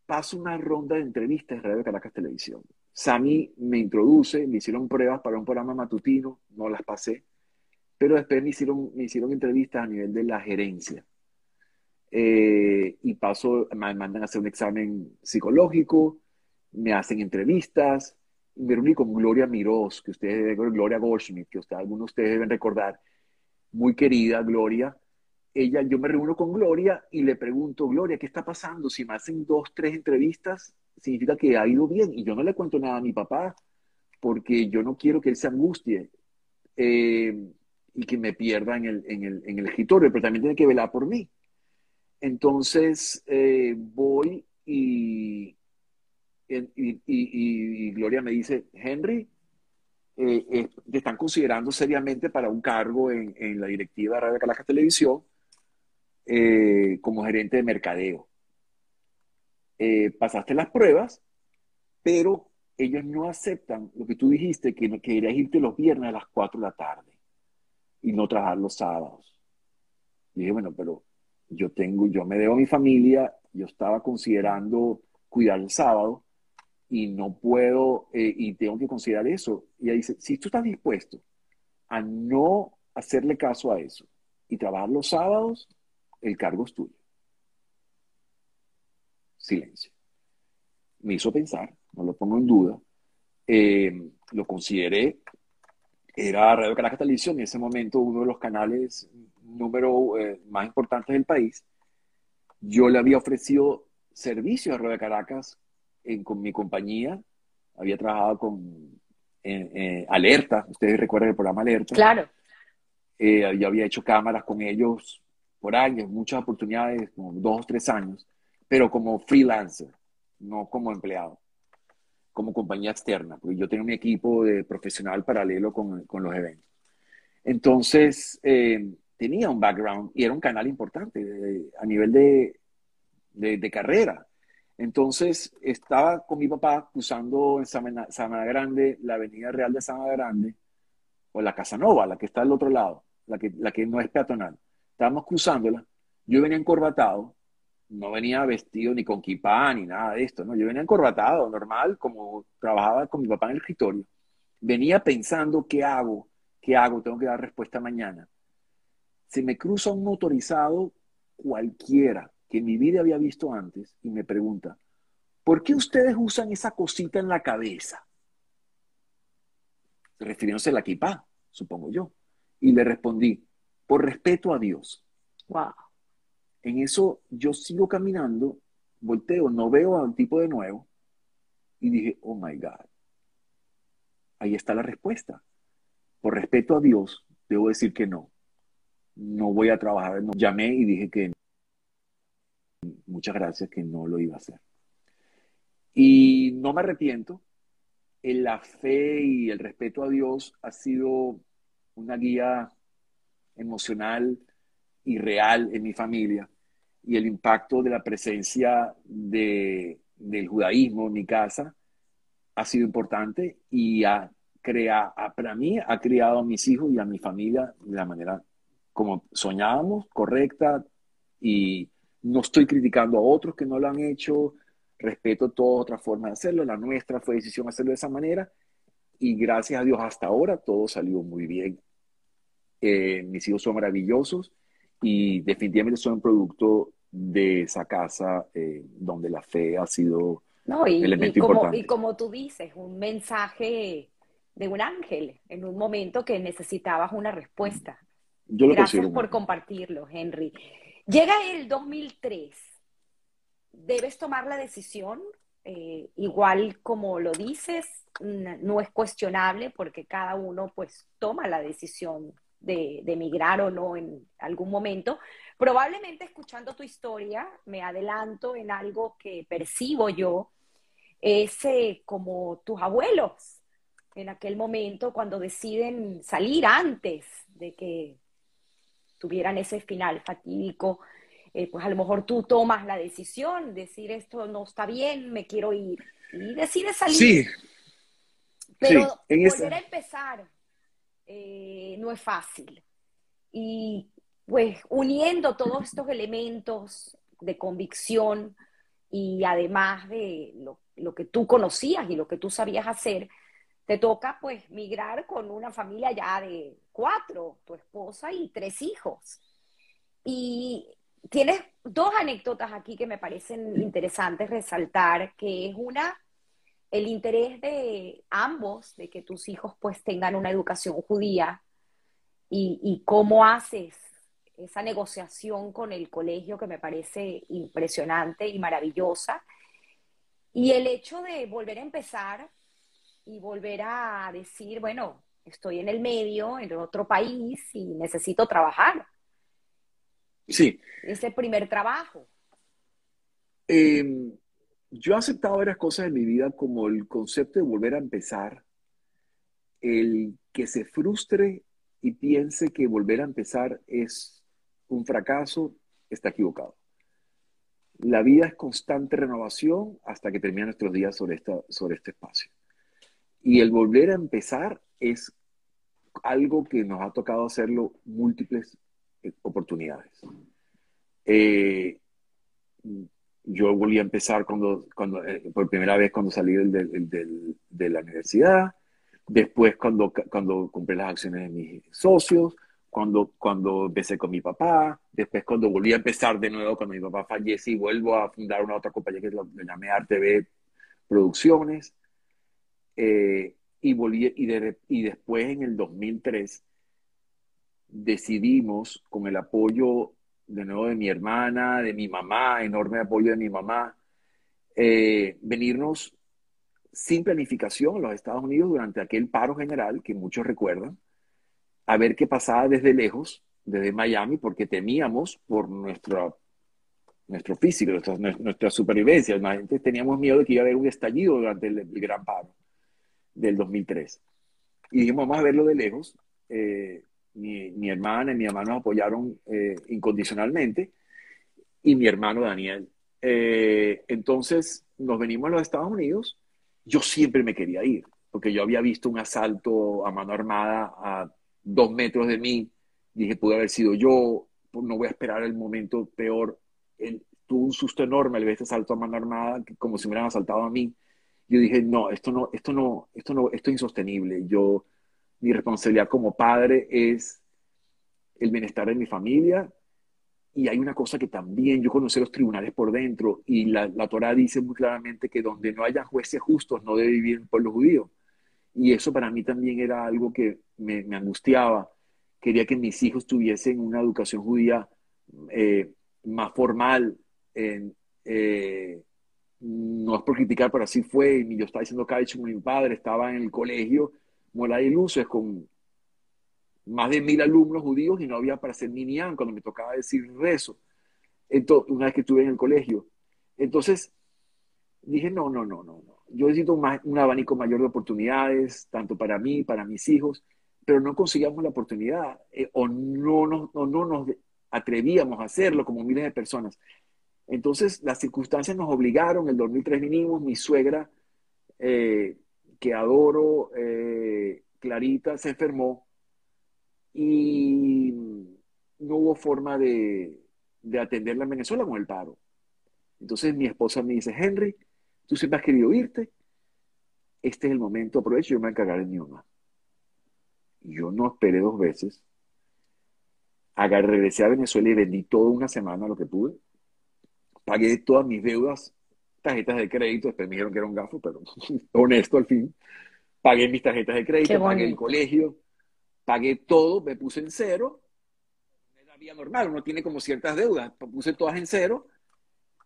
paso una ronda de entrevistas en Radio Caracas Televisión. Sami me introduce, me hicieron pruebas para un programa matutino, no las pasé, pero después me hicieron, me hicieron entrevistas a nivel de la gerencia. Eh, y paso, me mandan a hacer un examen psicológico, me hacen entrevistas, me reuní con Gloria Mirós, que ustedes, Gloria Goldschmidt, que algunos de ustedes deben recordar, muy querida Gloria. Ella, yo me reúno con Gloria y le pregunto, Gloria, ¿qué está pasando? Si me hacen dos, tres entrevistas, significa que ha ido bien. Y yo no le cuento nada a mi papá, porque yo no quiero que él se angustie eh, y que me pierda en el, en, el, en el escritorio, pero también tiene que velar por mí. Entonces eh, voy y, y, Gloria me dice, Henry, eh, te están considerando seriamente para un cargo en, la directiva de Radio Caracas Televisión como gerente de mercadeo. pasaste las pruebas, pero ellos no aceptan lo que tú dijiste, que, que querías irte los viernes a las 4 de la tarde y no trabajar los sábados. Y dije, bueno, pero yo tengo, yo me debo a mi familia, yo estaba considerando cuidar el sábado y no puedo, eh, y tengo que considerar eso. Y ella dice, si tú estás dispuesto a no hacerle caso a eso y trabajar los sábados, el cargo es tuyo. Silencio. Me hizo pensar, no lo pongo en duda. Eh, lo consideré, era Radio Caracas Televisión, en ese momento uno de los canales número eh, más importantes del país, yo le había ofrecido servicios a Radio Caracas con mi compañía, había trabajado con Alerta, ustedes recuerdan el programa Alerta. Claro. Eh, yo había hecho cámaras con ellos por años, muchas oportunidades, como dos o tres años, pero como freelancer, no como empleado, como compañía externa, porque yo tengo mi equipo de profesional paralelo con, con los eventos. Entonces, eh, tenía un background y era un canal importante a nivel de, de, carrera. Entonces estaba con mi papá cruzando en Samana Grande, la Avenida Real de Samana Grande, o la Casanova, la que está al otro lado, la que, la que no es peatonal. Estábamos cruzándola, yo venía encorbatado, no venía vestido ni con kipá ni nada de esto, ¿no? Yo venía encorbatado, normal, como trabajaba con mi papá en el escritorio. Venía pensando, ¿qué hago? ¿Qué hago? Tengo que dar respuesta mañana se me cruza un motorizado cualquiera que en mi vida había visto antes y me pregunta, ¿por qué ustedes usan esa cosita en la cabeza? Refiriéndose a la equipa, supongo yo. Y le respondí, por respeto a Dios. Wow. En eso yo sigo caminando, volteo, no veo al tipo de nuevo y dije, oh my God. Ahí está la respuesta. Por respeto a Dios, debo decir que no no voy a trabajar. No. Llamé y dije que muchas gracias, que no lo iba a hacer. Y no me arrepiento. La fe y el respeto a Dios ha sido una guía emocional y real en mi familia. Y el impacto de la presencia de, del judaísmo en mi casa ha sido importante y ha crea, para mí ha criado a mis hijos y a mi familia de la manera como soñábamos, correcta, y no estoy criticando a otros que no lo han hecho, respeto todas otras formas de hacerlo, la nuestra fue decisión hacerlo de esa manera, y gracias a Dios hasta ahora todo salió muy bien. Eh, mis hijos son maravillosos y definitivamente son un producto de esa casa eh, donde la fe ha sido no, y, elemento como, importante. Y como tú dices, un mensaje de un ángel en un momento que necesitabas una respuesta. Gracias por compartirlo, Henry. Llega el 2003. Debes tomar la decisión, eh, igual como lo dices, no es cuestionable porque cada uno pues toma la decisión de, de emigrar o no en algún momento. Probablemente escuchando tu historia me adelanto en algo que percibo yo, es eh, como tus abuelos en aquel momento cuando deciden salir antes de que tuvieran ese final fatídico, eh, pues a lo mejor tú tomas la decisión, decir esto no está bien, me quiero ir, y decides salir. Sí. Pero volver a empezar eh, no es fácil. Y pues uniendo todos estos elementos de convicción y además de lo, lo que tú conocías y lo que tú sabías hacer, te toca pues migrar con una familia ya de cuatro, tu esposa y tres hijos. Y tienes dos anécdotas aquí que me parecen interesantes resaltar, que es una, el interés de ambos, de que tus hijos pues tengan una educación judía y, y cómo haces esa negociación con el colegio que me parece impresionante y maravillosa. Y el hecho de volver a empezar y volver a decir, bueno, estoy en el medio, en otro país y necesito trabajar. Sí. Ese primer trabajo. Em, yo he aceptado varias cosas en mi vida como el concepto de volver a empezar, el que se frustre y piense que volver a empezar es un fracaso, está equivocado. La vida es constante renovación hasta que termina nuestros días sobre, esta, sobre este espacio. Y el volver a empezar es algo que nos ha tocado hacerlo múltiples eh, oportunidades. Eh, yo volví a empezar cuando, cuando, eh, por primera vez cuando salí de la universidad, después cuando, cuando compré las acciones de mis socios, cuando, cuando empecé con mi papá, después cuando volví a empezar de nuevo cuando mi papá fallece y vuelvo a fundar una otra compañía que lo, llamé ArtV Producciones. Eh, y, volví, y después en el 2003 decidimos, con el apoyo de nuevo de mi hermana, de mi mamá, enorme apoyo de mi mamá, eh, venirnos sin planificación a los Estados Unidos durante aquel paro general que muchos recuerdan, a ver qué pasaba desde lejos, desde Miami, porque temíamos por nuestro, nuestro físico, nuestra, nuestra supervivencia. Teníamos miedo de que iba a haber un estallido durante el gran paro del 2003. Y dijimos, vamos a verlo de lejos. Eh, mi, mi, hermana y mi hermano nos apoyaron eh, incondicionalmente y mi hermano Daniel. Eh, entonces nos venimos a los Estados Unidos. Yo siempre me quería ir, porque yo había visto un asalto a mano armada a dos metros de mí. Dije, pudo haber sido yo, no voy a esperar el momento peor. tuvo un susto enorme al ver este asalto a mano armada, como si me hubieran asaltado a mí yo dije, no, esto no, esto no, esto no, esto es insostenible. Yo, mi responsabilidad como padre es el bienestar de mi familia. Y hay una cosa que también yo conocí los tribunales por dentro y la, la Torah dice muy claramente que donde no haya jueces justos no debe vivir el pueblo judío. Y eso para mí también era algo que me, angustiaba. Quería que mis hijos tuviesen una educación judía eh, más formal, eh, no es por criticar, pero así fue. Yo estaba diciendo con mi padre, estaba en el colegio Mola y Luces con más de mil alumnos judíos y no había para hacer minián cuando me tocaba decir rezo. Entonces, una vez que estuve en el colegio. Entonces, dije, no, no, no, no, no. Yo necesito un, abanico mayor de oportunidades, tanto para mí, para mis hijos, pero no conseguíamos la oportunidad eh, o, no, no, no nos atrevíamos a hacerlo como miles de personas. Entonces, las circunstancias nos obligaron, el 2003 vinimos, mi suegra, eh, que adoro, eh, Clarita, se enfermó y no hubo forma de, de atenderla en Venezuela con el paro. Entonces mi esposa me dice, Henry, tú siempre has querido irte, este es el momento, aprovecho, yo me voy a encargar de mi mamá. Yo no esperé dos veces. Regresé a Venezuela y vendí toda una semana lo que pude. Pagué todas mis deudas, tarjetas de crédito, después me dijeron que era un gafo, pero (laughs) honesto al fin. Pagué mis tarjetas de crédito, pagué el colegio, pagué todo, me puse en cero. Era vida normal, uno tiene como ciertas deudas, puse todas en cero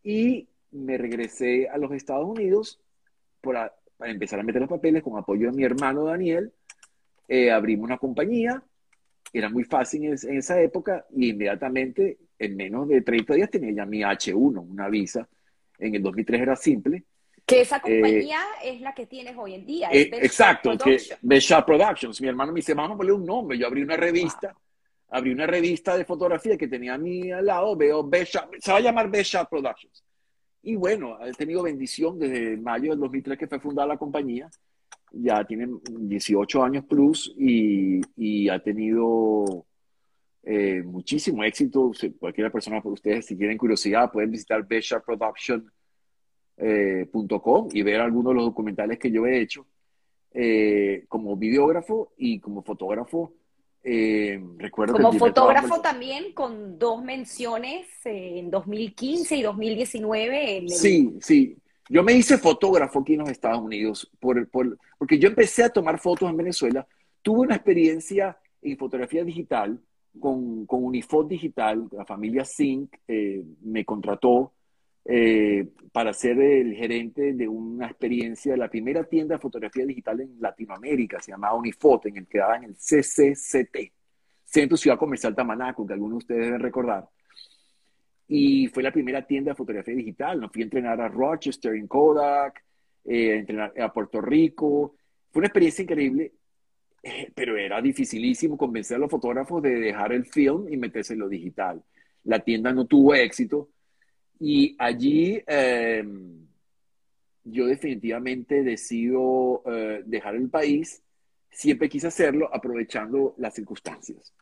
y me regresé a los Estados Unidos para empezar a meter los papeles con apoyo de mi hermano Daniel. Eh, abrimos una compañía, era muy fácil en, esa época y inmediatamente en menos de 30 días tenía ya mi H1, una visa. En el 2003 era simple. Que esa compañía es la que tienes hoy en día. Eh, exacto, Productions. que Productions. Mi hermano me dice, vamos a ponerle un nombre. Yo abrí una revista, abrí una revista de fotografía que tenía a mí al lado, veo Best se va a llamar Best Productions. Y bueno, he tenido bendición desde mayo del 2003 que fue fundada la compañía. Ya tiene 18 años plus y, y ha tenido eh, muchísimo éxito. Cualquier persona por ustedes, si tienen curiosidad, pueden visitar besharproduction.com eh, y ver algunos de los documentales que yo he hecho eh, como videógrafo y como fotógrafo. recuerdo como fotógrafo también con dos menciones en 2015 y 2019. En Sí, sí. Yo me hice fotógrafo aquí en los Estados Unidos por, por, porque yo empecé a tomar fotos en Venezuela. Tuve una experiencia en fotografía digital con, con Unifot Digital, la familia Sync eh, me contrató eh, para ser el gerente de una experiencia, de la primera tienda de fotografía digital en Latinoamérica, se llamaba Unifot, en el que en el CCCT, Centro Ciudad Comercial Tamanaco, que algunos de ustedes deben recordar. Y fue la primera tienda de fotografía digital. Nos fui a entrenar a Rochester, en Kodak, eh, entrenar a Puerto Rico. Fue una experiencia increíble (laughs) pero era dificilísimo convencer a los fotógrafos de dejar el film y meterse en lo digital. La tienda no tuvo éxito y allí em, yo definitivamente decido eh, dejar el país. Siempre quise hacerlo aprovechando las circunstancias.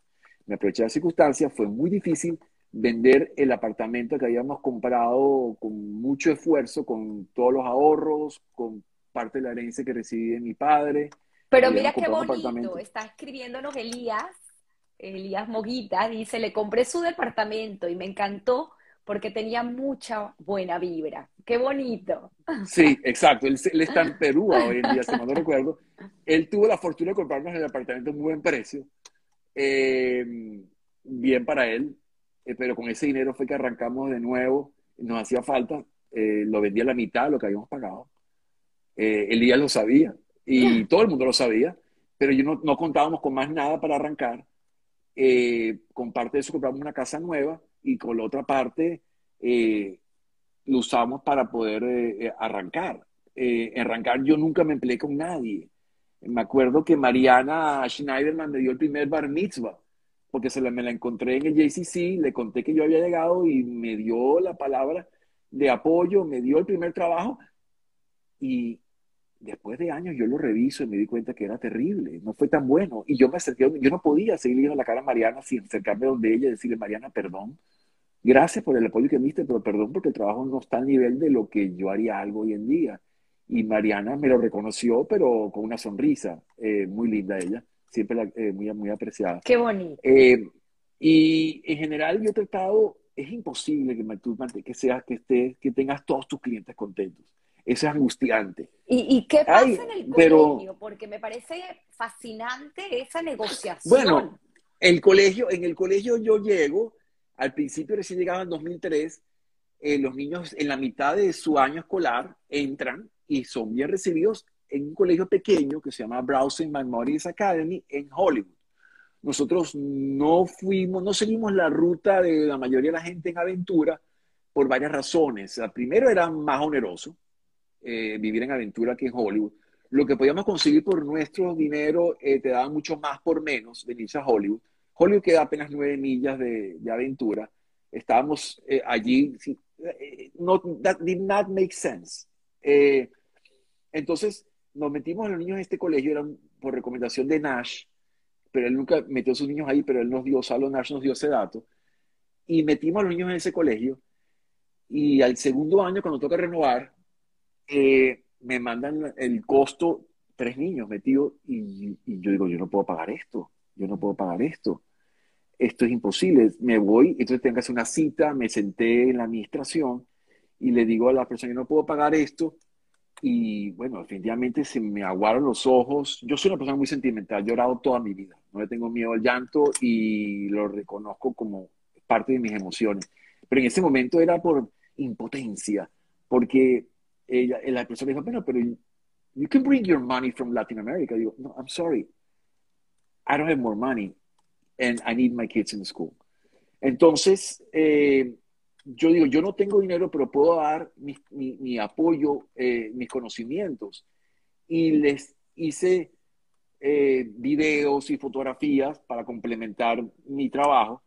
Me aproveché las circunstancias, fue muy difícil vender el apartamento que habíamos comprado con mucho esfuerzo, con todos los ahorros, con parte de la herencia que recibí de mi padre. Pero mira qué bonito, está escribiéndonos Elías, Elías Moguita, dice, le compré su departamento y me encantó porque tenía mucha buena vibra. Qué bonito. Sí, exacto. Él, está en Perú hoy en día, si no recuerdo. Él tuvo la fortuna de comprarnos el apartamento a muy buen precio. Eh, bien para él, eh, pero con ese dinero fue que arrancamos de nuevo. Nos hacía falta. Eh, lo vendí a la mitad de lo que habíamos pagado. Elías lo sabía y todo el mundo lo sabía, pero yo no, no contábamos con más nada para arrancar. Eh, con parte de eso compramos una casa nueva y con la otra parte eh, lo usamos para poder eh, arrancar. arrancar yo nunca me empleé con nadie. Me acuerdo que Mariana Schneiderman me dio el primer bar mitzvah, porque se la, me la encontré en el JCC, le conté que yo había llegado y me dio la palabra de apoyo, me dio el primer trabajo y, después de años yo lo reviso y me di cuenta que era terrible, no fue tan bueno. Y yo me acerqué, yo no podía seguir viendo la cara a Mariana sin acercarme donde ella y decirle, Mariana, perdón, gracias por el apoyo que me diste, pero perdón porque el trabajo no está al nivel de lo que yo haría algo hoy en día. Y Mariana me lo reconoció, pero con una sonrisa, eh, muy linda ella, siempre eh, muy, muy apreciada. Qué bonito. Eh, y en general yo he tratado, es imposible que, tú, que, seas, que, estés, que tengas todos tus clientes contentos es angustiante. ¿Y, qué pasa en el colegio? Porque me parece fascinante esa negociación. Bueno, el colegio, en el colegio yo llego, al principio recién llegaba en 2003, eh, los niños en la mitad de su año escolar entran y son bien recibidos en un colegio pequeño que se llama Browsing Memories Academy en Hollywood. Nosotros no fuimos, no seguimos la ruta de la mayoría de la gente en aventura por varias razones. La primero era más oneroso, eh, vivir en aventura aquí en Hollywood. Lo que podíamos conseguir por nuestro dinero eh, te daba mucho más por menos venirse a Hollywood. Hollywood queda apenas nueve millas de, de aventura. Estábamos eh, allí, no, that did not make sense. entonces, nos metimos a los niños en este colegio, era por recomendación de Nash, pero él nunca metió a sus niños ahí, pero él nos dio, Salo Nash nos dio ese dato, y metimos a los niños en ese colegio, y al segundo año, cuando toca renovar, eh, me mandan el costo, tres niños metidos, y, y yo digo, yo no puedo pagar esto, yo no puedo pagar esto. Esto es imposible, me voy, entonces tengo que hacer una cita, me senté en la administración y le digo a la persona, que no puedo pagar esto, y bueno, definitivamente se me aguaron los ojos. Yo soy una persona muy sentimental, he llorado toda mi vida, no le tengo miedo al llanto y lo reconozco como parte de mis emociones. Pero en ese momento era por impotencia, porque ella, la persona dijo, bueno, pero you can bring your money from Latin America. digo, no, I'm sorry, I don't have more money and I need my kids in school. Entonces, eh, yo digo, yo no tengo dinero, pero puedo dar mi, mi, apoyo, eh, mis conocimientos. Y les hice eh, videos y fotografías para complementar mi trabajo.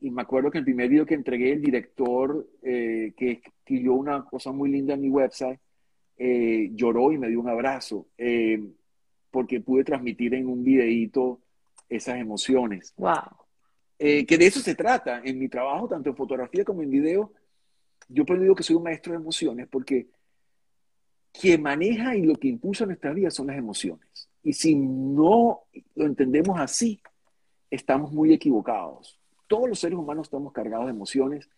Y me acuerdo que el primer video que entregué, el director eh, que escribió una cosa muy linda en mi website, lloró y me dio un abrazo, porque pude transmitir en un videíto esas emociones. Wow. Eh, que de eso se trata. En mi trabajo, tanto en fotografía como en video, yo pues digo que soy un maestro de emociones porque quien maneja y lo que impulsa nuestra vida son las emociones. Y si no lo entendemos así, estamos muy equivocados. Todos los seres humanos estamos cargados de emociones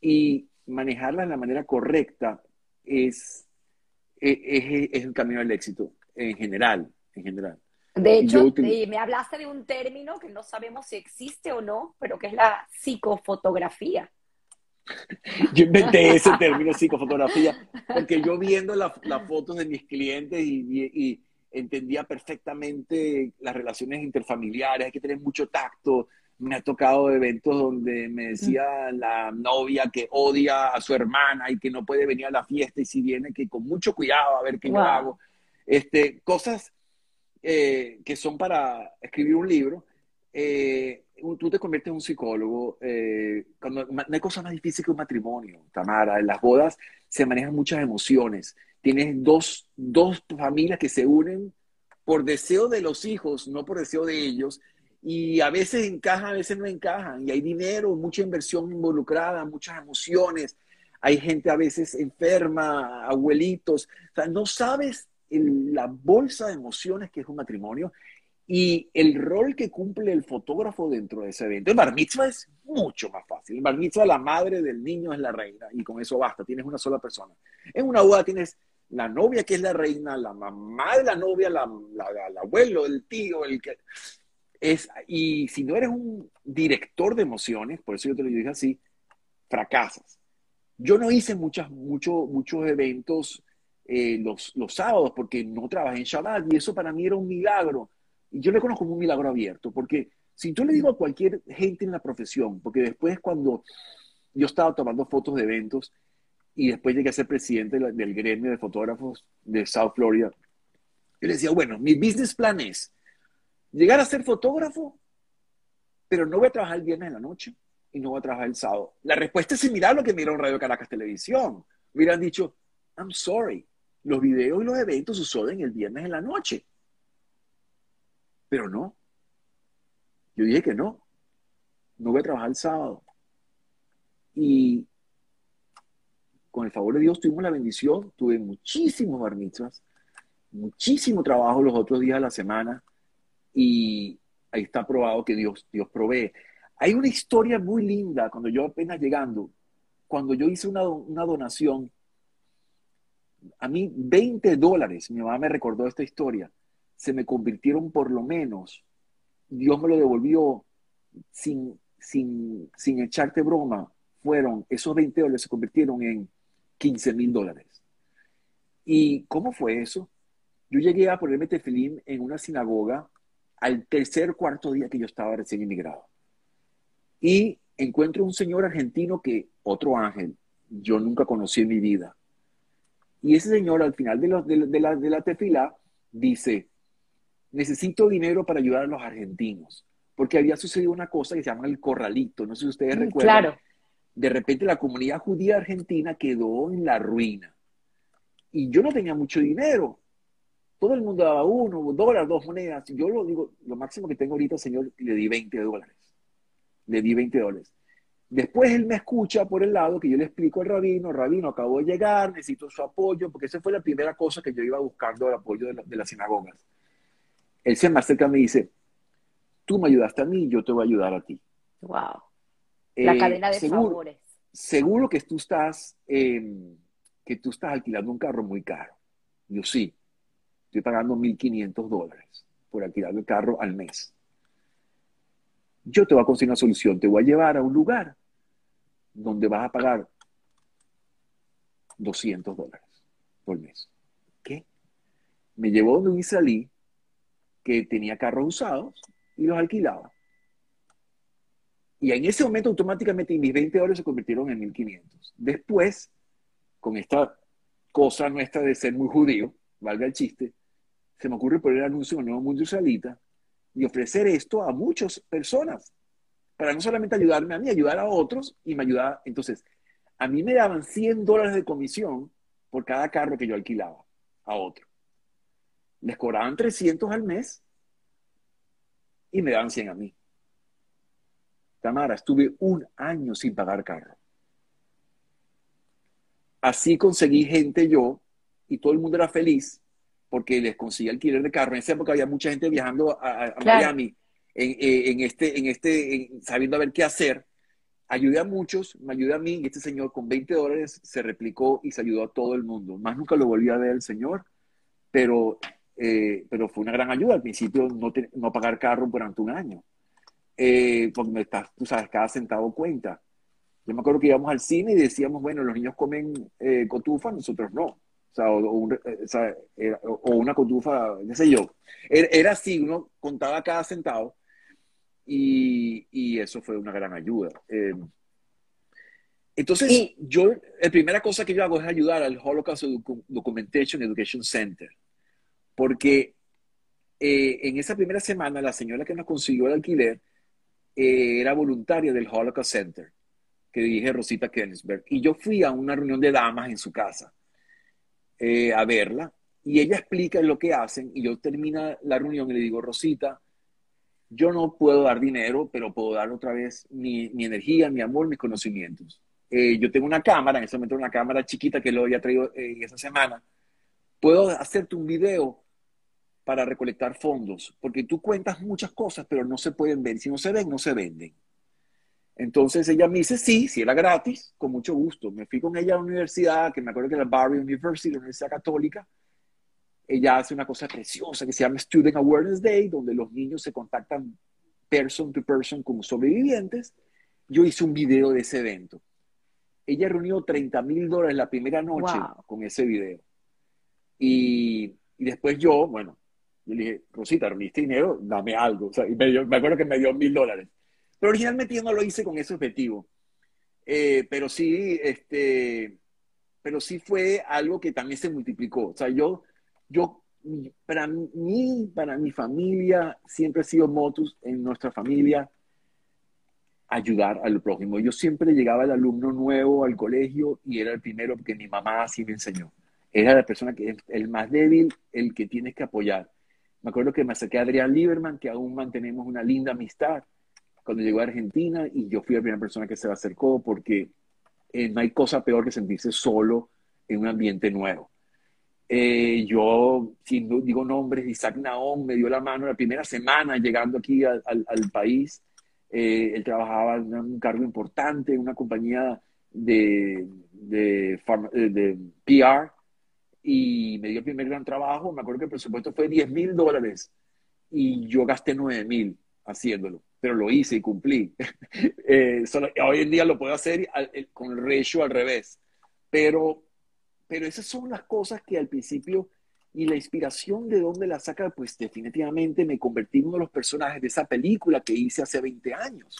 y manejarlas de la manera correcta es, es, es, es el camino al éxito en general, en general. De hecho, me hablaste de un término que no sabemos si existe o no, pero que es la psicofotografía. (laughs) Yo inventé ese término psicofotografía porque yo viendo las fotos de mis clientes y, entendía perfectamente las relaciones interfamiliares, hay que tener mucho tacto. Me ha tocado eventos donde me decía la novia que odia a su hermana y que no puede venir a la fiesta y si viene que con mucho cuidado a ver qué yo hago. Este, cosas eh, que son para escribir un libro, eh, tú te conviertes en un psicólogo. Eh, cuando, no hay cosa más difícil que un matrimonio, Tamara. En las bodas se manejan muchas emociones. Tienes dos, dos familias que se unen por deseo de los hijos, no por deseo de ellos. Y a veces encajan, a veces no encajan. Y hay dinero, mucha inversión involucrada, muchas emociones. Hay gente a veces enferma, abuelitos. O sea, no sabes la bolsa de emociones que es un matrimonio y el rol que cumple el fotógrafo dentro de ese evento. El bar mitzvah es mucho más fácil. El bar mitzvah, la madre del niño es la reina y con eso basta, tienes una sola persona. En una boda tienes la novia que es la reina, la mamá de la novia, la, el abuelo, el tío, el que... Es, y si no eres un director de emociones, por eso yo te lo dije así, fracasas. Yo no hice muchas, mucho, muchos eventos eh, los, los sábados porque no trabajé en Shabbat y eso para mí era un milagro. Y yo le conozco como un milagro abierto, porque si yo le digo a cualquier gente en la profesión, porque después cuando yo estaba tomando fotos de eventos y después llegué a ser presidente del gremio de fotógrafos de South Florida, yo le decía, bueno, mi business plan es llegar a ser fotógrafo, pero no voy a trabajar el viernes en la noche y no voy a trabajar el sábado. La respuesta es similar a lo que mira un Radio Caracas Televisión. Hubieran dicho, I'm sorry, los videos y los eventos suceden el viernes en la noche. Pero no. Yo dije que no. No voy a trabajar el sábado. Y con el favor de Dios tuvimos la bendición, tuve muchísimos bar muchísimo trabajo los otros días de la semana y ahí está probado que Dios, Dios provee. Hay una historia muy linda cuando yo apenas llegando, cuando yo hice una, una donación a mí 20 dólares, mi mamá me recordó esta historia, se me convirtieron por lo menos, Dios me lo devolvió sin, sin, sin echarte broma, fueron, esos 20 dólares se convirtieron en 15 mil dólares. ¿Y cómo fue eso? Yo llegué a ponerme tefilín en una sinagoga al tercer cuarto día que yo estaba recién inmigrado. Y encuentro un señor argentino que, otro ángel, yo nunca conocí en mi vida. Y ese señor al final de, de, la, de la tefila dice, necesito dinero para ayudar a los argentinos, porque había sucedido una cosa que se llama el corralito, no sé si ustedes mm, recuerdan. Claro. De repente la comunidad judía argentina quedó en la ruina. Y yo no tenía mucho dinero. Todo el mundo daba uno, un dólar, dos monedas. Yo lo digo, lo máximo que tengo ahorita, señor, le di 20 dólares. Le di 20 dólares. Después él me escucha por el lado que yo le explico al rabino, rabino, acabo de llegar, necesito su apoyo, porque esa fue la primera cosa que yo iba buscando, el apoyo de, de las sinagogas. Él se me acerca y me dice, tú me ayudaste a mí, yo te voy a ayudar a ti. Wow. La eh, cadena de seguro, favores. Seguro que tú estás, eh, que tú estás alquilando un carro muy caro. Yo sí, estoy pagando 1.500 dólares por alquilar el carro al mes yo te voy a conseguir una solución, te voy a llevar a un lugar donde vas a pagar 200 dólares por mes. ¿Qué? Me llevó donde un israelí que tenía carros usados y los alquilaba. Y en ese momento automáticamente mis 20 dólares se convirtieron en 1500. Después, con esta cosa nuestra de ser muy judío, valga el chiste, se me ocurre poner el anuncio en el Nuevo Mundo Israelita y ofrecer esto a muchas personas, para no solamente ayudarme a mí, ayudar a otros y me ayudaba. Entonces, a mí me daban 100 dólares de comisión por cada carro que yo alquilaba a otro. Les cobraban 300 al mes y me daban 100 a mí. Tamara, estuve un año sin pagar carro. Así conseguí gente yo y todo el mundo era feliz porque les conseguía alquiler de carro. En esa época había mucha gente viajando a, Miami eh, en, este, en este, sabiendo a ver qué hacer. Ayudé a muchos, me ayudé a mí y este señor con 20 dólares se replicó y se ayudó a todo el mundo. Más nunca lo volví a ver el señor, pero, eh, pero fue una gran ayuda. Al principio no, no pagar carro durante un año, eh, porque me estás, tú sabes, cada centavo cuenta. Yo me acuerdo que íbamos al cine y decíamos, bueno, los niños comen cotufa, nosotros no eh, o, una cotufa, qué sé yo. Era, así, uno contaba cada centavo y, eso fue una gran ayuda. Eh, entonces, yo, la primera cosa que yo hago es ayudar al Holocaust Documentation Education Center, porque eh, en esa primera semana la señora que nos consiguió el alquiler era voluntaria del Holocaust Center, que dirige Rosita Kensberg, y yo fui a una reunión de damas en su casa. Eh, a verla y ella explica lo que hacen y yo termino la reunión y le digo, Rosita, yo no puedo dar dinero, pero puedo dar otra vez mi, energía, mi amor, mis conocimientos. Eh, yo tengo una cámara, en ese momento una cámara chiquita que lo había traído eh, esa semana. Puedo hacerte un video para recolectar fondos, porque tú cuentas muchas cosas, pero no se pueden ver. Si no se ven, no se venden. Entonces ella me dice, sí, si era gratis, con mucho gusto. Me fui con ella a la universidad, que me acuerdo que era Barry University, la Universidad Católica. Ella hace una cosa preciosa que se llama Student Awareness Day, donde los niños se contactan person to person como sobrevivientes. Yo hice un video de ese evento. Ella reunió 30 mil dólares la primera noche con ese video. Y, después yo, bueno, le dije, Rosita, reuniste dinero, dame algo. y me acuerdo que me dio mil dólares. Pero originalmente no lo hice con ese objetivo. Eh, pero sí, este, pero sí fue algo que también se multiplicó. O sea, yo, yo, para mí, para mi familia, siempre ha sido motus en nuestra familia ayudar al prójimo. Yo siempre llegaba al alumno nuevo al colegio y era el primero porque mi mamá así me enseñó. Era la persona que es el más débil, el que tienes que apoyar. Me acuerdo que me acerqué a Adrián Lieberman, que aún mantenemos una linda amistad cuando llegó a Argentina y yo fui la primera persona que se le acercó porque eh, no hay cosa peor que sentirse solo en un ambiente nuevo. Eh, yo, si no digo nombres, Isaac Naón me dio la mano la primera semana llegando aquí al, país. Eh, él trabajaba en un cargo importante en una compañía de, de, de, PR y me dio el primer gran trabajo. Me acuerdo que el presupuesto fue 10 mil dólares y yo gasté 9 mil haciéndolo pero lo hice y cumplí. (laughs) Eh, hoy en día lo puedo hacer con el ratio al revés. Pero, pero esas son las cosas que al principio, y la inspiración de dónde la saca, pues definitivamente me convertí en uno de los personajes de esa película que hice hace 20 años.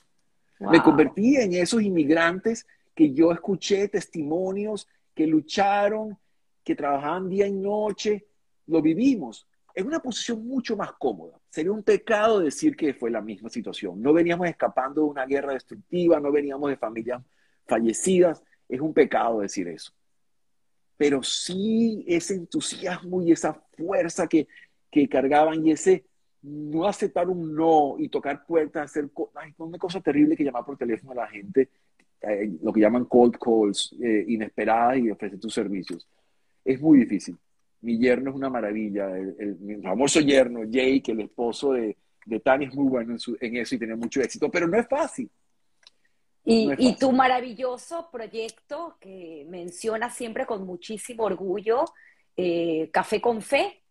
Me convertí en esos inmigrantes que yo escuché testimonios, que lucharon, que trabajaban día y noche, lo vivimos en una posición mucho más cómoda. Sería un pecado decir que fue la misma situación. No veníamos escapando de una guerra destructiva, no veníamos de familias fallecidas. Es un pecado decir eso. pero sí ese entusiasmo y esa fuerza que, que cargaban y ese no aceptar un no y tocar puertas, hacer ay, una cosa terrible que llamar por teléfono a la gente, eh, lo que llaman cold calls, eh, inesperadas y ofrecer tus servicios. Es muy difícil. Mi yerno es una maravilla, el, mi famoso yerno, Jake, el esposo de, de Tania, es muy bueno en, eso y tiene mucho éxito, pero no es fácil. Y, y, tu maravilloso proyecto que mencionas siempre con muchísimo orgullo, eh, Café con Fe,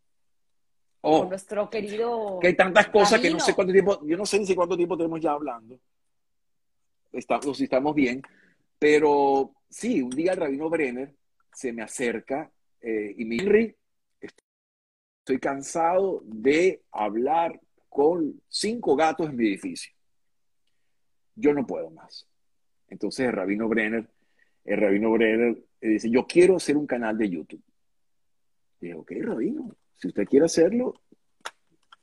Oh, nuestro querido. Que hay tantas cosas que no sé cuánto tiempo, yo no sé ni cuánto tiempo tenemos ya hablando. Estamos, si estamos bien. Pero sí, un día el rabino Brenner se me acerca eh, y me dice, estoy cansado de hablar con cinco gatos en mi edificio. Yo no puedo más. Entonces el rabino Brenner, el rabino Brenner eh, dice, yo quiero hacer un canal de YouTube. dije, ok, rabino, si usted quiere hacerlo,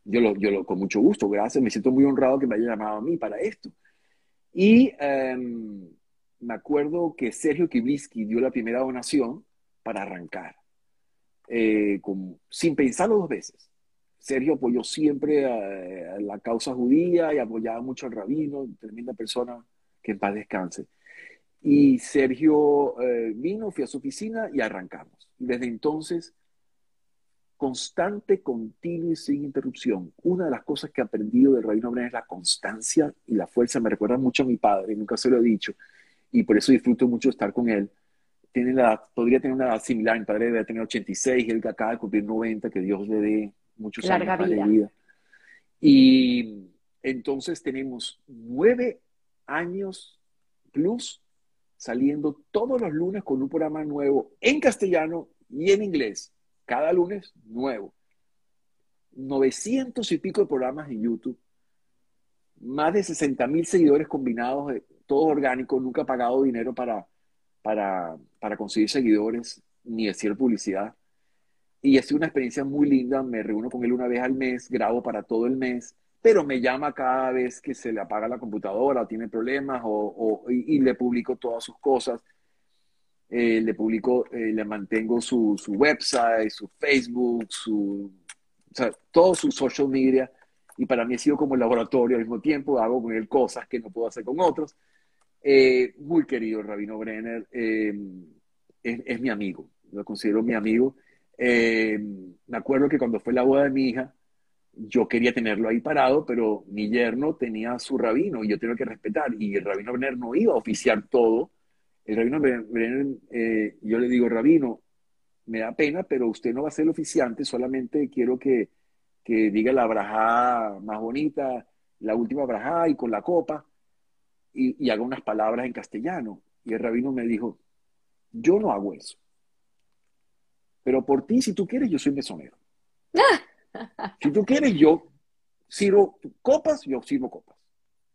yo lo, yo lo, con mucho gusto, gracias, me siento muy honrado que me haya llamado a mí para esto. Y em, me acuerdo que Sergio Kiblisky dio la primera donación para arrancar, eh, sin pensarlo dos veces. Sergio apoyó siempre a, la causa judía y apoyaba mucho al rabino, tremenda persona, que en paz descanse. Y Sergio eh, vino, fui a su oficina y arrancamos. Desde entonces constante, continuo y sin interrupción. Una de las cosas que he aprendido de Rabino Brenner es la constancia y la fuerza. Me recuerda mucho a mi padre, nunca se lo he dicho, y por eso disfruto mucho estar con él. Tiene la, podría tener una edad similar, mi padre debe tener 86, él que acaba de cumplir 90, que Dios le dé muchos años de vida. Y entonces tenemos nueve años plus saliendo todos los lunes con un programa nuevo en castellano y en inglés cada lunes nuevo. 900 y pico de programas en YouTube. Más de 60 mil seguidores combinados, todo orgánico, nunca he pagado dinero para, para, para conseguir seguidores ni decir publicidad. Y sido una experiencia muy linda. Me reúno con él una vez al mes, grabo para todo el mes, pero me llama cada vez que se le apaga la computadora tiene problemas o, y le publico todas sus cosas. Eh, le publico, eh, le mantengo su, su, website, su Facebook, su, o sea, todo su social media. Y para mí ha sido como el laboratorio al mismo tiempo. Hago con él cosas que no puedo hacer con otros. Eh, muy querido Rabino Brenner. Es, es, mi amigo. Lo considero mi amigo. me acuerdo que cuando fue la boda de mi hija, yo quería tenerlo ahí parado, pero mi yerno tenía su rabino y yo tengo que respetar. Y el rabino Brenner no iba a oficiar todo el rabino Brenner, eh, yo le digo, rabino, me da pena, pero usted no va a ser el oficiante, solamente quiero que, que diga la brajá más bonita, la última brajá y con la copa, y, haga unas palabras en castellano. Y el rabino me dijo, yo no hago eso. Pero por ti, si tú quieres, yo soy mesonero. (laughs) si tú quieres, yo sirvo copas, yo sirvo copas.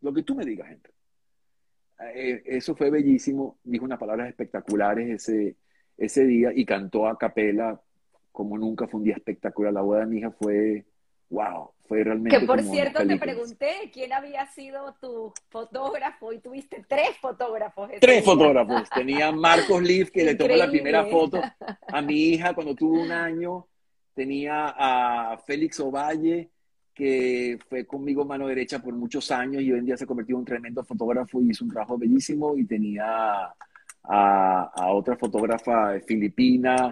Lo que tú me digas, gente. Eh, eso fue bellísimo, dijo unas palabras espectaculares ese, ese día y cantó a capela como nunca fue un día espectacular. La boda de mi hija fue, wow, fue realmente... Que por cierto te pregunté quién había sido tu fotógrafo y tuviste tres fotógrafos. Tres fotógrafos. Tenía Marcos Liv que le tomó la primera foto a mi hija cuando tuvo un año. Tenía a Félix Ovalle que fue conmigo mano derecha por muchos años y hoy en día se convirtió en un tremendo fotógrafo y hizo un trabajo bellísimo y tenía a, otra fotógrafa filipina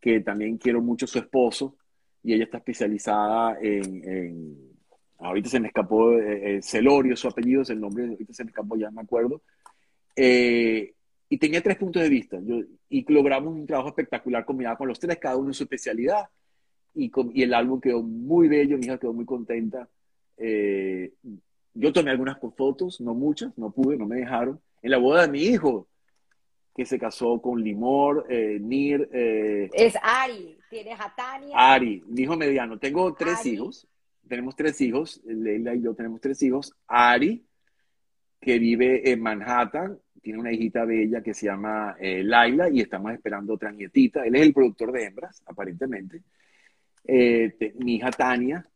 que también quiero mucho su esposo y ella está especializada en, ahorita se me escapó eh, eh, Celorio su apellido es el nombre ahorita se me escapó ya me acuerdo eh, y tenía tres puntos de vista yo, y logramos un trabajo espectacular combinado con los tres cada uno en su especialidad y, el álbum quedó muy bello, mi hija quedó muy contenta. Eh, yo tomé algunas fotos, no muchas, no pude, no me dejaron. En la boda de mi hijo, que se casó con Limor, eh, Nir. Eh, es Ari, tienes a Tania. Ari, mi hijo mediano. Tengo tres hijos, tenemos tres hijos, Leila y yo tenemos tres hijos. Ari, que vive en Manhattan, tiene una hijita bella que se llama Laila y estamos esperando otra nietita. Él es el productor de hembras, aparentemente. Eh, mi hija Tania,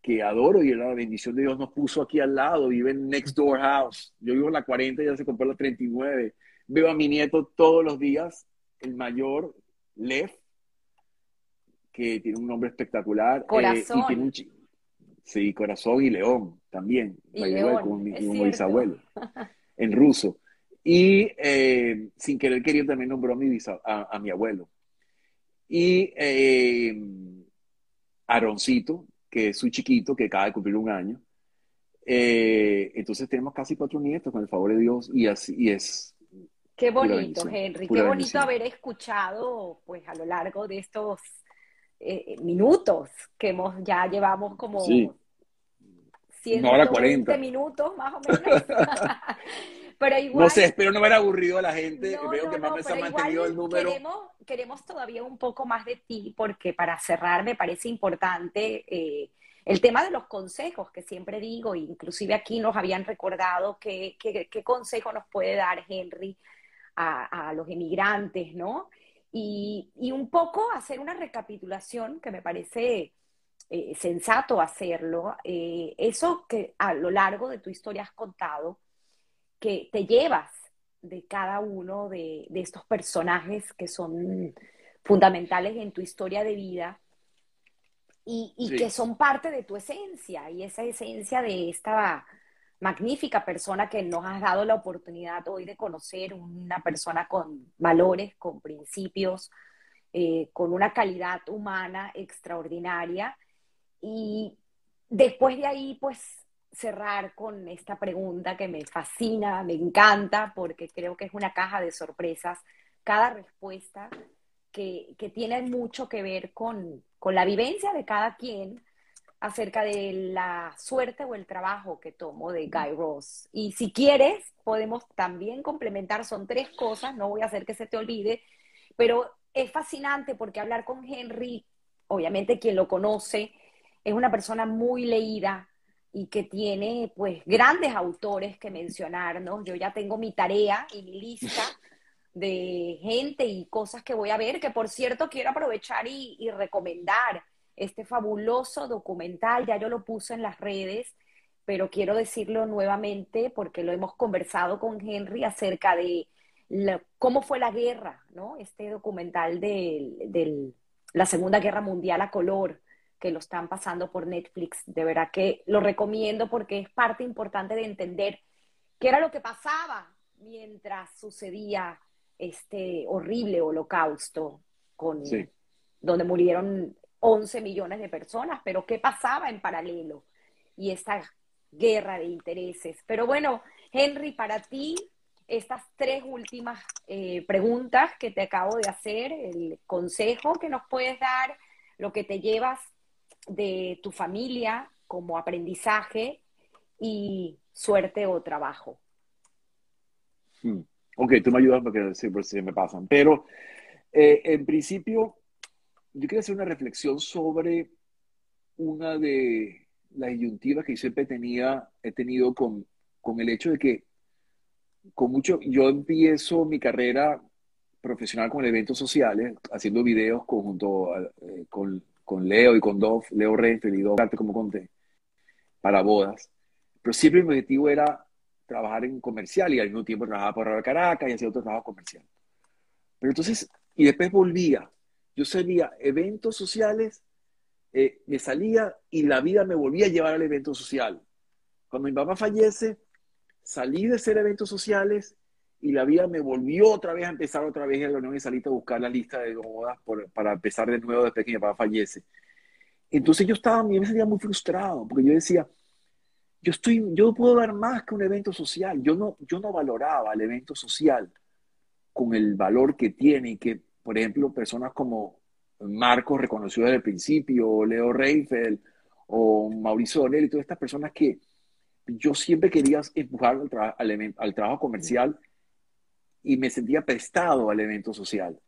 que adoro y la bendición de Dios nos puso aquí al lado, vive en Next Door House. Yo vivo en la 40, ya se compró la 39. Veo a mi nieto todos los días, el mayor, Lev, que tiene un nombre espectacular. Corazón. y tiene un sí, Corazón y León también, y León, como, mi, como bisabuelo, (laughs) en ruso. Y eh, sin querer queriendo también nombró a mi, a, a mi abuelo. Y eh, Aaroncito, que es su chiquito, que acaba de cumplir un año. Eh, entonces tenemos casi cuatro nietos, con el favor de Dios, y así y es. Qué bonito, Henry, qué bonito haber escuchado, pues, a lo largo de estos eh, minutos que hemos, ya llevamos como sí. 120 minutos, más o menos. (laughs) pero igual, no sé, espero no haber aburrido a la gente. No, Veo no, que más no, se ha mantenido el número. Queremos, queremos, todavía un poco más de ti, porque para cerrar me parece importante eh, el tema de los consejos, que siempre digo, inclusive aquí nos habían recordado qué que, que consejo nos puede dar Henry a, a los emigrantes, ¿no? Y, y, un poco hacer una recapitulación que me parece eh, sensato hacerlo, eh, eso que a lo largo de tu historia has contado, que te llevas de cada uno de, de estos personajes que son fundamentales en tu historia de vida y, y sí. que son parte de tu esencia y esa esencia de esta magnífica persona que nos has dado la oportunidad hoy de conocer, una persona con valores, con principios, eh, con una calidad humana extraordinaria. Y después de ahí, pues cerrar con esta pregunta que me fascina, me encanta, porque creo que es una caja de sorpresas. Cada respuesta que, que tiene mucho que ver con, con la vivencia de cada quien acerca de la suerte o el trabajo que tomo de Guy Ross. Y si quieres, podemos también complementar, son tres cosas, no voy a hacer que se te olvide, pero es fascinante porque hablar con Henry, obviamente quien lo conoce, es una persona muy leída y que tiene pues grandes autores que mencionarnos. Yo ya tengo mi tarea y mi lista de gente y cosas que voy a ver, que por cierto quiero aprovechar y, y recomendar este fabuloso documental, ya yo lo puse en las redes, pero quiero decirlo nuevamente porque lo hemos conversado con Henry acerca de la, cómo fue la guerra, ¿no? Este documental de, de, la Segunda Guerra Mundial a color, que lo están pasando por Netflix. De verdad que lo recomiendo porque es parte importante de entender qué era lo que pasaba mientras sucedía este horrible holocausto con, sí. donde murieron 11 millones de personas, pero ¿qué pasaba en paralelo? Y esta guerra de intereses. Pero bueno, Henry, para ti, estas tres últimas eh, preguntas que te acabo de hacer, el consejo que nos puedes dar, lo que te llevas de tu familia como aprendizaje y suerte o trabajo. Hmm. Ok, tú me ayudas porque siempre me pasan, pero eh, en principio yo quería hacer una reflexión sobre una de las disyuntivas que siempre tenía, he tenido con, con el hecho de que con mucho, yo empiezo mi carrera profesional con eventos sociales, haciendo videos conjunto eh, con, con, Leo y con Dov, Leo Renfeld y Dov, como conté, para bodas. Pero siempre mi objetivo era trabajar en comercial y al mismo tiempo trabajaba Radio Caracas y hacía otro trabajo comercial. Pero entonces, y después volvía yo salía eventos sociales, eh, me salía y la vida me volvía a llevar al evento social. Cuando mi papá fallece, salí de ser eventos sociales y la vida me volvió otra vez a empezar otra vez en la Unión y salí a buscar la lista de bodas para empezar de nuevo después que mi papá fallece. Entonces yo estaba, me sentía muy frustrado porque yo decía, yo estoy, yo puedo dar más que un evento social. Yo no, yo no valoraba el evento social con el valor que tiene y que por ejemplo, personas como Marcos, reconocido desde el principio, Leo Reifel, o Mauricio Donel, y todas estas personas que yo siempre quería empujar al, tra al trabajo comercial y me sentía prestado al evento social.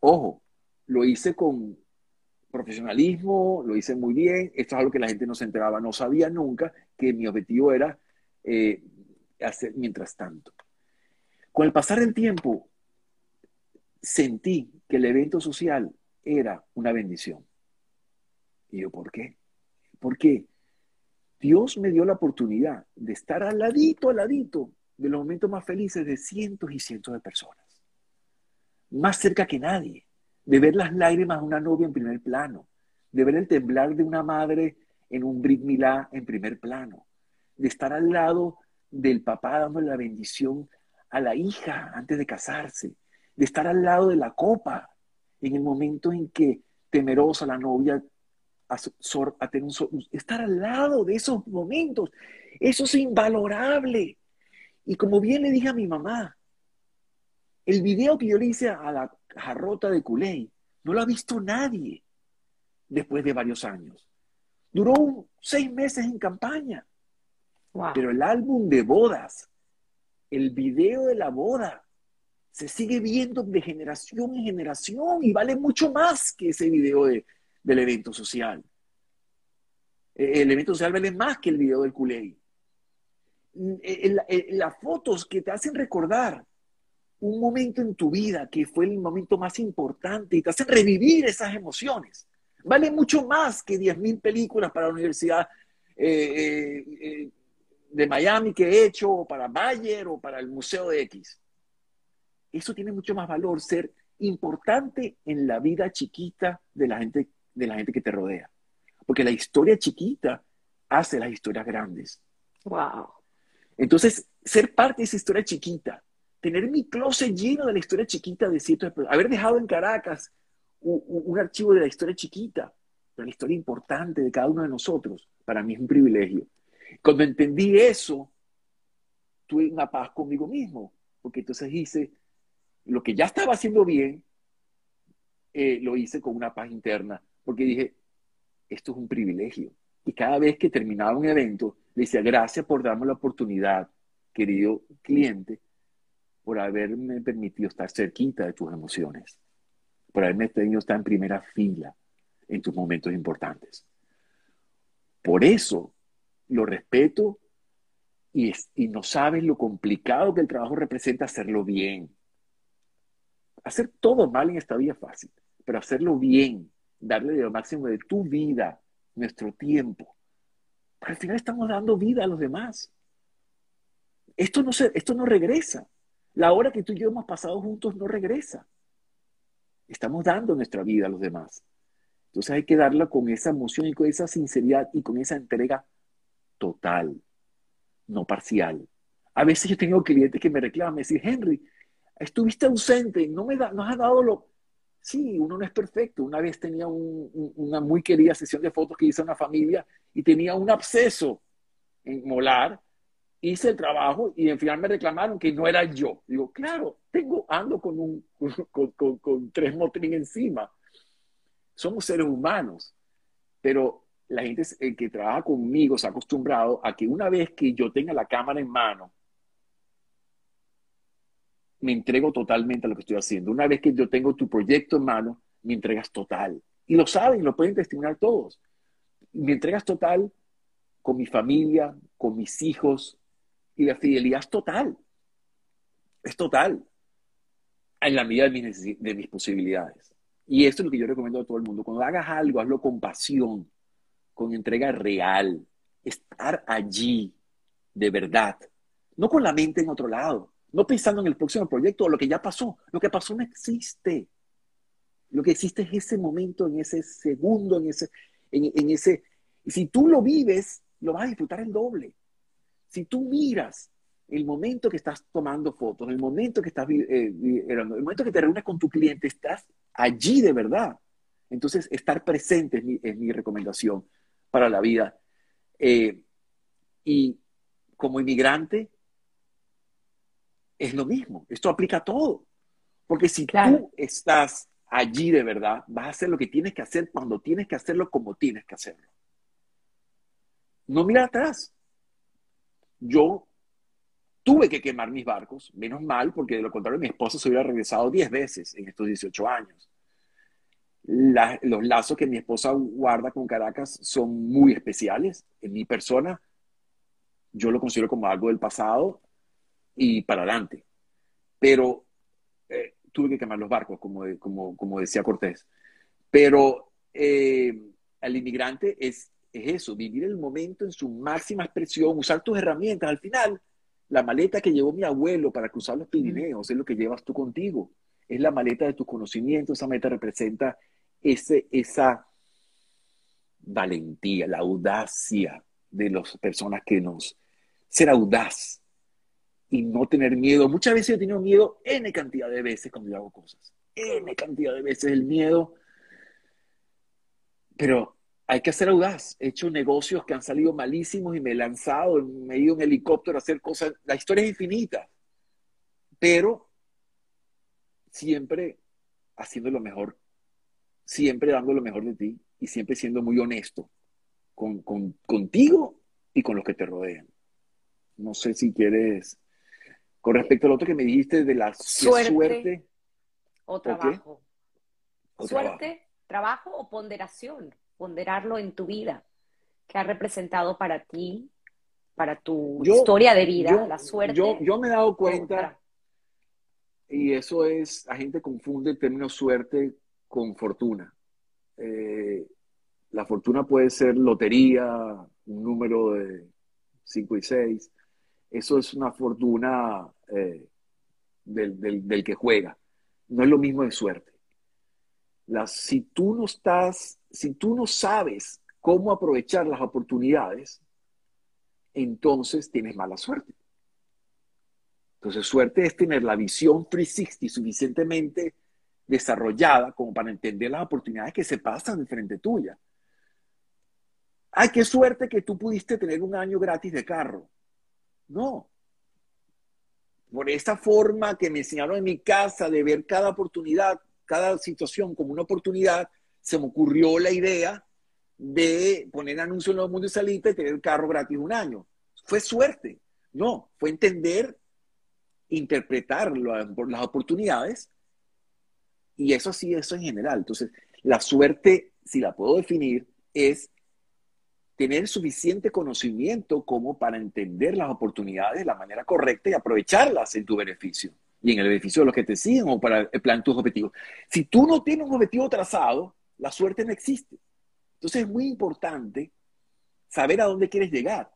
Ojo, lo hice con profesionalismo, lo hice muy bien, esto es algo que la gente no se enteraba, no sabía nunca que mi objetivo era eh, hacer mientras tanto. Con el pasar del tiempo, sentí que el evento social era una bendición. Y yo, ¿por qué? Porque Dios me dio la oportunidad de estar al ladito, al ladito de los momentos más felices de cientos y cientos de personas. Más cerca que nadie. de ver las lágrimas de una novia en primer plano, de ver el temblar de una madre en un Brit Milá en primer plano, de estar al lado del papá dándole la bendición a la hija antes de casarse, de estar al lado de la copa en el momento en que temerosa la novia a, a tener un estar al lado de esos momentos, eso es invalorable. Y como bien le dije a mi mamá, el video que yo le hice a la jarrota de Culey no lo ha visto nadie después de varios años. Duró seis meses en campaña. Pero el álbum de bodas, el video de la boda, se sigue viendo de generación en generación y vale mucho más que ese video del evento social. E, el evento social vale más que el video del culé. Las fotos que te hacen recordar un momento en tu vida que fue el momento más importante y te hacen revivir esas emociones. Vale mucho más que 10.000 películas para la Universidad eh, eh, eh, de Miami que he hecho, o para Bayer, o para el Museo de X. Eso tiene mucho más valor, ser importante en la vida chiquita de la gente, de la gente que te rodea. Porque la historia chiquita hace las historias grandes. Wow. Entonces, ser parte de esa historia chiquita, tener mi closet lleno de la historia chiquita de ciertos, haber dejado en Caracas un, un, archivo de la historia chiquita, de la historia importante de cada uno de nosotros, para mí es un privilegio. Cuando entendí eso, tuve una paz conmigo mismo, porque entonces hice lo que ya estaba haciendo bien, eh, lo hice con una paz interna, porque dije, esto es un privilegio. Y cada vez que terminaba un evento, le decía, gracias por darme la oportunidad, querido cliente, por haberme permitido estar cerquita de tus emociones, por haberme tenido estar en primera fila en tus momentos importantes. Por eso lo respeto y, y no sabes lo complicado que el trabajo representa hacerlo bien. Hacer todo mal en esta vida fácil, pero hacerlo bien, darle lo máximo de tu vida, nuestro tiempo. al final estamos dando vida a los demás. Esto no, se, esto no regresa. La hora que tú y yo hemos pasado juntos no regresa. Estamos dando nuestra vida a los demás. Entonces hay que darla con esa emoción y con esa sinceridad y con esa entrega total, no parcial. A veces yo tengo clientes que me reclaman, me dicen, Henry, estuviste ausente, no me da, no has dado lo... Sí, uno no es perfecto. Una vez tenía una muy querida sesión de fotos que hice una familia y tenía un absceso en molar. Hice el trabajo y al final me reclamaron que no era yo. Digo, claro, tengo, ando con, un, (laughs) con, con, con tres motrines encima. Somos seres humanos, pero la gente que trabaja conmigo se ha acostumbrado a que una vez que yo tenga la cámara en mano, me entrego totalmente a lo que estoy haciendo. Una vez que yo tengo tu proyecto en mano, me entregas total. Y lo saben, lo pueden testimoniar todos. Me entregas total con mi familia, con mis hijos, y la fidelidad es total. Es total. En la medida de mis, de mis posibilidades. Y esto es lo que yo recomiendo a todo el mundo. Cuando hagas algo, hazlo con pasión con entrega real, estar allí de verdad, no con la mente en otro lado, no pensando en el próximo proyecto o lo que ya pasó. Lo que pasó no existe. Lo que existe es ese momento, en ese segundo, en ese, en, ese. Si tú lo vives, lo vas a disfrutar el doble. Si tú miras el momento que estás tomando fotos, el momento que estás, eh, el momento que te reúnes con tu cliente, estás allí de verdad. Entonces, estar presente es mi, es mi recomendación para la vida. Eh, y como inmigrante, es lo mismo. Esto aplica a todo. Porque si tú estás allí de verdad, vas a hacer lo que tienes que hacer cuando tienes que hacerlo como tienes que hacerlo. No mira atrás. Yo tuve que quemar mis barcos, menos mal, porque de lo contrario mi esposo se hubiera regresado 10 veces en estos 18 años los lazos que mi esposa guarda con Caracas son muy especiales. En mi persona, yo lo considero como algo del pasado y para adelante. Pero eh, tuve que quemar los barcos, como, como, como decía Cortés. Pero eh, al inmigrante es, es eso, vivir el momento en su máxima expresión, usar tus herramientas. Al final, la maleta que llevó mi abuelo para cruzar los Pirineos es lo que llevas tú contigo es la maleta de tus conocimientos, esa maleta representa ese, esa valentía, la audacia de las personas que nos... Ser audaz y no tener miedo. Muchas veces he tenido miedo N cantidad de veces cuando yo hago cosas. N cantidad de veces el miedo. Pero hay que ser audaz. He hecho negocios que han salido malísimos y me he lanzado, me he ido en helicóptero a hacer cosas. La historia es infinita. Pero siempre haciendo lo mejor, siempre dando lo mejor de ti y siempre siendo muy honesto con, contigo y con los que te rodean. No sé si quieres, con respecto al otro que me dijiste de la suerte, o trabajo. suerte, trabajo. o ponderación, ponderarlo en tu vida. ¿Qué ha representado para ti, para tu historia de vida, la suerte? Yo, yo me he dado cuenta, y eso es, la gente confunde el término suerte con fortuna. Eh, la fortuna puede ser lotería, un número de 5 y 6. Eso es una fortuna eh, del, que juega. No es lo mismo de suerte. si tú no estás, si tú no sabes cómo aprovechar las oportunidades, entonces tienes mala suerte. Entonces, suerte es tener la visión 360 suficientemente desarrollada como para entender las oportunidades que se pasan de frente tuya. Ay, qué suerte que tú pudiste tener un año gratis de carro. No. Por esta forma que me enseñaron en mi casa de ver cada oportunidad, cada situación como una oportunidad, se me ocurrió la idea de poner anuncios en los mundos salita y tener el carro gratis un año. Fue suerte. No, fue entender interpretar las oportunidades y eso sí, eso en general. Entonces, la suerte, si la puedo definir, es tener suficiente conocimiento como para entender las oportunidades de la manera correcta y aprovecharlas en tu beneficio y en el beneficio de los que te siguen o para el plan tus objetivos. Si tú no tienes un objetivo trazado, la suerte no existe. Entonces es muy importante saber a dónde quieres llegar.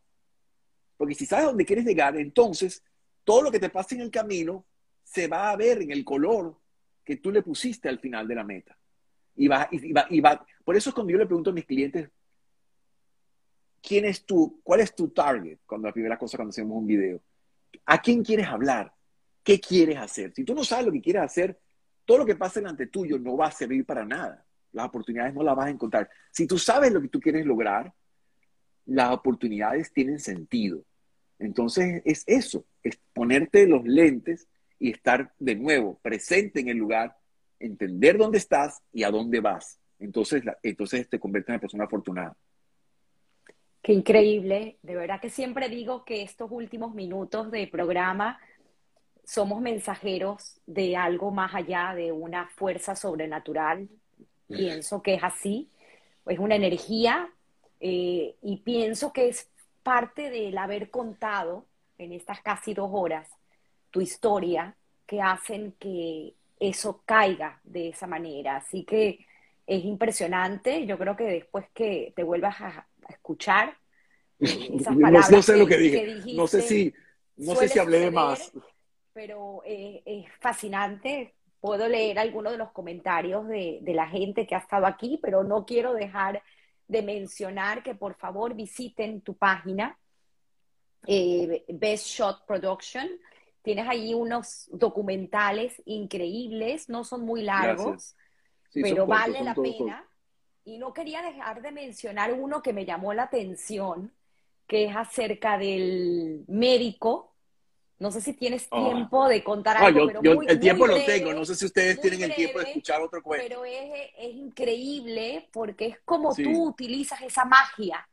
Porque si sabes a dónde quieres llegar, entonces todo lo que te pase en el camino se va a ver en el color que tú le pusiste al final de la meta. Y va, y va, y va. Por eso es cuando yo le pregunto a mis clientes, ¿quién es tú? ¿Cuál es tu target? Cuando la primera cosa cuando hacemos un video. ¿A quién quieres hablar? ¿Qué quieres hacer? Si tú no sabes lo que quieres hacer, todo lo que pasa delante tuyo no va a servir para nada. Las oportunidades no las vas a encontrar. Si tú sabes lo que tú quieres lograr, las oportunidades tienen sentido. Entonces es eso, es ponerte los lentes y estar de nuevo presente en el lugar, entender dónde estás y a dónde vas. Entonces, entonces te conviertes en una persona afortunada. Qué increíble. De verdad que siempre digo que estos últimos minutos de programa somos mensajeros de algo más allá de una fuerza sobrenatural. Pienso que es así. Es una energía eh, y pienso que es parte del haber contado en estas casi dos horas tu historia que hacen que eso caiga de esa manera. Así que es impresionante. Yo creo que después que te vuelvas a, escuchar (laughs) esas palabras no, sé lo que, dije. no sé si, no sé si hablé de más. Pero eh, es fascinante. Puedo leer algunos de los comentarios de, de la gente que ha estado aquí, pero no quiero dejar de mencionar que por favor visiten tu página, eh, Best Shot Production. Tienes ahí unos documentales increíbles, no son muy largos, pero vale la pena. Y no quería dejar de mencionar uno que me llamó la atención, que es acerca del médico no sé si tienes ah. tiempo de contar algo, pero el tiempo lo tengo. No sé si ustedes tienen el tiempo de escuchar otro cuento. Pero es, es increíble porque es como tú utilizas esa magia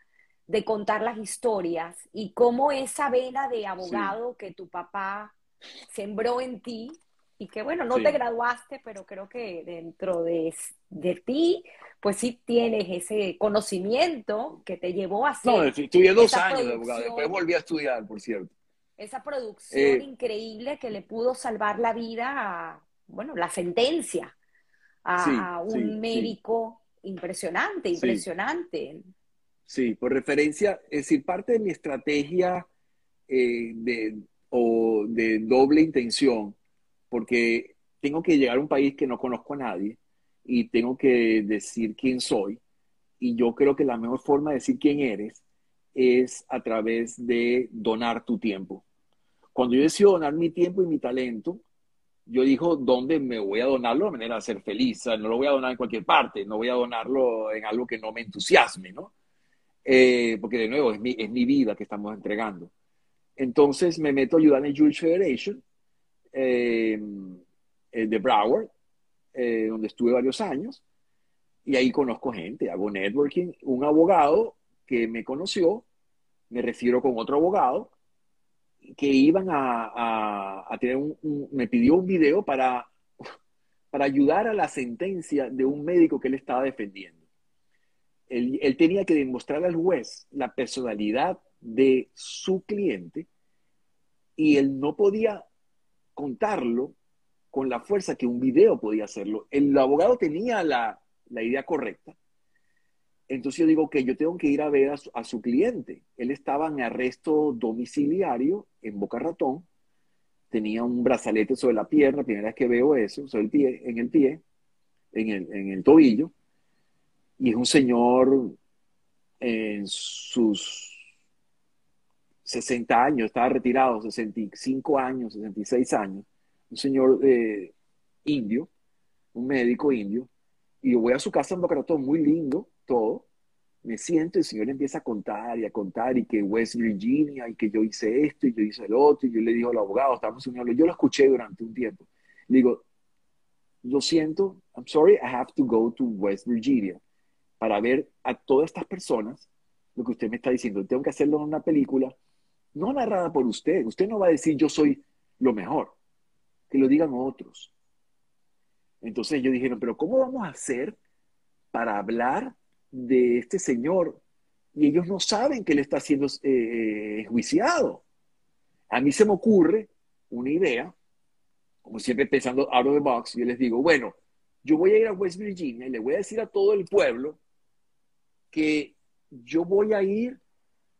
de contar las historias y cómo esa vena de abogado que tu papá sembró en ti y que bueno, no te graduaste, pero creo que dentro de, de, ti, pues sí tienes ese conocimiento que te llevó a ser. No, estudié dos años de abogado, después volví a estudiar, por cierto esa producción eh, increíble que le pudo salvar la vida a, bueno, la sentencia a, un médico impresionante, impresionante. Sí. por referencia, es decir, parte de mi estrategia eh, de, o de doble intención, porque tengo que llegar a un país que no conozco a nadie y tengo que decir quién soy. Y yo creo que la mejor forma de decir quién eres es a través de donar tu tiempo. Cuando yo decido donar mi tiempo y mi talento, yo digo dónde me voy a donarlo de manera de ser feliz. no lo voy a donar en cualquier parte, no voy a donarlo en algo que no me entusiasme, ¿no? Eh, porque de nuevo es mi, es mi vida que estamos entregando. Entonces me meto a ayudar en Jewish Federation eh, de Broward, eh, donde estuve varios años, y ahí conozco gente, hago networking. Un abogado que me conoció, me refiero con otro abogado, que iban a, tener un, me pidió un video para, para ayudar a la sentencia de un médico que él estaba defendiendo. Él, él tenía que demostrar al juez la personalidad de su cliente y él no podía contarlo con la fuerza que un video podía hacerlo. El abogado tenía la, la idea correcta, entonces yo digo que yo tengo que ir a ver a su, cliente. Él estaba en arresto domiciliario en Boca Ratón, tenía un brazalete sobre la pierna, primera vez que veo eso, sobre el pie, en el pie, en el, en el tobillo, y es un señor en sus 60 años, estaba retirado, 65 años, 66 años, un señor eh, indio, un médico indio, y yo voy a su casa en Boca Ratón, muy lindo, todo, me siento y el Señor empieza a contar y a contar y que West Virginia y que yo hice esto y yo hice el otro y yo le digo al abogado, estamos yo lo escuché durante un tiempo. Le digo, lo siento, I'm sorry, I have to go to West Virginia para ver a todas estas personas lo que usted me está diciendo. Tengo que hacerlo en una película no narrada por usted. Usted no va a decir yo soy lo mejor, que lo digan otros. Entonces ellos dijeron, pero ¿cómo vamos a hacer para hablar de este señor y ellos no saben que él está siendo eh, juiciado. A mí se me ocurre una idea, como siempre pensando out of the box, yo les digo, bueno, yo voy a ir a West Virginia y le voy a decir a todo el pueblo que yo voy a ir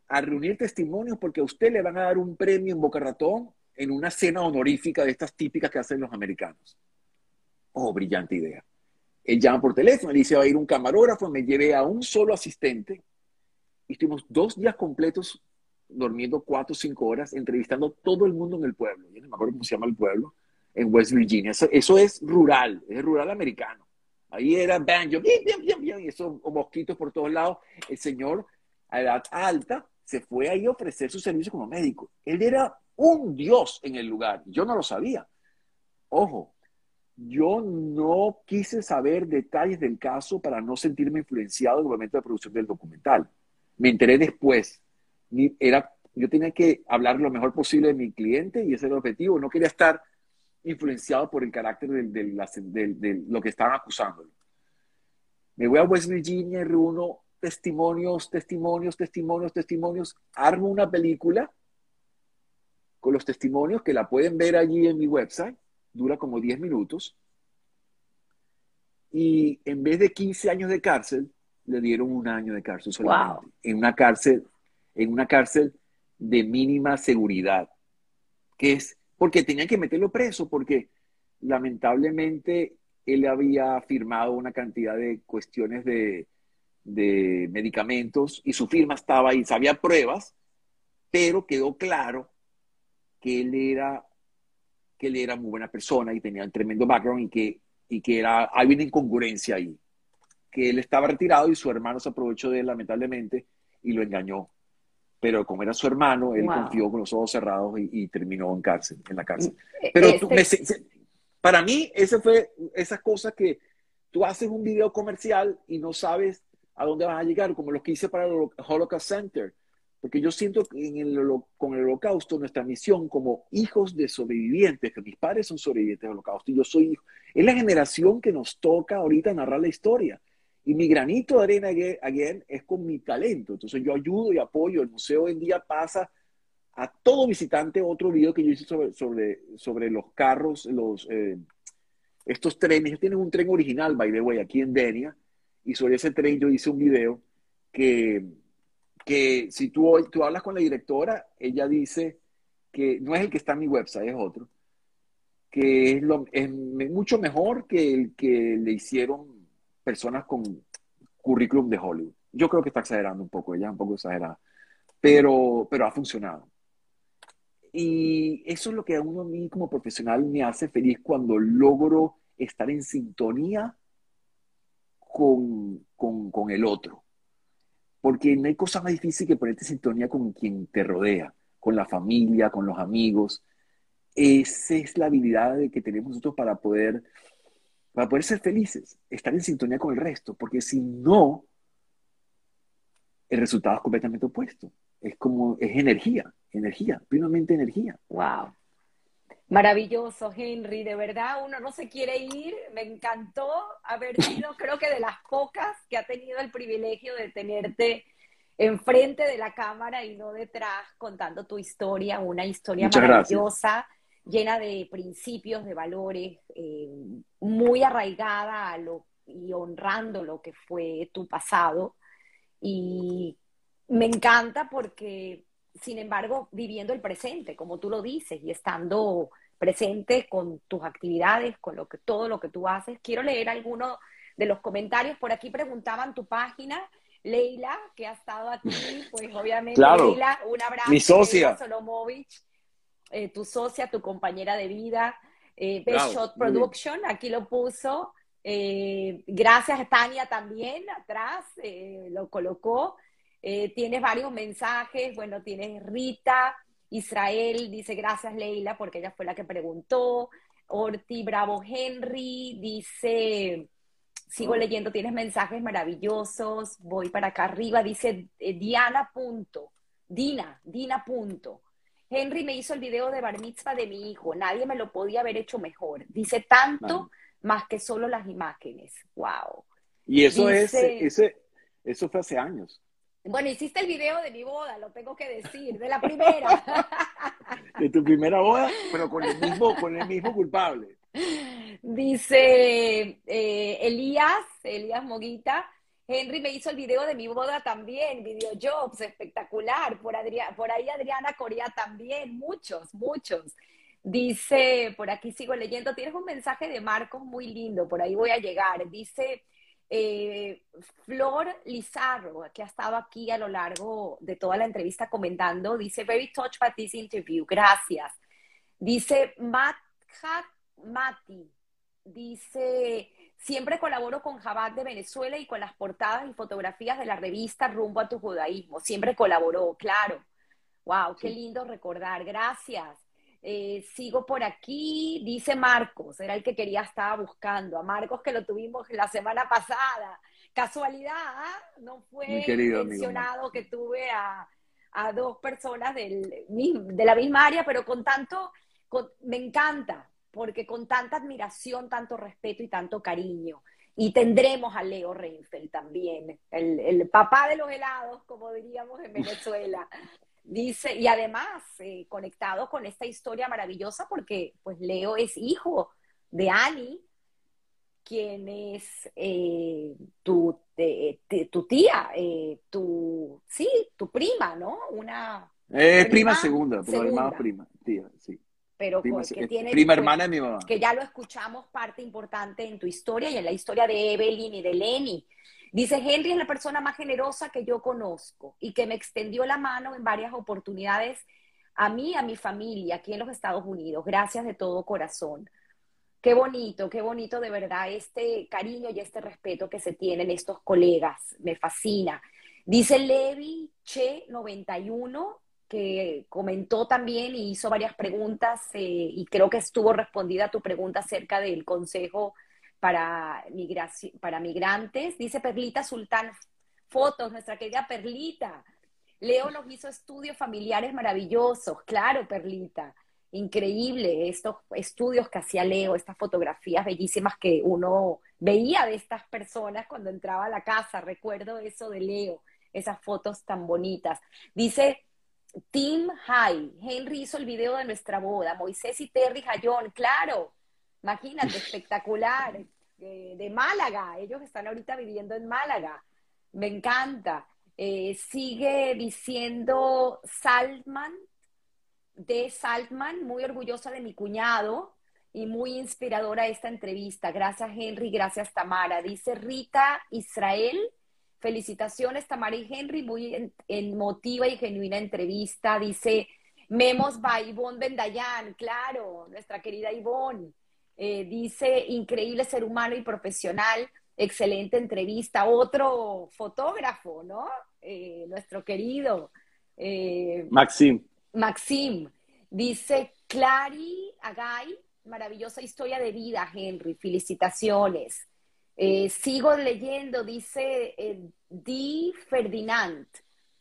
a reunir testimonios porque a usted le van a dar un premio en Boca Ratón en una cena honorífica de estas típicas que hacen los americanos. Oh, brillante idea. Él llama por teléfono, le dice, va a ir un camarógrafo, me llevé a un solo asistente y estuvimos dos días completos durmiendo cuatro o cinco horas, entrevistando a todo el mundo en el pueblo. Yo no me acuerdo cómo se llama el pueblo, en West Virginia. Eso, es rural, es rural americano. Ahí era banjo, bien, bien, bien, bien, y esos mosquitos por todos lados. El señor, a edad alta, se fue ahí a ofrecer su servicio como médico. Él era un dios en el lugar. Yo no lo sabía. Ojo, yo no quise saber detalles del caso para no sentirme influenciado en el momento de producción del documental. Me enteré después. Era, yo tenía que hablar lo mejor posible de mi cliente y ese era el objetivo. No quería estar influenciado por el carácter de, lo que estaban acusando. Me voy a West Virginia reúno testimonios, testimonios, testimonios, testimonios. Armo una película con los testimonios que la pueden ver allí en mi website dura como 10 minutos. Y en vez de 15 años de cárcel, le dieron un año de cárcel solamente. En una cárcel, en una cárcel de mínima seguridad. Que es porque tenían que meterlo preso, porque lamentablemente él había firmado una cantidad de cuestiones de, de medicamentos y su firma estaba ahí, sabía pruebas, pero quedó claro que él era que él era muy buena persona y tenía un tremendo background y que, y que era, hay una incongruencia ahí. Que él estaba retirado y su hermano se aprovechó de él lamentablemente y lo engañó. Pero como era su hermano, él confió con los ojos cerrados y, terminó en cárcel, en la cárcel. E, Pero este para mí, esa fue esas cosas que tú haces un video comercial y no sabes a dónde vas a llegar, como los que hice para el Holocaust Center porque yo siento que en el, con el holocausto nuestra misión como hijos de sobrevivientes, que mis padres son sobrevivientes del holocausto y yo soy hijo, es la generación que nos toca ahorita narrar la historia. Y mi granito de arena, again, es con mi talento. Entonces yo ayudo y apoyo. El museo hoy en día pasa a todo visitante otro video que yo hice sobre, sobre, sobre los carros, los, eh, estos trenes. tienen un tren original, by the way, aquí en Denia. Y sobre ese tren yo hice un video que que si tú, tú hablas con la directora, ella dice que no es el que está en mi website, es otro, que es, lo, es mucho mejor que el que le hicieron personas con currículum de Hollywood. Yo creo que está exagerando un poco, ella es un poco exagerada, pero, pero ha funcionado. Y eso es lo que a uno a mí como profesional me hace feliz cuando logro estar en sintonía con, con, el otro. Porque no hay cosa más difícil que ponerte en sintonía con quien te rodea, con la familia, con los amigos. Esa es la habilidad de que tenemos nosotros para poder, para poder ser felices, estar en sintonía con el resto, porque si no, el resultado es completamente opuesto. Es como, es energía, energía, plenamente energía. Wow. Maravilloso, Henry. De verdad, uno no se quiere ir. Me encantó haber sido, (laughs) creo que de las pocas que ha tenido el privilegio de tenerte enfrente de la cámara y no detrás contando tu historia, una historia maravillosa, llena de principios, de valores, eh, muy arraigada a lo, y honrando lo que fue tu pasado. Y me encanta porque sin embargo, viviendo el presente, como tú lo dices, y estando presente con tus actividades, con lo que, todo lo que tú haces. Quiero leer algunos de los comentarios. Por aquí preguntaban tu página. Leila, que ha estado aquí, (laughs) pues obviamente, Leila, un abrazo. Mi socia. Solomovich, eh, tu socia, tu compañera de vida. Eh, Best Shot Production, aquí lo puso. Eh, gracias, Tania, también atrás, lo colocó. Eh, tienes varios mensajes, bueno, tienes Rita, Israel, dice gracias Leila, porque ella fue la que preguntó. Orti Bravo Henry dice, sigo leyendo, tienes mensajes maravillosos, voy para acá arriba, dice eh, Diana punto, Dina, Dina punto. Henry me hizo el video de bar mitzvah de mi hijo, nadie me lo podía haber hecho mejor. Dice tanto más que solo las imágenes. Wow. Y eso es, ese, eso fue hace años. Bueno, hiciste el video de mi boda, lo tengo que decir, de la primera. (laughs) de tu primera boda, pero con el mismo, con el mismo culpable. Dice eh, Elías, Elías Moguita, Henry me hizo el video de mi boda también, video jobs, espectacular. Por, por ahí Adriana Corea también, muchos, muchos. Dice, por aquí sigo leyendo, tienes un mensaje de Marcos muy lindo, por ahí voy a llegar. Dice, eh, Flor Lizarro, que ha estado aquí a lo largo de toda la entrevista comentando, dice, very touched by this interview, gracias. Dice Matt Mati, dice, siempre colaboro con Jabat de Venezuela y con las portadas y fotografías de la revista Rumbo a tu Judaísmo. Siempre colaboró, claro. Wow, qué lindo recordar, gracias. Eh, sigo por aquí, dice Marcos, era el que quería, estaba buscando. A Marcos que lo tuvimos la semana pasada. Casualidad, ¿ah? no fue mencionado que tuve a, dos personas del, de la misma área, pero con tanto, me encanta, porque con tanta admiración, tanto respeto y tanto cariño. Y tendremos a Leo Reinfeldt también, el, el papá de los helados, como diríamos en Venezuela. Dice, y además eh, conectado con esta historia maravillosa porque pues Leo es hijo de Annie, quien es eh, tu, tu tía, eh, tu, sí, tu prima, ¿no? Una... Es prima, segunda, pero prima, tía, sí. Pero que tiene... Prima hermana de mi mamá. Que ya lo escuchamos parte importante en tu historia y en la historia de Evelyn y de Lenny Dice, Henry es la persona más generosa que yo conozco y que me extendió la mano en varias oportunidades a mí, a mi familia, aquí en los Estados Unidos. Gracias de todo corazón. Qué bonito, qué bonito de verdad este cariño y este respeto que se tienen estos colegas. Me fascina. Dice Levi Che 91, que comentó también y hizo varias preguntas eh, y creo que estuvo respondida a tu pregunta acerca del Consejo para, para migrantes. Dice Perlita Sultán, fotos, nuestra querida Perlita. Leo nos hizo estudios familiares maravillosos, claro, Perlita. Increíble estos estudios que hacía Leo, estas fotografías bellísimas que uno veía de estas personas cuando entraba a la casa. Recuerdo eso de Leo, esas fotos tan bonitas. Dice Tim High, Henry hizo el video de nuestra boda, Moisés y Terry Jayón, claro, Imagínate, espectacular. de Málaga, ellos están ahorita viviendo en Málaga. Me encanta. Eh, sigue diciendo Saltman, de Saltman, muy orgullosa de mi cuñado. y muy inspiradora esta entrevista. Gracias Henry, gracias Tamara. Dice Rita Israel, felicitaciones Tamara y Henry, muy emotiva y genuina entrevista. Dice Memos by Ivonne Bendayan, claro, nuestra querida Ivonne. Eh, dice increíble ser humano y profesional, excelente entrevista. Otro fotógrafo, ¿no? Eh, nuestro querido. Eh, Maxim. Maxim. Dice Clary Agay, maravillosa historia de vida, Henry, felicitaciones. Sigo leyendo, dice Di Ferdinand,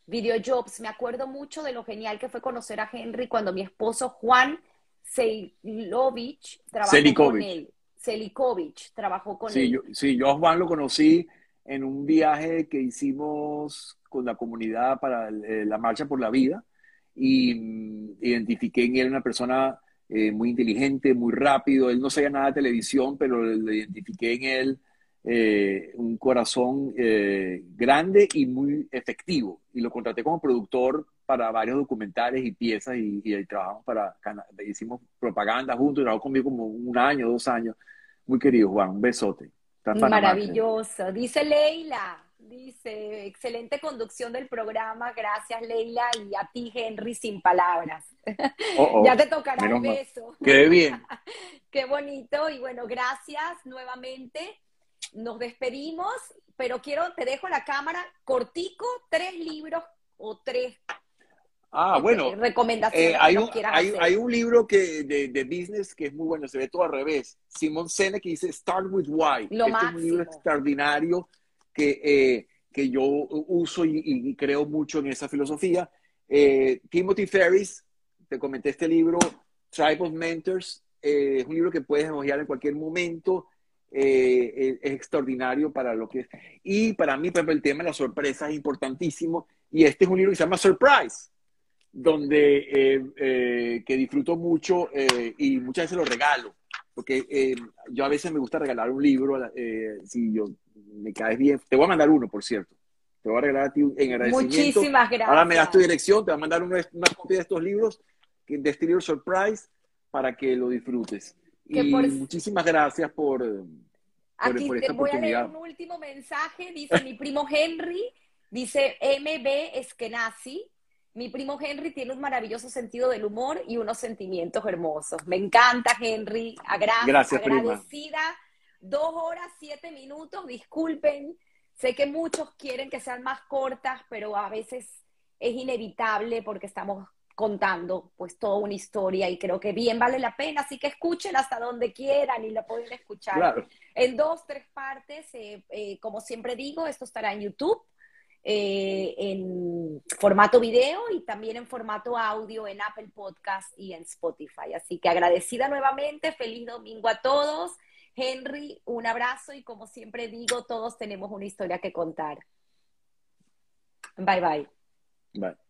Videojobs. Me acuerdo mucho de lo genial que fue conocer a Henry cuando mi esposo Juan Seilovich trabajó con él. Selikovic trabajó con él. Yo, sí, yo a Juan lo conocí en un viaje que hicimos con la comunidad para eh, la Marcha por la Vida y mm, identifiqué en él una persona eh, muy inteligente, muy rápido. Él no sabía nada de televisión, pero le identifiqué en él eh, un corazón eh, grande y muy efectivo. Y lo contraté como productor para varios documentales y piezas y, y trabajamos para, hicimos propaganda juntos, trabajó conmigo como un año, dos años. Muy querido, Juan, un besote. Maravilloso. Dice Leila, dice, excelente conducción del programa, gracias Leila y a ti Henry sin palabras. Oh, oh, (laughs) ya te tocará un beso. Qué bien. (laughs) Qué bonito y bueno, gracias nuevamente. Nos despedimos, pero quiero, te dejo la cámara cortico, tres libros o tres Ah, bueno. Recomendaciones. Eh, hay, un, hay, un, libro que, de, de, business que es muy bueno, se ve todo al revés. Simon Sinek que dice Start with Why. Lo este es un libro extraordinario que, eh, que yo uso y, creo mucho en esa filosofía. Eh, Timothy Ferris, te comenté este libro, Tribe of Mentors, es un libro que puedes hojear en cualquier momento. Es extraordinario para lo que es. Y para mí, por ejemplo, el tema de la sorpresa es importantísimo. Y este es un libro que se llama Surprise donde eh, eh, que disfruto mucho eh, y muchas veces lo regalo, porque yo a veces me gusta regalar un libro, si yo me caes bien, te voy a mandar uno, por cierto, te voy a regalar a ti en agradecimiento. Muchísimas gracias. Ahora me das tu dirección, te voy a mandar una, copia de estos libros, de este libro Surprise, para que lo disfrutes. Y muchísimas gracias por, por, Aquí te voy a leer un último mensaje, dice mi primo Henry, dice MB Eskenazi, mi primo Henry tiene un maravilloso sentido del humor y unos sentimientos hermosos. Me encanta, Henry. Gracias, agradecida. Dos horas, siete minutos. Disculpen. Sé que muchos quieren que sean más cortas, pero a veces es inevitable porque estamos contando pues toda una historia y creo que bien vale la pena, así que escuchen hasta donde quieran y lo pueden escuchar en dos, tres partes, eh, eh, como siempre digo, esto estará en YouTube, eh, en formato video y también en formato audio en Apple Podcast y en Spotify. Así que agradecida nuevamente, feliz domingo a todos. Henry, un abrazo y como siempre digo, todos tenemos una historia que contar. Bye bye. Bye.